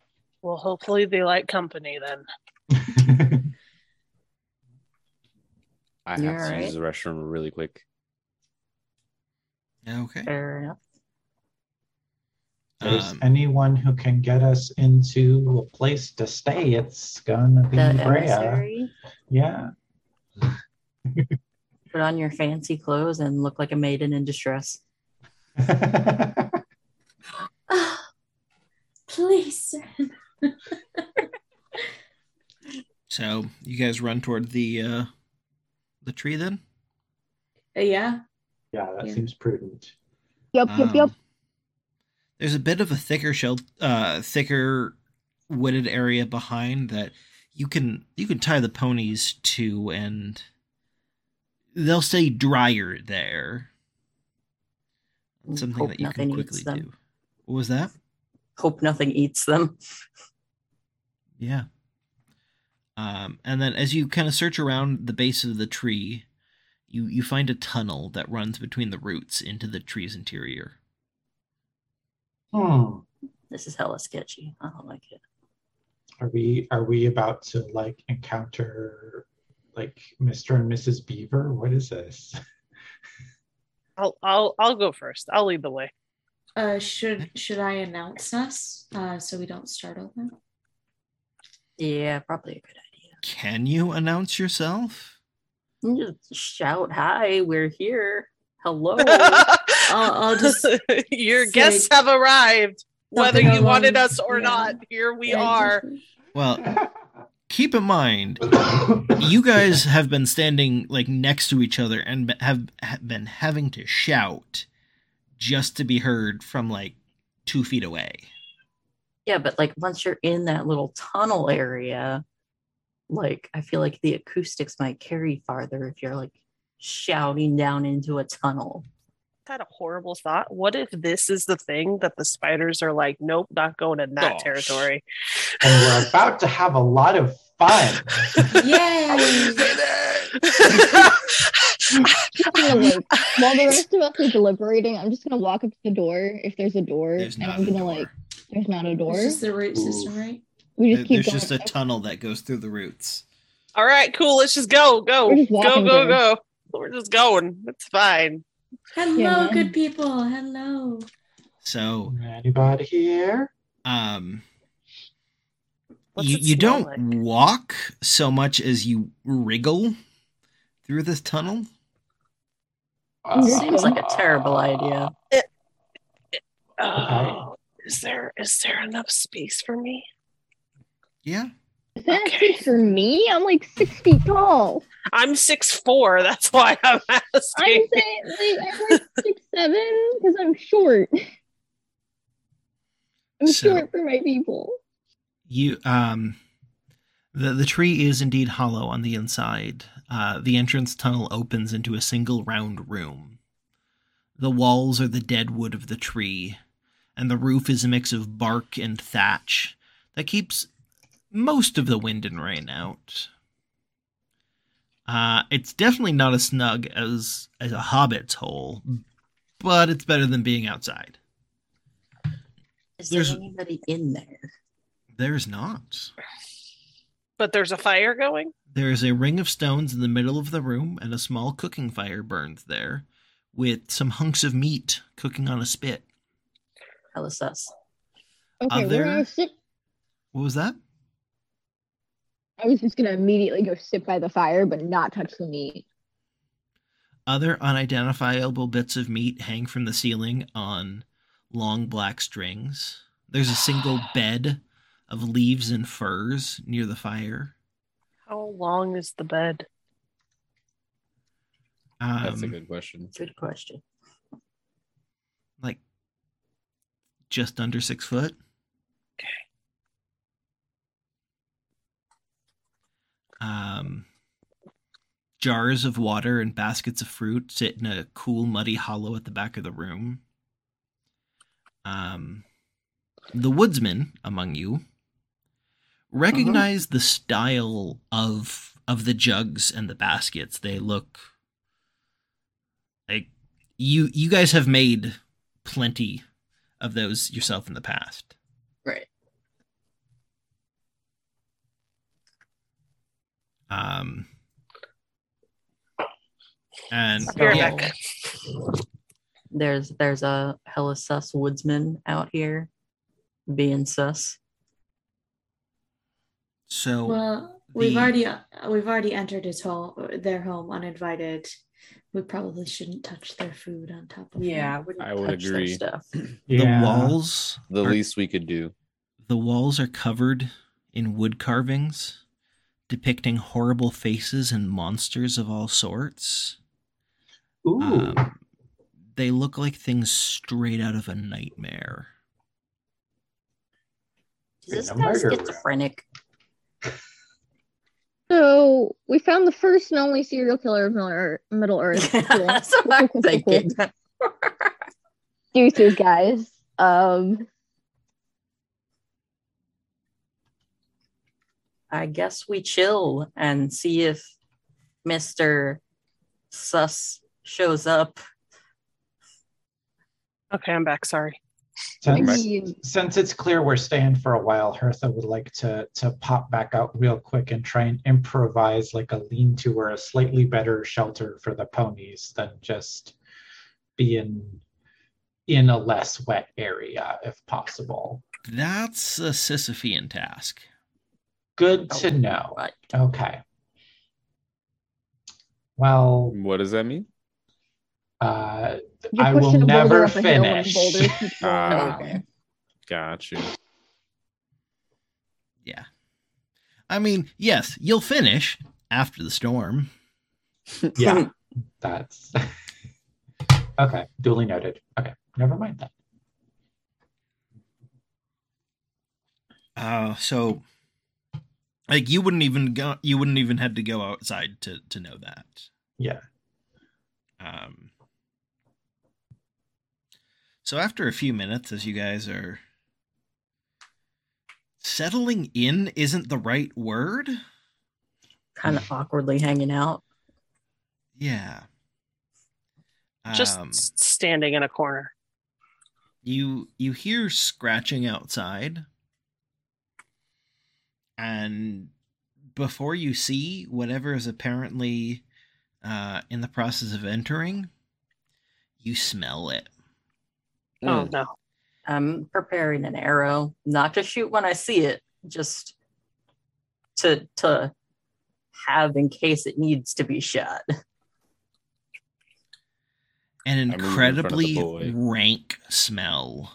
Well, hopefully they like company then. I have You're to right. use the restroom really quick. Okay. Fair enough. If there's Um, anyone who can get us into a place to stay, it's gonna be The Brea. emissary, Yeah. put on your fancy clothes and look like a maiden in distress. Ah, please. So you guys run toward the uh the tree then? Uh, yeah. yeah, that Yeah. seems prudent. Yep, yep, yep. Um, There's a bit of a thicker shell, uh, thicker wooded area behind that you can you can tie the ponies to, and they'll say drier there. Something Hope that you can nothing quickly do. What was that? Hope nothing eats them. Yeah. Um, and then as you kind of search around the base of the tree, you you find a tunnel that runs between the roots into the tree's interior. Hmm. This is hella sketchy. I don't like it. Are we are we about to like encounter like Mr. and Mrs. Beaver? What is this? I'll I'll I'll go first. I'll lead the way. Uh, should should I announce us uh, so we don't startle them? Yeah, probably a good idea. Can you announce yourself? Just shout, "Hi, we're here. Hello." I'll, I'll just Your say guests have arrived. Whether you wanted us or yeah. not, here we Yeah, are. exactly. Well, keep in mind, you guys have been standing like next to each other and have have been having to shout just to be heard from like two feet away. Yeah, but like once you're in that little tunnel area, like I feel like the acoustics might carry farther if you're like shouting down into a tunnel. Had a horrible thought. What if this is the thing that the spiders are like, nope, not going in that Gosh. territory. and we're about to have a lot of fun. Yay! I'm gonna, like, while the rest of us are deliberating, I'm just gonna walk up to the door if there's a door, There's and not I'm a gonna door. like, there's not a door. It's just the root system, right? we There- just keep There's going. just a tunnel that goes through the roots. All right, cool. Let's just go, go, just go, walking go, there. go. We're just going. It's fine. Hello, Yeah. good people. Hello. So, Anybody here? um, What's you you don't like? walk so much as you wriggle through this tunnel. Seems like a terrible idea. Oh, is there is there enough space for me? Yeah. Is that Okay. for me? I'm like six feet tall. I'm six four. That's why I'm I'm asking. saying like I'm like six seven because I'm short. I'm So- short for my people. You um the the tree is indeed hollow on the inside. Uh the entrance tunnel opens into a single round room. The walls are the dead wood of the tree, and the roof is a mix of bark and thatch that keeps most of the wind and rain out. Uh it's definitely not as snug as as a hobbit's hole, but it's better than being outside. Is There's- there anybody in there? There's not. But there's a fire going. There is a ring of stones in the middle of the room, and a small cooking fire burns there, with some hunks of meat cooking on a spit. Hella sus. Okay, Other- we're gonna sit. What was that? I was just gonna immediately go sit by the fire, but not touch the meat. Other unidentifiable bits of meat hang from the ceiling on long black strings. There's a single bed of leaves and furs near the fire. How long is the bed? Um, That's a good question. Good question. Like just under six foot. Um, jars of water and baskets of fruit sit in a cool, muddy hollow at the back of the room. Um, the woodsmen among you recognize the style of of the jugs and the baskets. They look like you you guys have made plenty of those yourself in the past. Right. Um and yeah, back. There's there's a hella sus woodsman out here being sus. so Well, we've the- already uh, we've already entered his home, their home uninvited. We probably shouldn't touch their food on top of Yeah, I wouldn't I would touch their agree. stuff. the walls The are- least we could do. The walls are covered in wood carvings depicting horrible faces and monsters of all sorts. Ooh. Um, they look like things straight out of a nightmare. Is this guy schizophrenic? So we found the first and only serial killer of Middle Earth. Middle Earth. Cool. That's what I'm thinking. Deuces, guys. Um, I guess we chill and see if Mr. Sus shows up. Okay, I'm back. Sorry. Since, mean, since it's clear we're staying for a while, Hertha would like to to pop back out real quick and try and improvise like a lean-to or a slightly better shelter for the ponies than just being in a less wet area if possible. That's a Sisyphean task. Good Oh, to know. Right. Okay. Well, What does that mean? uh, I will pushing a boulder never up a hill and finish. the boulder keeps rolling down. Okay. Got you. Yeah. I mean, yes, you'll finish after the storm. yeah, that's okay. Duly noted. Okay, never mind that. Uh, so like you wouldn't even go you wouldn't even have to go outside to to know that. Yeah. Um, so after a few minutes, as you guys are settling in, isn't the right word. Kind of awkwardly hanging out. Yeah. Just Um, standing in a corner. you you hear scratching outside, and before you see whatever is apparently uh, in the process of entering, you smell it. Oh Mm. no. I'm preparing an arrow, not to shoot when I see it, just to to have in case it needs to be shot. An move in front of the incredibly rank smell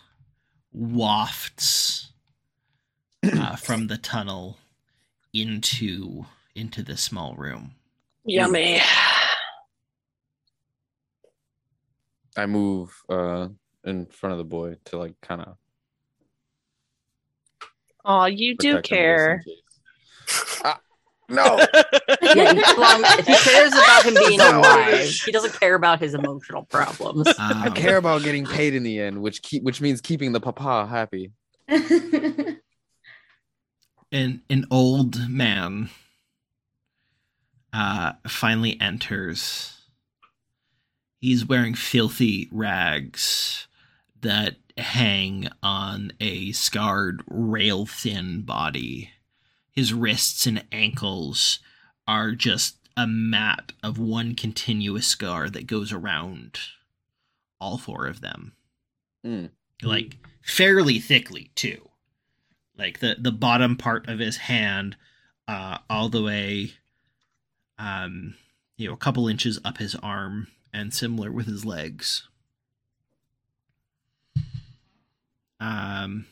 wafts uh, from the tunnel into into the small room. Yummy. I move uh in front of the boy to like kind of Oh, you do care. Ah, no. Yeah, he, well, if he cares about him being No. alive, he doesn't care about his emotional problems. I Um, care about getting paid in the end, which keep which means keeping the papa happy. An an old man uh finally enters. He's wearing filthy rags that hang on a scarred rail thin body. His wrists and ankles are just a mat of one continuous scar that goes around all four of them. Mm. like fairly thickly too like the the bottom part of his hand uh all the way um you know a couple inches up his arm and similar with his legs um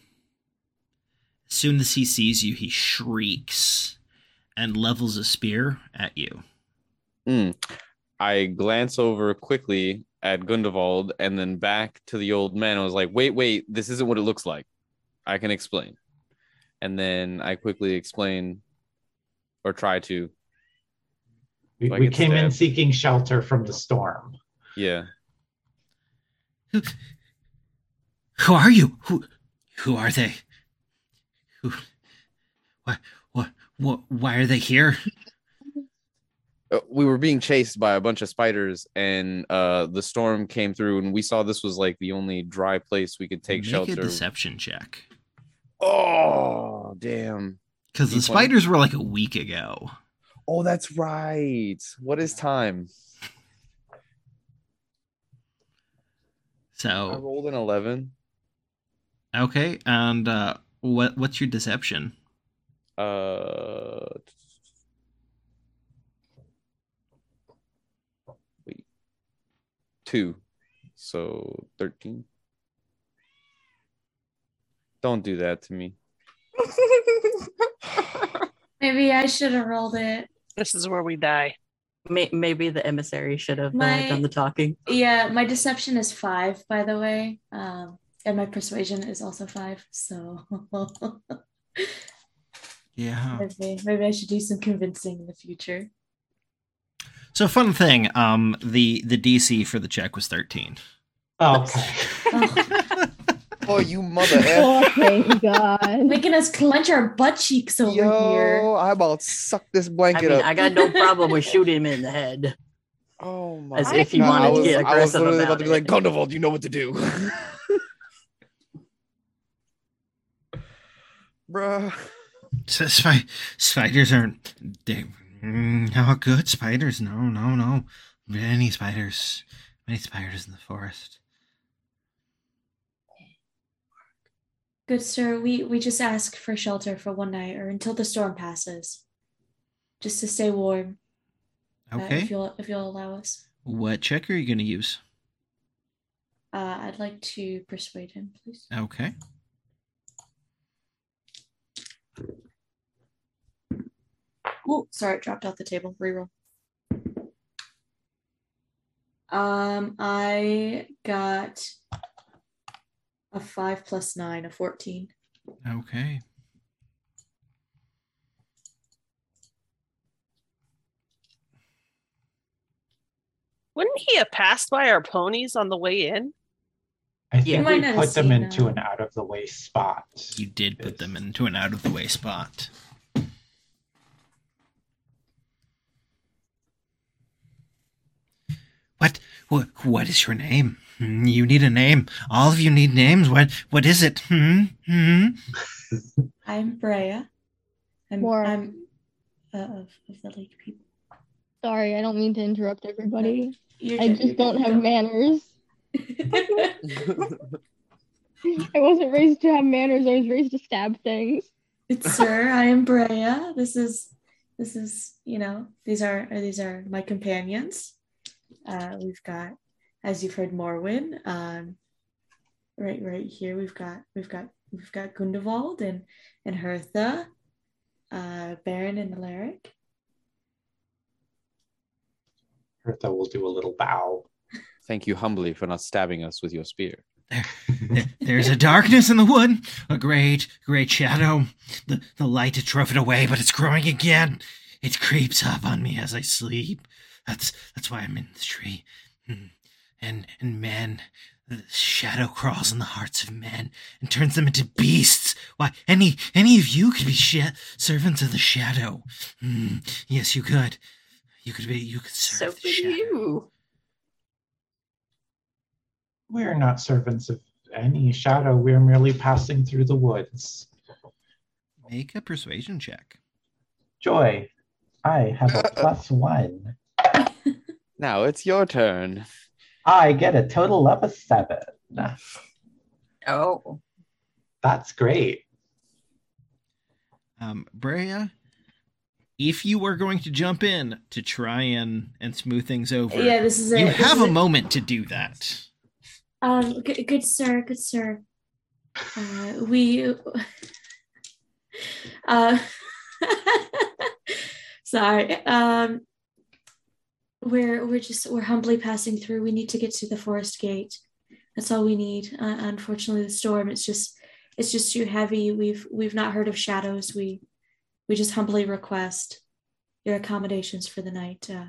as soon as he sees you he shrieks and levels a spear at you Mm. I glance over quickly at Gundevald and then back to the old man. I was like, wait, wait, this isn't what it looks like. I can explain. And then I quickly explain or try to. We, we get came in seeking shelter from the storm. Yeah. who who are you who Who are they? Who? What? What? What? Why are they here? Uh, we were being chased by a bunch of spiders and uh the storm came through and we saw this was like the only dry place we could take Make shelter a deception check. Oh damn. Because the spiders were like a week ago. oh that's right. What is time? So i rolled an 11 okay, and uh, what what's your deception? uh wait. Two. So 13 don't do that to me Maybe I should have rolled it. This is where we die. May- maybe the emissary should have uh, done the talking. Yeah, my deception is five, by the way. Um, and my persuasion is also five. So Yeah. maybe, maybe I should do some convincing in the future. So fun thing, um, the the DC for the check was thirteen. Okay. oh you mother Oh, thank God. Making us clench our butt cheeks over here. Yo, I about suck this I blanket mean, up. I got no problem with shooting him in the head. oh my As if he wanted I to was, get I was aggressive literally about about to be it. like, Gundevald, you know what to do. Bruh. So spi- spiders aren't they, mm, not good spiders. No, no, no. Many spiders. Many spiders in the forest. Good sir, we, we just ask for shelter for one night or until the storm passes. Just to stay warm. uh, Okay. if you'll if you'll allow us. what check are you gonna use? Uh, I'd like to persuade him, please. Okay. Oh, sorry, it dropped off the table. Reroll. Um, I got a five plus nine, a fourteen. Okay. Wouldn't he have passed by our ponies on the way in? I think Yeah. You might we not have put them seen into that. an out of the way spot. You did put them into an out of the way spot. What what what is your name? Hmm, You need a name. All of you need names. What what is it? Hmm? Hmm? I'm Brea. I'm, More. I'm uh, of, of the lake people. Sorry, I don't mean to interrupt everybody. You're I good, just you're don't good. have manners. I wasn't raised to have manners. I was raised to stab things. It's sir, I am Brea. This is this is you know these are these are my companions. Uh, we've got, as you've heard, Morwen. Um, right, right here we've got we've got we've got Gundevald and and Hertha, uh, Baron and Alaric. Hertha will do a little bow. Thank you humbly for not stabbing us with your spear. There- There's a darkness in the wood, a great, great shadow. The, the light had drove it away, but it's growing again. It creeps up on me as I sleep. That's that's why I'm in the tree. And and men, the shadow crawls in the hearts of men and turns them into beasts. Why, any any of you could be sha- servants of the shadow. Hmm. Yes, you could. You could be. You could serve for the shadow. you. We're not servants of any shadow. We're merely passing through the woods. Make a persuasion check. Joy, I have a plus one. Now it's your turn. I get a total of a seven. Oh. That's great. Um, Brea, if you were going to jump in to try and and smooth things over, Yeah, this is it. you This have a it. moment to do that. Um, good, good sir, good sir. Uh, we, uh, sorry. Um, we're we're just we're humbly passing through. We need to get to the forest gate. That's all we need. Uh, unfortunately, the storm it's just it's just too heavy. We've we've not heard of shadows. We we just humbly request your accommodations for the night. Uh,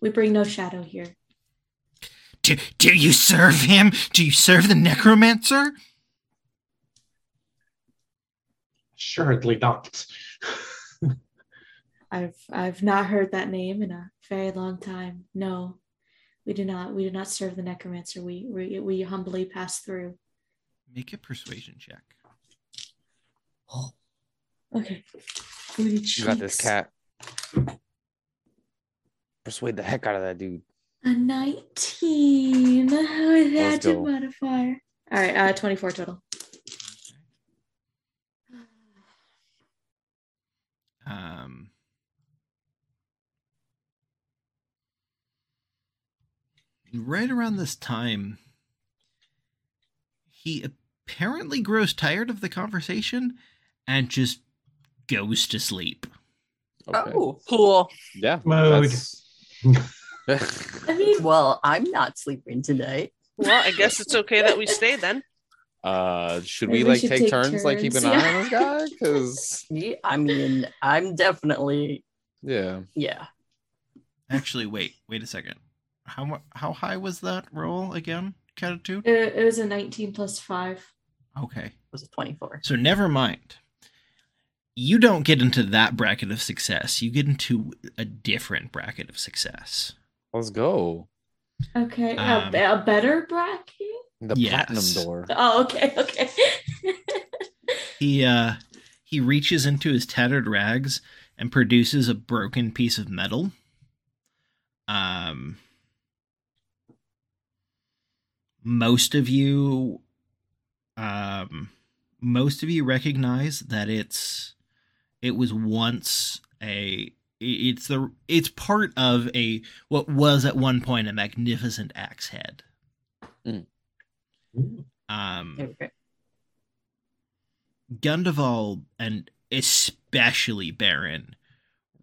we bring no shadow here. Do, do you serve him? Do you serve the necromancer? Assuredly not. I've I've not heard that name in a very long time. No, we do not. We do not serve the necromancer. We we, we humbly pass through. Make a persuasion check. Okay. Booty You got this cat. Persuade the heck out of that dude. A 19 with Let's that go. modifier. All right, uh, 24 total. Um, right around this time, he apparently grows tired of the conversation and just goes to sleep. Okay. Oh, Cool. Yeah. Mode. I mean, well, I'm not sleeping tonight. Well, I guess it's okay that we stay then. uh, should Maybe we we like should take, take turns, like keep an turns, eye on this guy? Because I mean, I'm definitely yeah, yeah. Actually, wait, wait a second. How how high was that roll again? Catitude. it, it was a 19 plus 5. Okay, It was a 24. so never mind. You don't get into that bracket of success. You get into a different bracket of success. let's go. Okay, Um, a, a better bracket? The platinum Yes. door. Oh, okay, okay. He uh he reaches into his tattered rags and produces a broken piece of metal. Um most of you um most of you recognize that it's it was once a it's the it's part of a what was at one point a magnificent axe head. Um Okay. Gundevald and especially Baron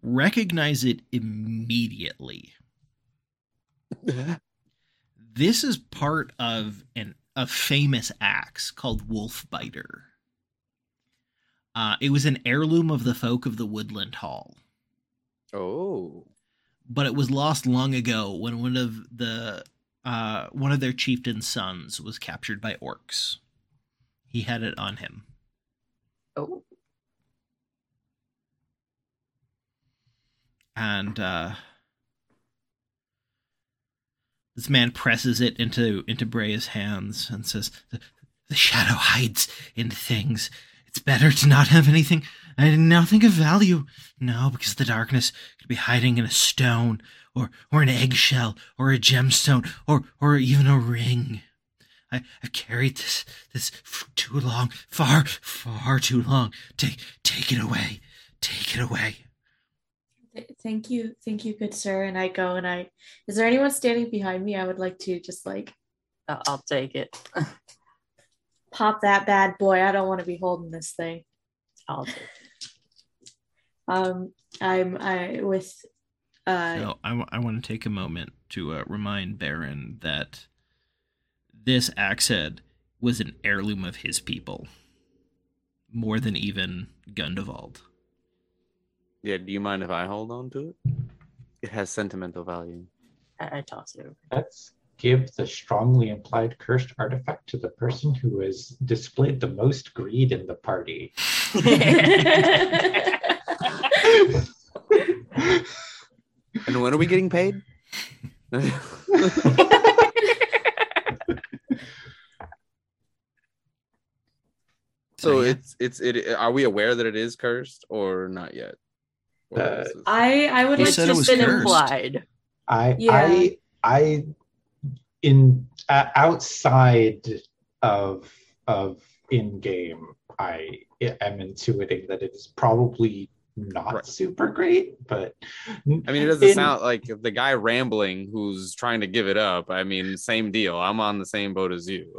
recognize it immediately. This is part of an a famous axe called Wolfbiter. Uh, it was an heirloom of the folk of the Woodland Hall, oh, but it was lost long ago when one of the uh, one of their chieftain's sons was captured by orcs. He had it on him. Oh, and uh this man presses it into into Brea's hands and says the, the shadow hides in things it's better to not have anything And nothing of value no because the darkness could be hiding in a stone or or an eggshell or a gemstone or or even a ring I, I've carried this this too long, far, far too long. Take take it away. Take it away. Th- Thank you, thank you, good sir. And I go and I. Is there anyone standing behind me? I would like to just like I- I'll take it. pop that bad boy. I don't want to be holding this thing. I'll take it. Um, I'm I with. Uh, No, I, I want to take a moment to uh, remind Baron that this axe head was an heirloom of his people, more than even Gundevald. Yeah. Do you mind if I hold on to it? It has sentimental value. I, I toss it over. Let's give the strongly implied cursed artifact to the person who has displayed the most greed in the party. And when are we getting paid? so it's it's it. Are we aware that it is cursed or not yet? Or Uh, I I would He like said to it was Been cursed. implied. I Yeah. I I in uh, outside of of in game I am intuiting that it is probably not Right. super great, but I mean, it doesn't in- sound like the guy rambling who's trying to give it up. I mean, same deal. I'm on the same boat as you.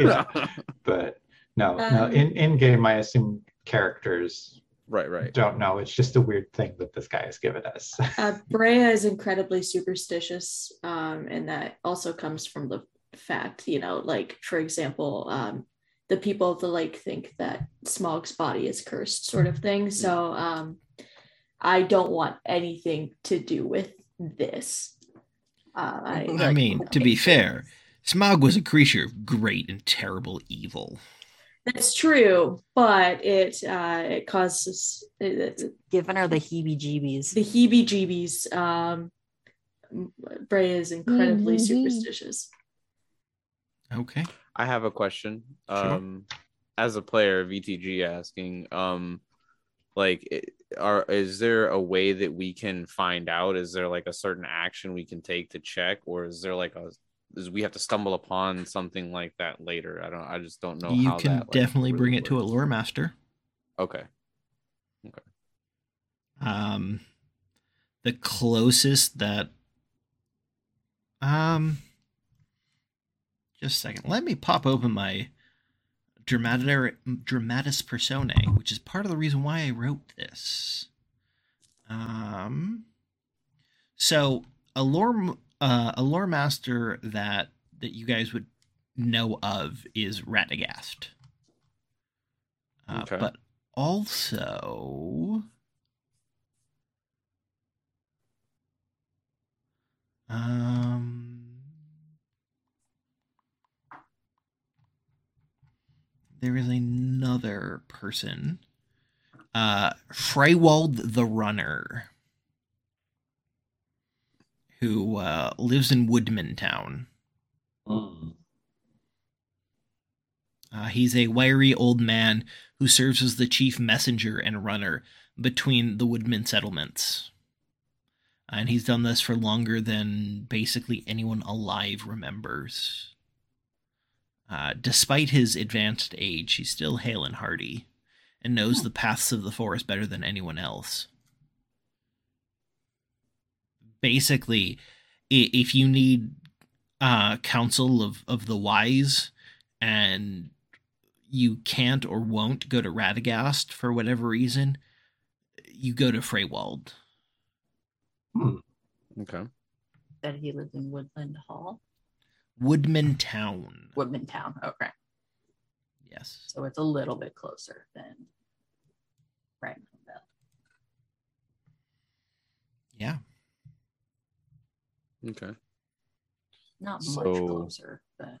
yeah, but no, no. Um, In in game, I assume characters right, right. don't know. It's just a weird thing that this guy has given us. uh, Brea is incredibly superstitious, um, and that also comes from the fact, you know, like for example, um, the people of the lake think that Smaug's body is cursed, sort of thing. So um, I don't want anything to do with this. Uh, I, I mean, to be fair, Smog was a creature of great and terrible evil. That's true, but it uh, it causes it, it- Giving her the heebie-jeebies. the heebie-jeebies. Um, Brea is incredibly Mhm. superstitious. Okay. I have a question. Sure. Um, as a player, of VTG asking, um, like, are is there a way that we can find out? Is there like a certain action we can take to check, or is there like a is we have to stumble upon something like that later? I don't. I just don't know. you can that, like, definitely really bring it to a lore master. Okay. Okay. Um, the closest that, um, just a second. Let me pop open my dramatic dramatis personae, which is part of the reason why I wrote this. Um, so a lore uh, a lore master that that you guys would know of is Radagast. Uh, Okay. But also, um, there is another person, uh, Freywald the Runner, who uh, lives in Woodman Town. Uh, he's a wiry old man who serves as the chief messenger and runner between the Woodman settlements. And he's done this for longer than basically anyone alive remembers. Uh, despite his advanced age, he's still hale and hearty and knows the paths of the forest better than anyone else. Basically, if you need uh, counsel of, of the wise and you can't or won't go to Radagast for whatever reason, you go to Freywald. Okay. That he lives in Woodland Hall, Woodman Town. Woodman Town. Okay, Yes. so it's a little bit closer than Ragnarville. Yeah. Okay. Not much So- closer, but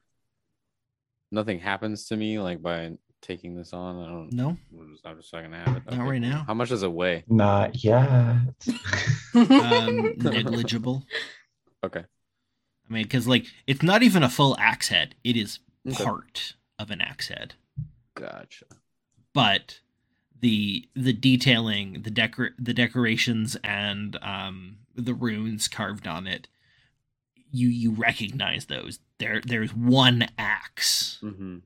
Nothing happens to me like by taking this on. I don't. No, I'm just, I'm just not gonna have it. not right now. How much does it weigh? Not yet. Um, negligible. Okay. I mean, because like it's not even a full axe head; it is Okay. part of an axe head. Gotcha. But the the detailing, the decor, the decorations, and um, the runes carved on it, you you recognize those. There, there's one axe Mm-hmm.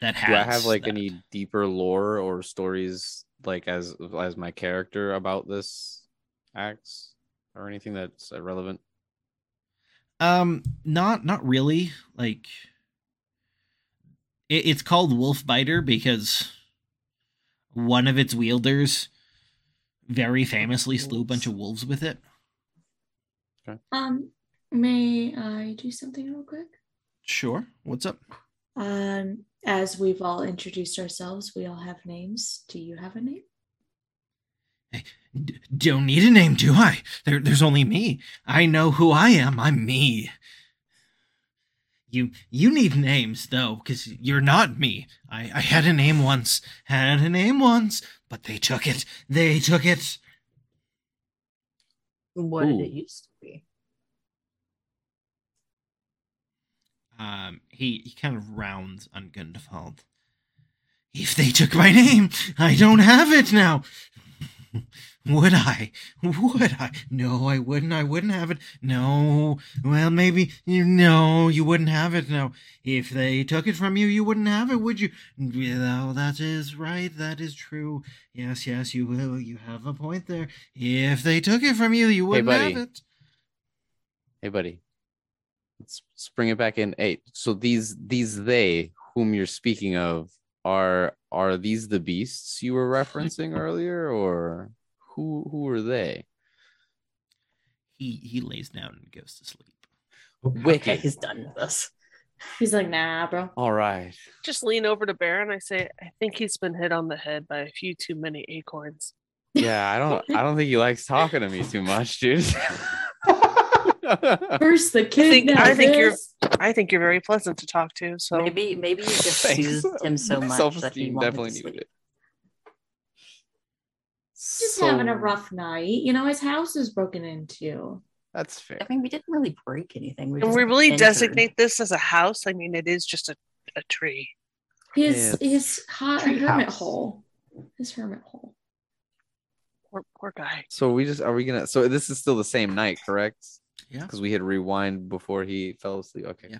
that has. Do I have like that. any deeper lore or stories like as as my character about this axe or anything that's relevant? Um, not not really. Like, it, it's called Wolf Biter because one of its wielders very famously slew a bunch of wolves with it. Okay. Um, may I do something real quick? Sure. What's up? Um, as we've all introduced ourselves, we all have names. Do you have a name? D- don't need a name, do I? There, there's only me. I know who I am. I'm me. You, you need names though, because you're not me. I, I had a name once. Had a name once, but they took it. They took it. what did Ooh. it used to be? Um, he, he kind of rounds on Gundevald. If they took my name, I don't have it now. Would I? Would I? No, I wouldn't. I wouldn't have it. No. Well, maybe. No, you wouldn't have it. No. If they took it from you, you wouldn't have it, would you? Well, that is right. That is true. Yes, yes, you will. You have a point there. If they took it from you, you wouldn't buddy. have it. Hey, buddy. Let's, let's bring it back in. Hey, so these these they whom you're speaking of are are these the beasts you were referencing earlier, or who who are they? He he lays down and goes to sleep. Okay, Wicked. he's done with us. He's like, nah, bro. All right. Just lean over to Baron. I say, I think he's been hit on the head by a few too many acorns. Yeah, I don't I don't think he likes talking to me too much, dude. First the I kid. think I think you're. I think you're very pleasant to talk to. So Maybe maybe you just Thanks. soothed him so much that he Self-esteem wanted definitely to needed sleep. it. just So- having a rough night. You know, his house is broken into. That's fair. I mean, we didn't really break anything. We Can just we really entered. designate this as a house? I mean, it is just a, a tree. His Yeah. his hot Tree hermit house. hole. His hermit hole. Poor, poor guy. So we just are we gonna? So this is still the same night, correct? Yeah. Because we had rewind before he fell asleep. Okay. Yeah.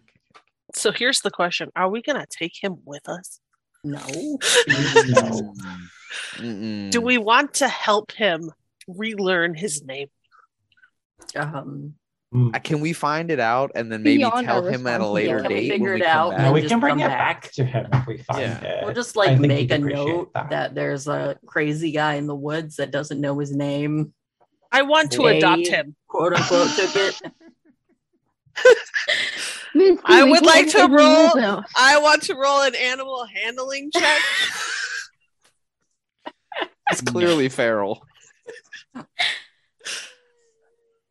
So here's the question: Are we gonna take him with us? No. No. Do we want to help him relearn his name? Um, Uh, Can we find it out and then maybe Beyond tell him at a later responsibility. date? Can we when figure it out back? and No, we can bring come it back. back to him if we find Yeah. it. We'll just like think make a appreciate note that. there's a crazy guy in the woods that doesn't know his name, I want to They- adopt him. quote unquote, took it. I would like to roll- I want to roll an animal handling check. It's clearly feral.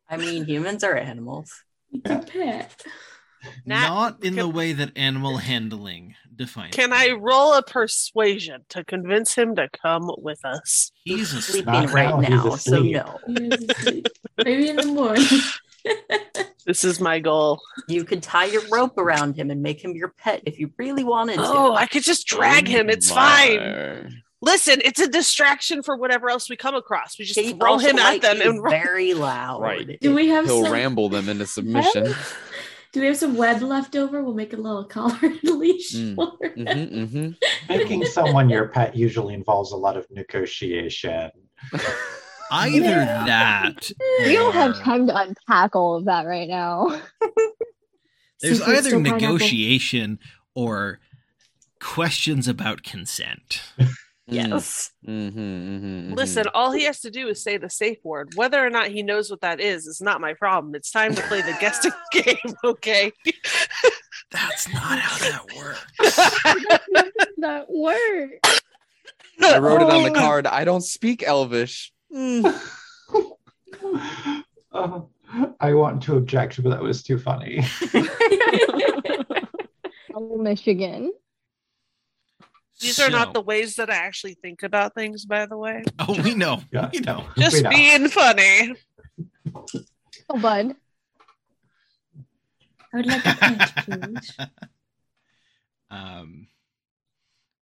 I mean, humans are animals. It's a pet. Nat, Not in the way that animal handling defines. Can I roll a persuasion to convince him to come with us? He's Sleeping right now, now, so no. He is asleep. Maybe in the morning. This is my goal. You could tie your rope around him and make him your pet if you really wanted to. Oh, I could just drag him. It's fine. Listen, it's a distraction for whatever else we come across. We just He throw him at them and very loud. Right. Do we have He'll some? ramble them into submission. Do we have some web left over? We'll make a little collar and leash. Mm. for hmm him. hmm Making someone your pet usually involves a lot of negotiation. Either Yeah. that. We don't have time to unpack all of that right now. There's Secret either still pineapple. negotiation or questions about consent. Yes. Mm-hmm, Listen, all he has to do is say the safe word. Whether or not he knows what that is is not my problem. It's time to play the guessing game, okay? That's not how that works. that works. I wrote it on the Oh. card. I don't speak Elvish. Mm. Uh, I want to object, but that was too funny. Oh, Michigan. These are not the ways that I actually think about things, by the way. Oh, we know. Yeah. We know. Just We know. being funny. Oh, bud. I would like a pinch, please. um,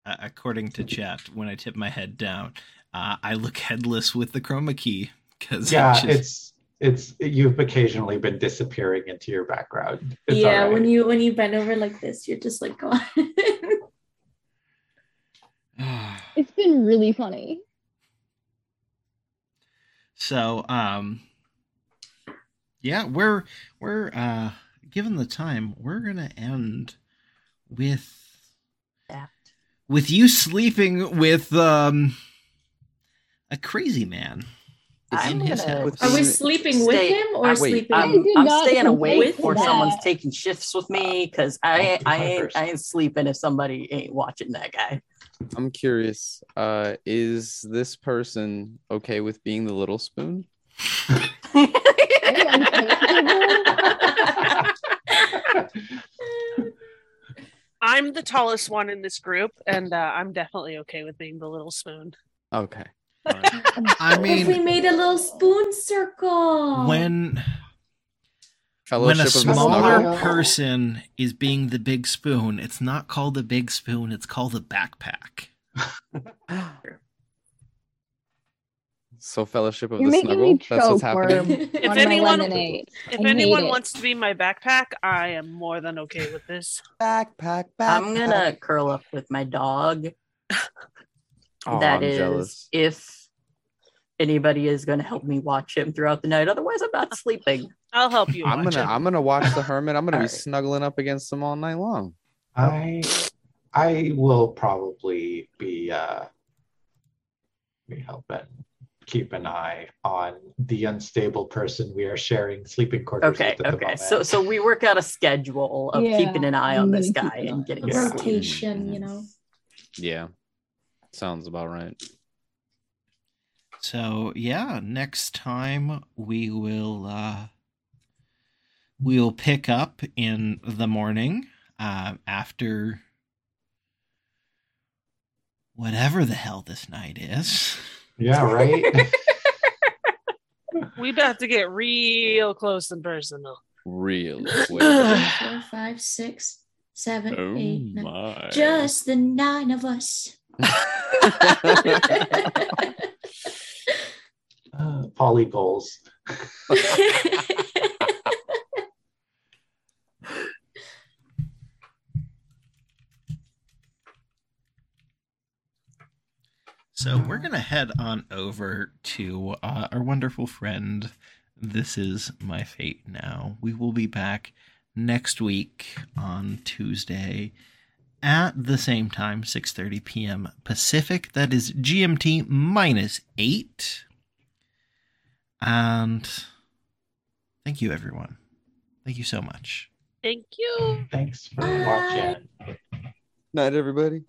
uh, according to chat, when I tip my head down, uh, I look headless with the chroma key because yeah, it's it's you've occasionally been disappearing into your background. It's yeah, all when you when you bend over like this, you're just like gone. It's been really funny. so um, yeah, we're we're uh, given the time, we're gonna end with That. with you sleeping with um a crazy man. I'm in his gonna- Are we Stay- sleeping with him or wait, sleeping? I I'm, I'm staying consent awake or that. someone's taking shifts with me because I I ain't, I ain't sleeping if somebody ain't watching that guy. I'm curious. Uh, is this person okay with being the little spoon? I'm the tallest one in this group, and uh, I'm definitely okay with being the little spoon. Okay. I What if we made a little spoon circle? when when a smaller person is being the big spoon, it's not called the big spoon, it's called the backpack. So Fellowship of You're the making Snuggle. That's what's happening. If anyone- lemonade. If I anyone wants to be my backpack, I am more than okay with this. Backpack, I'm gonna curl up with my dog. Oh, That I'm is, jealous. if anybody is gonna help me watch him throughout the night. Otherwise, I'm not sleeping. I'll help you. I'm watch gonna it. I'm gonna watch the hermit. I'm gonna be Alright. snuggling up against him all night long. I I will probably be uh be helping keep an eye on the unstable person we are sharing sleeping quarters Okay, with at the okay. So so we work out a schedule of Yeah, keeping an eye on this guy and getting on Yeah. sleep. rotation, you know. Yeah, sounds about right. So yeah, next time we will uh we'll pick up in the morning uh, after whatever the hell this night is. Yeah, right. We about to get real close and personal. Real quick. four, five, six, seven, oh eight, nine. my. Just the nine of us. uh, poly goals. So we're gonna head on over to uh, our wonderful friend. This is my fate now. We will be back next week on Tuesday at the same time, 6:30 p.m. Pacific. That is GMT minus eight. And thank you, everyone. Thank you so much. Thank you. Thanks for Bye. watching. Night, everybody.